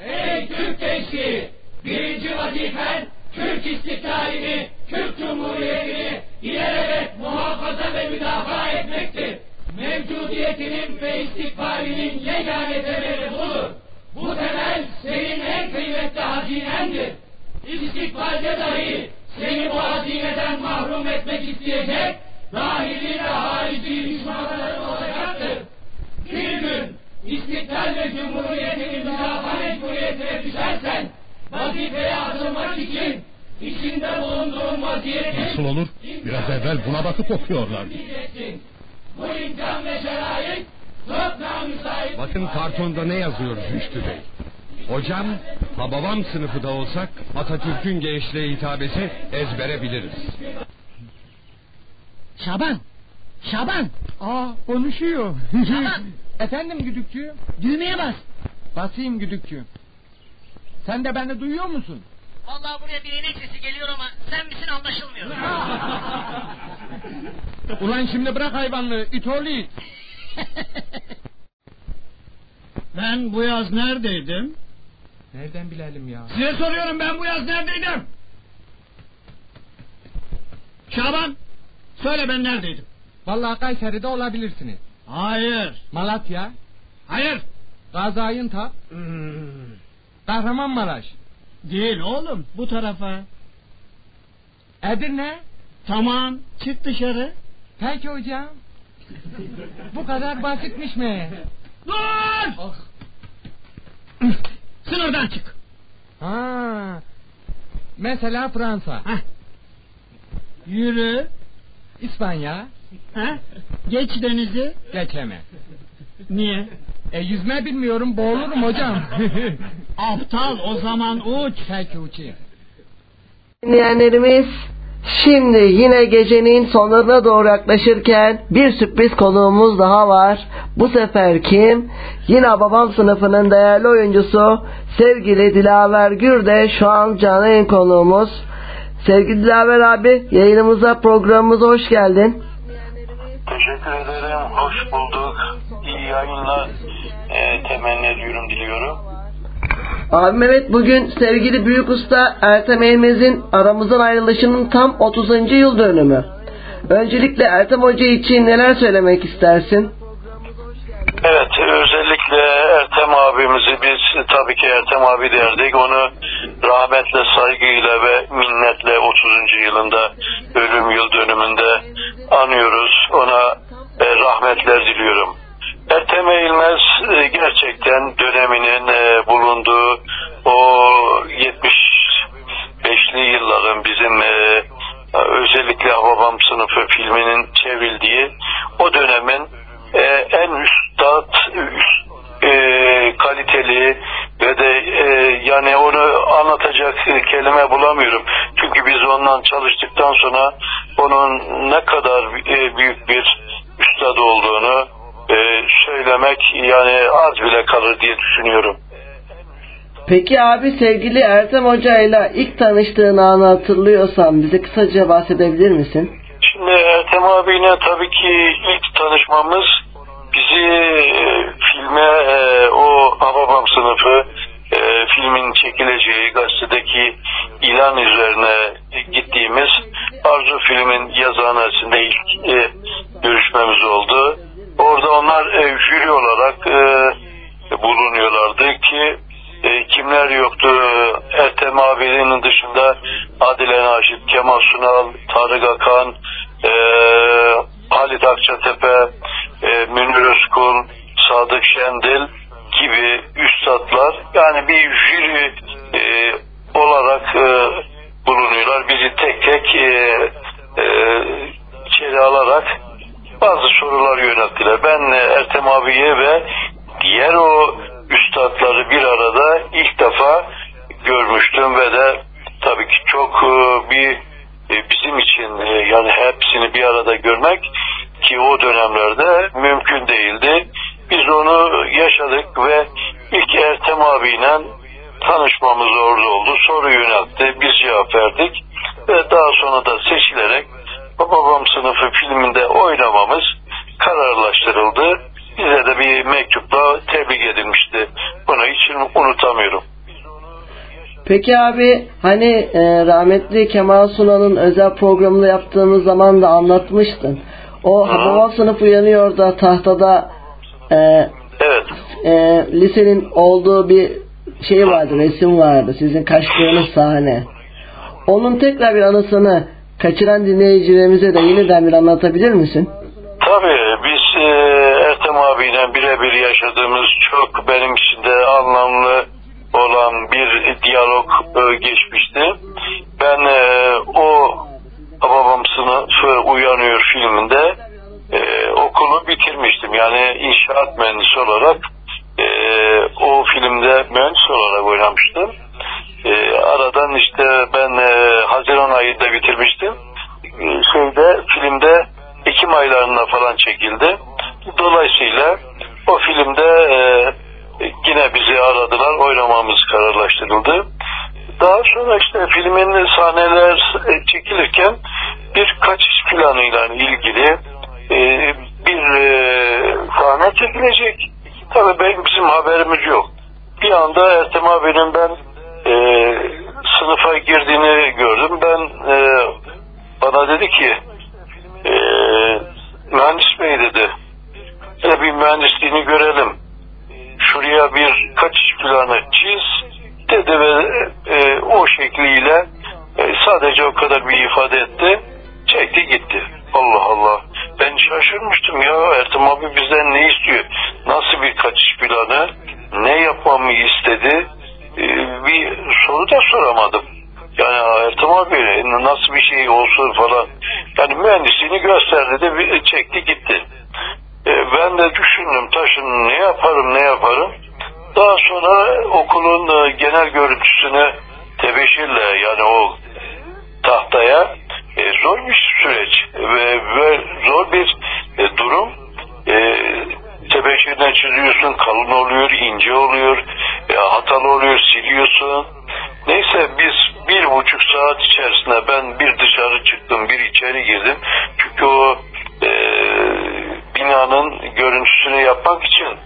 Ey Türk gençliği! Birinci vazifen Türk istiklalini, Türk Cumhuriyeti'ni ilelebet muhafaza ve müdafaa etmektir. Mevcudiyetinin ve istikbalinin yegane temeli budur. Bu temel senin en kıymetli hazinendir. İstikbalde dahi seni bu hazineden mahrum etmek isteyecek dahili ve harici düşmanların olacaktır. Bir gün istiklal ve cumhuriyetini müdafaa mecburiyetine düşersen vazifeye atılmak için İçinde bulunduğum vaziyet Nasıl olur? Biraz evvel buna bakıp okuyorlardı. Bu imkan ve şerait. Bakın kartonda ne yazıyor Rüştü Bey. Hocam, ha babam sınıfı da olsak Atatürk'ün gençliğe hitabesi ezbere biliriz. Şaban. Şaban. Aa konuşuyor. Şaban. Efendim güdükçü? Düğmeye bas. Basayım güdükçü. Sen de beni duyuyor musun? Vallahi buraya bir inek sesi geliyor ama sen misin anlaşılmıyor. Ulan şimdi bırak hayvanlığı it oğlu it. Ben bu yaz neredeydim? Nereden bilelim ya? Size soruyorum ben bu yaz neredeydim? Şaban söyle ben neredeydim? Vallahi Kayseri'de olabilirsiniz. Hayır. Malatya. Hayır. Gaziantep. Kahramanmaraş. Değil oğlum bu tarafa. Edirne. Tamam çık dışarı. Peki hocam. Bu kadar basitmiş mi? Dur! Sınırdan çık. Ha. Mesela Fransa. Yürü. İspanya. Ha? Geç denizi. Geçeme. Niye? E yüzme bilmiyorum boğulurum hocam. Aptal o zaman uç. Peki uçayım. Dinleyenlerimiz şimdi yine gecenin sonlarına doğru yaklaşırken bir sürpriz konuğumuz daha var. Bu sefer kim? Yine babam sınıfının değerli oyuncusu sevgili Dilaver Gür de şu an canlı yayın konuğumuz. Sevgili Dilaver abi yayınımıza programımıza hoş geldin. Teşekkür ederim. Hoş bulduk. İyi yayınlar e, temenni ediyorum, diliyorum. Abi Mehmet bugün sevgili büyük usta Ertem Eğmez'in aramızdan ayrılışının tam 30. yıl dönümü. Öncelikle Ertem Hoca için neler söylemek istersin? Evet, özellikle Ertem abimizi biz tabii ki Ertem abi derdik. Onu rahmetle, saygıyla ve minnetle 30. yılında ölüm yıl dönümünde anıyoruz. Ona e, rahmetler diliyorum. Ertem Eğilmez e, gerçekten döneminin e, bulunduğu o 75'li yılların bizim e, özellikle Babam Sınıfı filminin çevrildiği o dönemin en üstad, üst kaliteli ve de yani onu anlatacak kelime bulamıyorum. Çünkü biz ondan çalıştıktan sonra onun ne kadar büyük bir üstad olduğunu e, söylemek yani az bile kalır diye düşünüyorum. Peki abi sevgili Ertem Hoca ile ilk tanıştığın anı hatırlıyorsan bize kısaca bahsedebilir misin? Şimdi Ertem abiyle tabii ki ilk tanışmamız bizi e, filme e, o Hababam sınıfı e, filmin çekileceği gazetedeki ilan üzerine gittiğimiz Arzu filmin yazıhanesinde ilk e, görüşmemiz oldu. Orada onlar e, jüri olarak e, bulunuyorlardı ki e, kimler yoktu? Ertem abinin dışında Adile Naşit, Kemal Sunal, Tarık Akan, e, Halit Akçatepe, e, Münir Özkul, Sadık Şendil gibi üstadlar yani bir jüri e, olarak e, bulunuyorlar. Bizi tek tek e, e, içeri alarak bazı sorular yönelttiler. Ben e, Ertem abiye ve diğer o üstadları bir arada ilk defa görmüştüm ve de tabii ki çok e, bir e, bizim için yani hepsini bir arada görmek ki o dönemlerde mümkün değildi. Biz onu yaşadık ve ilk Ertem abiyle tanışmamız orada oldu. Soru yöneltti. Biz cevap verdik. Ve daha sonra da seçilerek Babam sınıfı filminde oynamamız kararlaştırıldı. Bize de bir mektupla tebrik edilmişti. Bunu hiç unutamıyorum. Peki abi hani e, rahmetli Kemal Sunal'ın özel programında yaptığımız zaman da anlatmıştın. O Hababam sınıf uyanıyor da tahtada e, evet. e, lisenin olduğu bir şey vardı, resim vardı. Sizin kaçtığınız sahne. Onun tekrar bir anısını kaçıran dinleyicilerimize de yeniden bir anlatabilir misin? Tabii biz e, Ertem abiyle birebir yaşadığımız çok benim için de anlamlı olan bir diyalog e, geçmişti. ben e, o babam sınıfı uyanıyor filminde e, okulu bitirmiştim. Yani inşaat mühendisi olarak e, o filmde mühendis olarak oynamıştım. E, aradan işte ben e, Haziran ayında bitirmiştim. E, şeyde filmde Ekim aylarında falan çekildi. Dolayısıyla o filmde e, yine bizi aradılar, oynamamız kararlaştırıldı. Daha sonra işte filmin sahneler e, çekilirken bir kaçış planıyla ilgili e, bir e, sahne çekilecek. Tabii benim bizim haberimiz yok. Bir anda Ertem abinin ben sınıfa girdiğini gördüm. Ben e, bana dedi ki e, mühendis bey dedi "Hele bir mühendisliğini görelim. Şuraya bir kaçış planı çiz dedi ve e, o şekliyle e, sadece o kadar bir ifade etti. Çekti gitti. Allah Allah. Ben şaşırmıştım ya Ertem abi bizden ne istiyor? Nasıl bir kaçış planı? Ne yapmamı istedi? E, bir soru da soramadım. Yani Ertem abi nasıl bir şey olsun falan. Yani mühendisliğini gösterdi de bir çekti gitti. E, ben de düşündüm taşın ne yaparım ne yaparım. Daha sonra okulun e, genel görüntüsünü tebeşirle yani o tahtaya e, zor bir süreç ve, ve zor bir e, durum. E, tebeşirden çiziyorsun kalın oluyor, ince oluyor, e, hatalı oluyor, siliyorsun. Neyse biz bir buçuk saat içerisinde ben bir dışarı çıktım, bir içeri girdim. Çünkü o e, binanın görüntüsünü yapmak için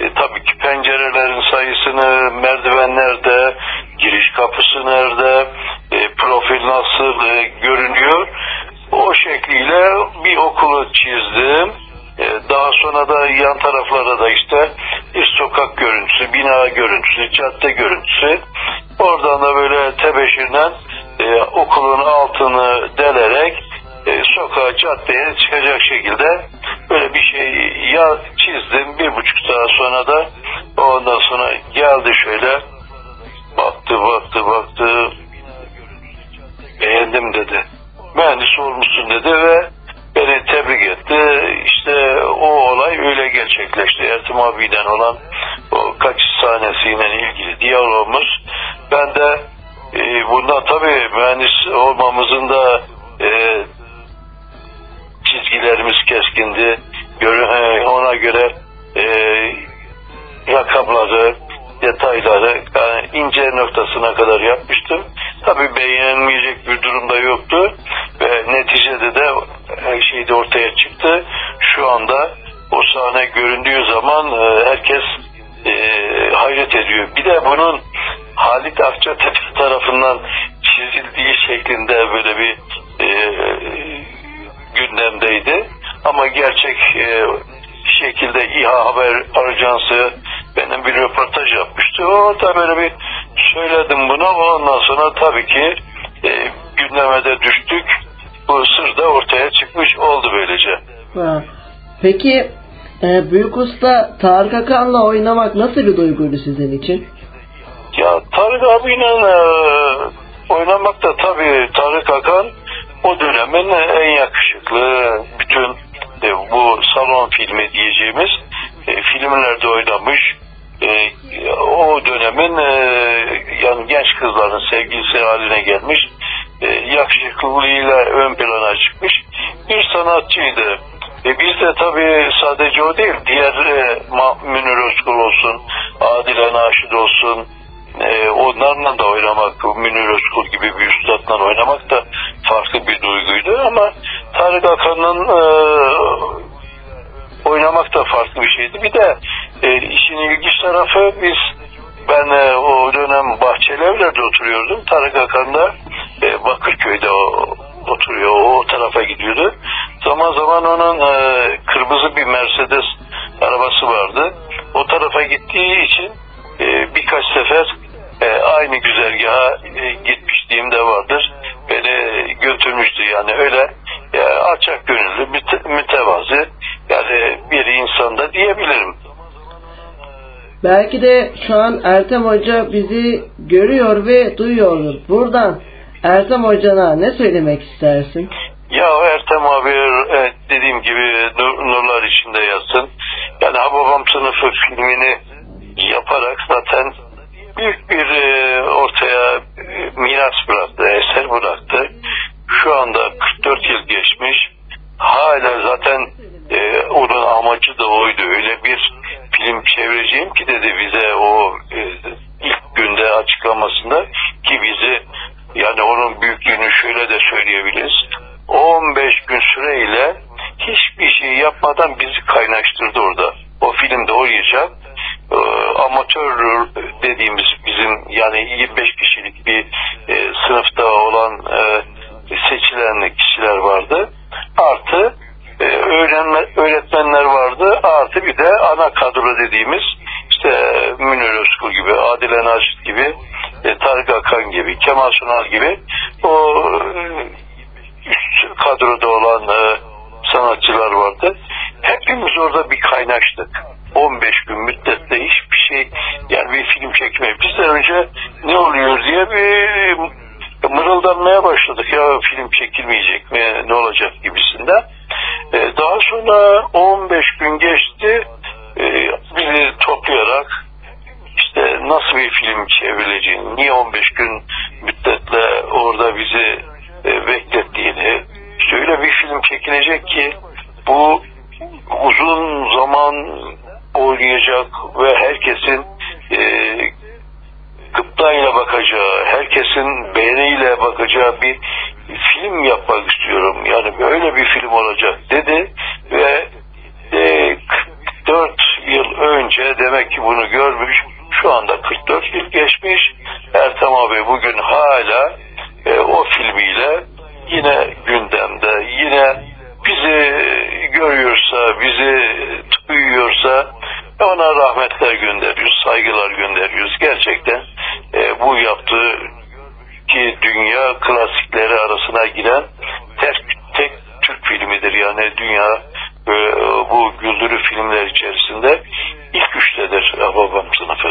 e, tabii ki pencerelerin sayısını, merdivenlerde, giriş kapısı nerede, e, profil nasıl e, görünüyor. O şekliyle bir okulu çizdim. E, daha sonra da yan taraflarda da işte bir sokak görüntüsü, bina görüntüsü, cadde görüntüsü. Oradan da böyle tebeşirden e, okulun altını delerek e, sokağa, caddeye çıkacak şekilde böyle bir şey ya çizdim. Bir buçuk saat sonra da ondan sonra geldi şöyle baktı baktı baktı beğendim dedi. Mühendis olmuşsun dedi ve beni tebrik etti. İşte o olay öyle gerçekleşti. Ertim abiden olan o kaçış sahnesiyle ilgili diyalogumuz. Ben de e, bundan tabii mühendis olmamızın da e, çizgilerimiz keskindi. Göre, ona göre e, rakamları, detayları yani ince noktasına kadar yapmıştım. Tabii beğenilmeyecek bir durumda yoktu ve neticede de her şey de ortaya çıktı. Şu anda o sahne göründüğü zaman e, herkes e, hayret ediyor. Bir de bunun Halit Akçatepe tarafından çizildiği şeklinde böyle bir e, gündemdeydi. Ama gerçek e, şekilde İHA Haber Ajansı benim bir röportaj yapmıştı. Orada böyle bir söyledim bunu ondan sonra tabii ki e, gündeme de düştük. Bu sır da ortaya çıkmış oldu böylece. Ha. Peki e, Büyük Usta Tarık Akan'la oynamak nasıl bir duyguydu sizin için? Ya Tarık abiyle e, oynamak da tabii Tarık Akan o dönemin en yakışıklı bütün e, bu salon filmi diyeceğimiz e, filmlerde oynamış. E, o dönemin e, yani genç kızların sevgilisi haline gelmiş. E, yakışıklılığıyla ön plana çıkmış bir sanatçıydı. E biz de tabii sadece o değil, diğer e, Münir Özkul olsun, Adile Naşit olsun, e, onlarla da oynamak, Münir Özkul gibi bir üstadla oynamak da farklı bir duyguydu ama Tarık Akan'ın e, oynamak da farklı bir şeydi. Bir de e, işin ilginç tarafı biz ben e, o dönem Bahçelievler'de oturuyordum. Tarık Akan da e, Bakırköy'de o, oturuyor. O, tarafa gidiyordu. Zaman zaman onun e, kırmızı bir Mercedes arabası vardı. O tarafa gittiği için e, birkaç sefer e, aynı güzergaha e, gitmişliğim de vardır. Beni götürmüştü yani öyle e, açık gönüllü, müte, mütevazı yani bir insanda diyebilirim. Belki de şu an Ertem Hoca bizi görüyor ve duyuyordur. Buradan Ertem Hoca'na ne söylemek istersin? Ya Ertem abi e, dediğim gibi nur- nurlar içinde yatsın. Yani Hababam sınıfı filmini yaparak zaten büyük bir e, ortaya e, miras bıraktı, eser bıraktı. Şu anda 44 yıl geçmiş. Hala zaten onun amacı da oydu. Öyle bir film çevireceğim ki dedi bize o e, ilk günde açıklamasında ki bizi yani onun büyüklüğünü şöyle de söyleyebiliriz. 15 gün süreyle hiçbir şey yapmadan bizi kaynaştırdı orada. O filmde oynayacak e, amatör dediğimiz bizim yani 25 kişilik bir e, sınıfta olan seçilen kişiler vardı. Artı e, öğretmenler vardı. Artı bir de ana kadro dediğimiz işte Münir Özkul gibi, Adile Naşit gibi, e, Tarık Akan gibi, Kemal Sunal gibi o e, üst kadroda olan e, sanatçılar vardı. Hepimiz orada bir kaynaştık. 15 gün müddette hiçbir şey yani bir film çekmeye bizden önce ne oluyor diye bir mırıldanmaya başladık ya film çekilmeyecek mi ne olacak gibisinden. Ee, daha sonra 15 gün geçti. Ee, bizi toplayarak işte nasıl bir film çevrileceğini, niye 15 gün müddetle orada bizi e, beklettiğini, işte öyle bir film çekilecek ki bu uzun zaman oynayacak ve herkesin e, gıptayla bakacağı, herkesin beğeniyle bakacağı bir film yapmak istiyorum. Yani böyle bir film olacak dedi ve e, 44 yıl önce demek ki bunu görmüş. Şu anda 44 yıl geçmiş. Ertem abi bugün hala e, o filmiyle yine gündemde, yine bizi görüyorsa, bizi duyuyorsa ona rahmetler gönderiyoruz, saygılar gönderiyoruz. Gerçekten e, bu yaptığı ki dünya klasikleri arasına giren tek, tek Türk filmidir. Yani dünya e, bu güldürü filmler içerisinde ilk üçtedir Babam sınıfı.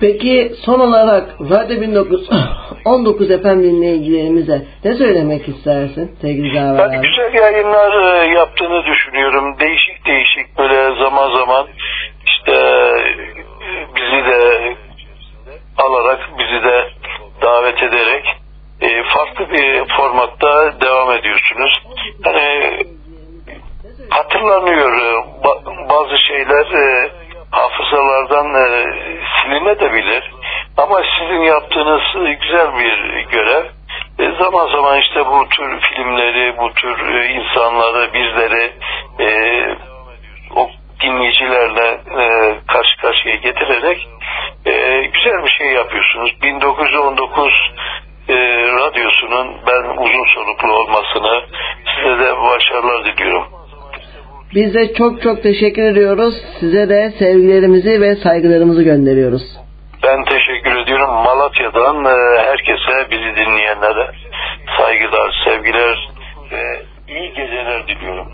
Peki son olarak Radyo 1919 FM dinleyicilerimize ne söylemek istersin sevgili Caver Ben güzel yayınlar e, yaptığını düşünüyorum. Değişik değişik böyle zaman zaman işte e, bizi de alarak bizi de davet ederek e, farklı bir formatta devam ediyorsunuz. Hani hatırlanıyor e, ba- bazı şeyler e, hafızalardan e, silinebilir. Ama sizin yaptığınız e, güzel bir görev. E, zaman zaman işte bu tür filmleri, bu tür e, insanları, bizleri e, dinleyicilerle e, karşı karşıya getirerek e, güzel bir şey yapıyorsunuz. 1919 e, radyosunun ben uzun soluklu olmasını size de başarılar diliyorum. Biz de çok çok teşekkür ediyoruz. Size de sevgilerimizi ve saygılarımızı gönderiyoruz. Ben teşekkür ediyorum. Malatya'dan e, herkese bizi dinleyenlere saygılar, sevgiler ve iyi geceler diliyorum.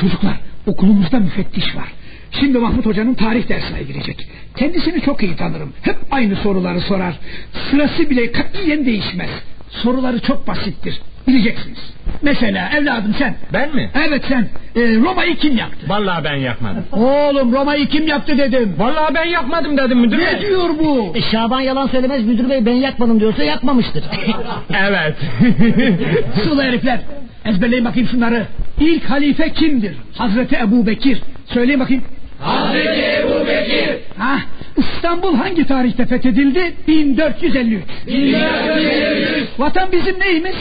Çocuklar okulumuzda müfettiş var. Şimdi Mahmut Hoca'nın tarih dersine girecek. Kendisini çok iyi tanırım. Hep aynı soruları sorar. Sırası bile katiyen değişmez. Soruları çok basittir. Bileceksiniz. Mesela evladım sen. Ben mi? Evet sen. Ee, Roma'yı kim yaktı? Vallahi ben yakmadım. Oğlum Roma'yı kim yaktı dedim. Vallahi ben yakmadım dedim müdür Ne bey. diyor bu? E, Şaban yalan söylemez müdür bey ben yakmadım diyorsa yakmamıştır. Evet. Sulu herifler. Ezberleyin bakayım şunları. İlk halife kimdir? Hazreti Ebu Bekir. Söyleyin bakayım. Hazreti Ebu Bekir. Ha, İstanbul hangi tarihte fethedildi? 1453. 1453. Vatan bizim neyimiz?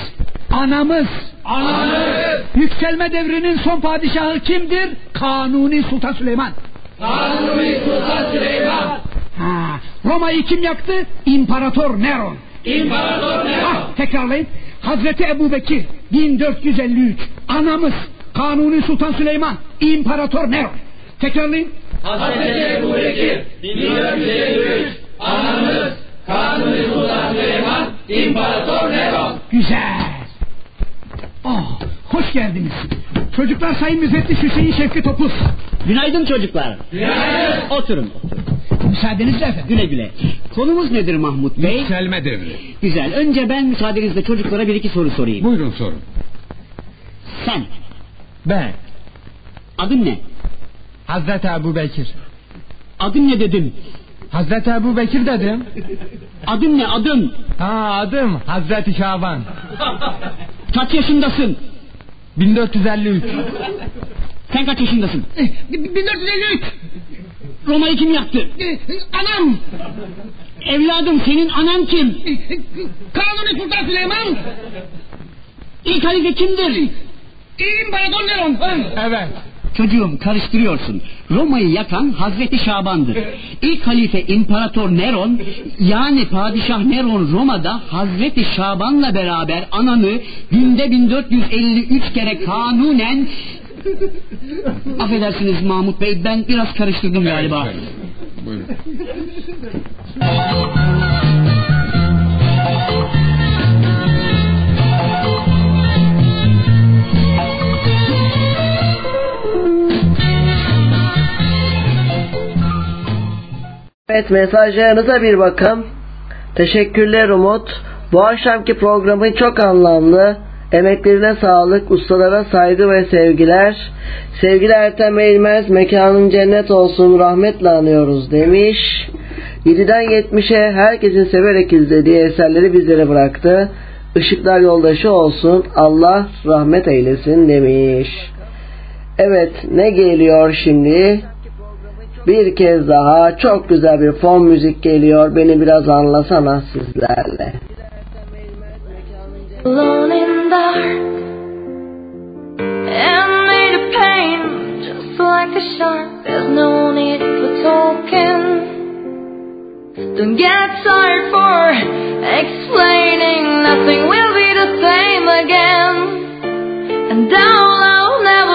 Anamız. Anamız. Yükselme devrinin son padişahı kimdir? Kanuni Sultan Süleyman. Kanuni Sultan Süleyman. Ha, Roma'yı kim yaktı? İmparator Neron. İmparator Neron. Ha, tekrarlayın. Hazreti Ebu Bekir 1453. Anamız Kanuni Sultan Süleyman. İmparator Neron. Tekrarlayın. Hazreti Ebu Bekir. 1453. Anamız Kanuni Sultan Süleyman. İmparator Neron. Güzel. Oh, hoş geldiniz. Çocuklar Sayın Müfettiş Hüseyin Şevki Topuz. Günaydın çocuklar. Günaydın. Oturun. oturun. Müsaadenizle efendim. Güle güle. Konumuz nedir Mahmut Bey? Yükselme devri. Güzel. Önce ben müsaadenizle çocuklara bir iki soru sorayım. Buyurun sorun. Sen. Ben. Adın ne? Hazreti Ebu Bekir. Adın ne dedim? Hazreti Ebu Bekir dedim. Adın ne adın? Ha adım Hazreti Şaban. Kaç yaşındasın? 1453. Sen kaç yaşındasın? 1453. Roma'yı kim yaktı? Anam. Evladım senin anan kim? Kanuni Sultan Süleyman. İlk halife kimdir? İmparator Neron. Evet. Çocuğum karıştırıyorsun. Roma'yı yakan Hazreti Şaban'dır. İlk halife İmparator Neron yani Padişah Neron Roma'da Hazreti Şaban'la beraber ananı günde 1453 kere kanunen Affedersiniz Mahmut Bey ben biraz karıştırdım galiba. Buyurun. Evet mesajlarınıza bir bakın. Teşekkürler Umut. Bu akşamki programın çok anlamlı. Emeklerine sağlık, ustalara saygı ve sevgiler. Sevgili Ertem Eğilmez, mekanın cennet olsun, rahmetle anıyoruz demiş. 7'den 70'e herkesin severek izlediği eserleri bizlere bıraktı. Işıklar yoldaşı olsun, Allah rahmet eylesin demiş. Evet, ne geliyor şimdi? Bir kez daha çok güzel bir fon müzik geliyor. Beni biraz anlasana sizlerle. alone in dark and made of pain, just like a shark. There's no need for talking. Don't get tired for explaining. Nothing will be the same again, and down I'll never.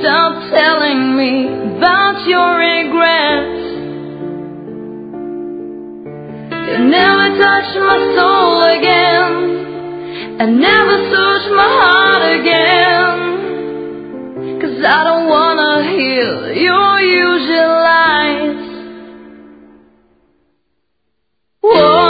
Stop telling me about your regrets. You never touch my soul again. And never search my heart again. Cause I don't wanna hear your usual lies. Whoa,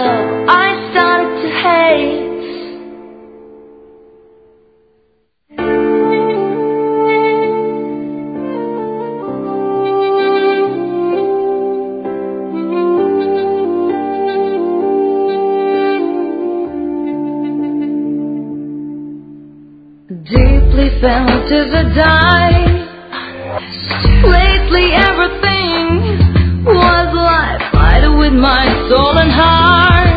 I started to hate. Deeply felt as I die. Lately everything was with my soul and heart.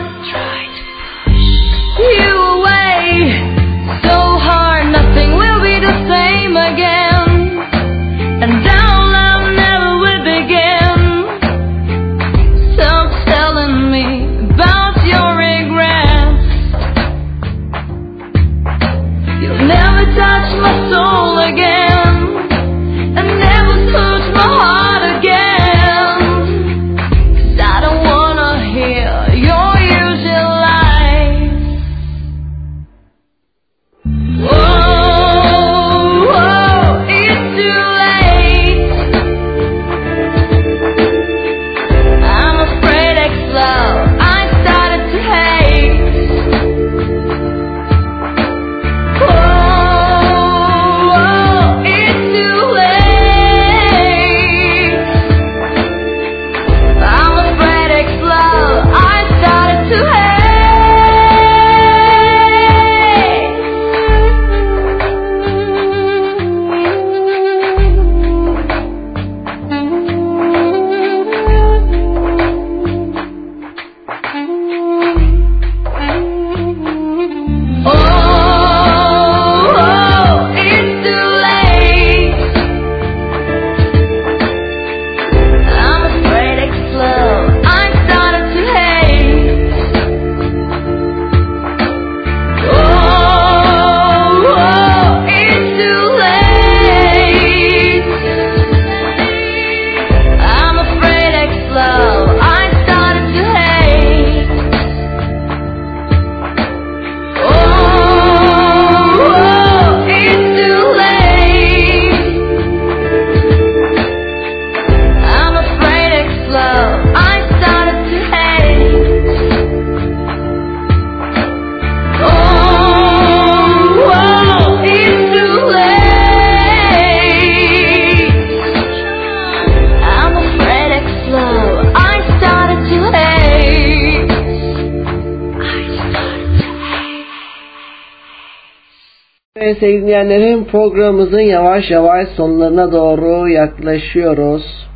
Sevgili dinleyenlerim programımızın yavaş yavaş sonlarına doğru yaklaşıyoruz.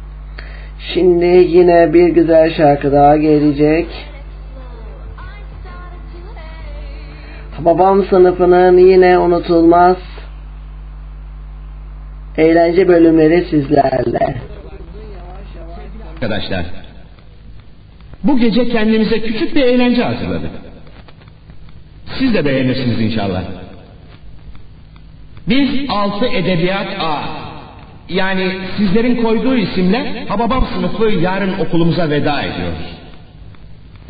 Şimdi yine bir güzel şarkı daha gelecek. Babam sınıfının yine unutulmaz eğlence bölümleri sizlerle. Arkadaşlar, bu gece kendimize küçük bir eğlence hazırladık. Siz de beğenirsiniz inşallah. Biz altı edebiyat A, yani sizlerin koyduğu isimle Hababam sınıfı yarın okulumuza veda ediyoruz.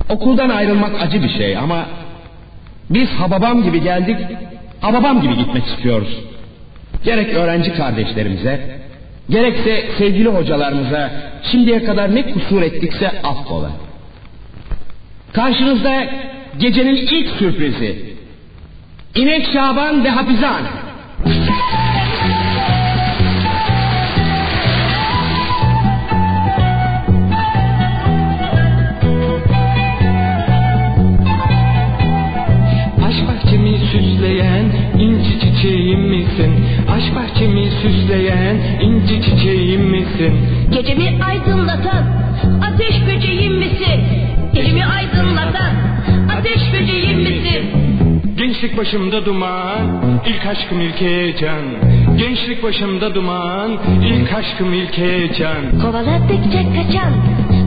Okuldan ayrılmak acı bir şey ama biz Hababam gibi geldik, Hababam gibi gitmek istiyoruz. Gerek öğrenci kardeşlerimize, gerekse sevgili hocalarımıza şimdiye kadar ne kusur ettikse affola. Karşınızda gecenin ilk sürprizi. İnek Şaban ve. Aşk bahçemi süsleyen inci çiçeğim misin? Aşk süsleyen inci çiçeğim misin? Gecemi aydınlatan ateş böceğim misin? Gecemi aydınlatan ateş böceğim misin? Gençlik başımda duman, ilk aşkım ilk heyecan. Gençlik başımda duman, ilk aşkım ilk heyecan. Kovaladıkça kaçan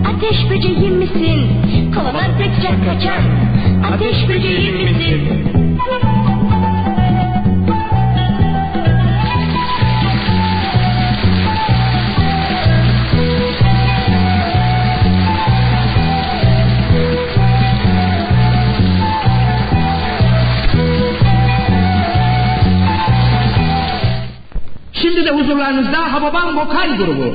ateş böceğim misin? Kovaladıkça kaçan ateş böceğim misin? Şimdi de huzurlarınızda Hababam Vokal Grubu.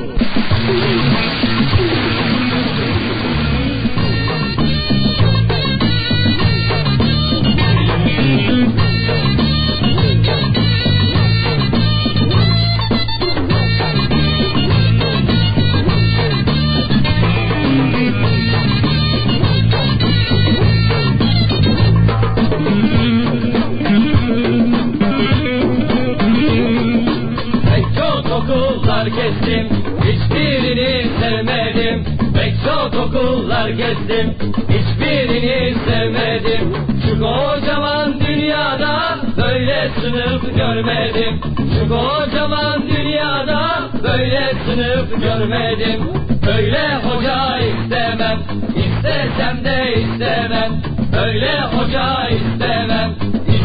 Okullar gezdim, hiçbirini sevmedim. Şu kocaman dünyada böyle sınıf görmedim. Şu kocaman dünyada böyle sınıf görmedim. Böyle hoca istemem, istesem de istemem. Böyle hoca istemem,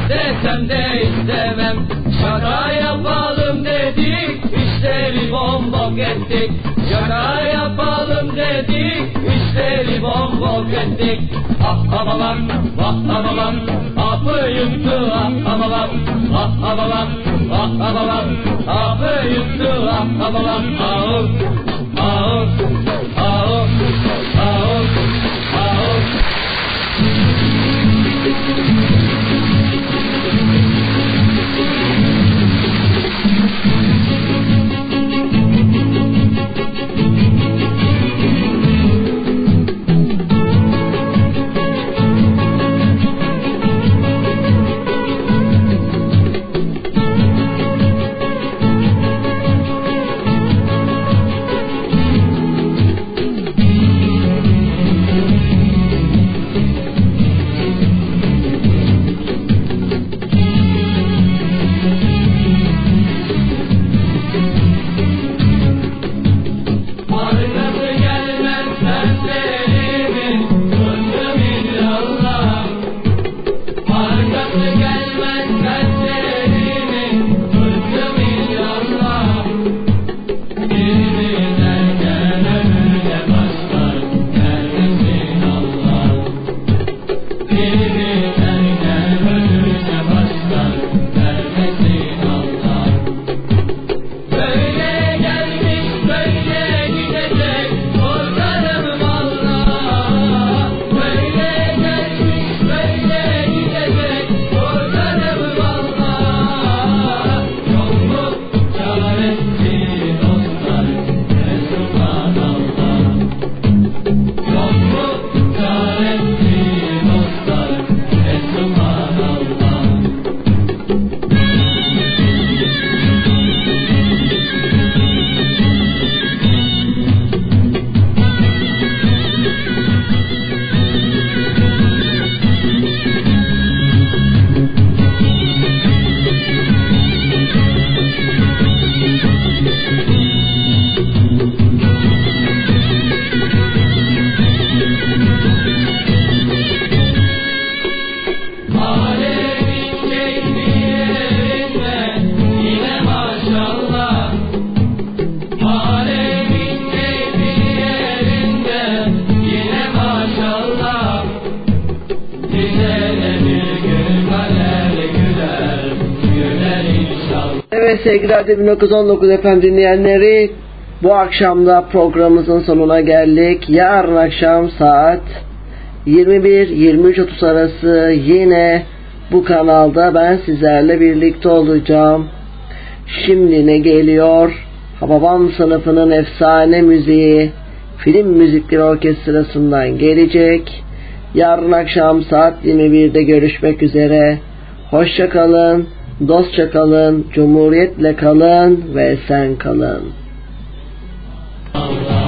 istesem de istemem. Şaka yapalım dedik, işleri bombok ettik. Şaka yapalım dedik, işleri bombok ettik. Ah babam, ah babam, apı yuttu ah babam, ah babam, ah babam, apı yuttu ah babam. Ağır, ağır, ağır, Radyo 1919 efendim dinleyenleri bu akşam da programımızın sonuna geldik. Yarın akşam saat 21-23.30 arası yine bu kanalda ben sizlerle birlikte olacağım. Şimdi ne geliyor? Hababam sınıfının efsane müziği film müzikleri orkestrasından gelecek. Yarın akşam saat 21'de görüşmek üzere. Hoşça kalın, dostça kalın, cumhuriyetle kalın ve sen kalın. Allah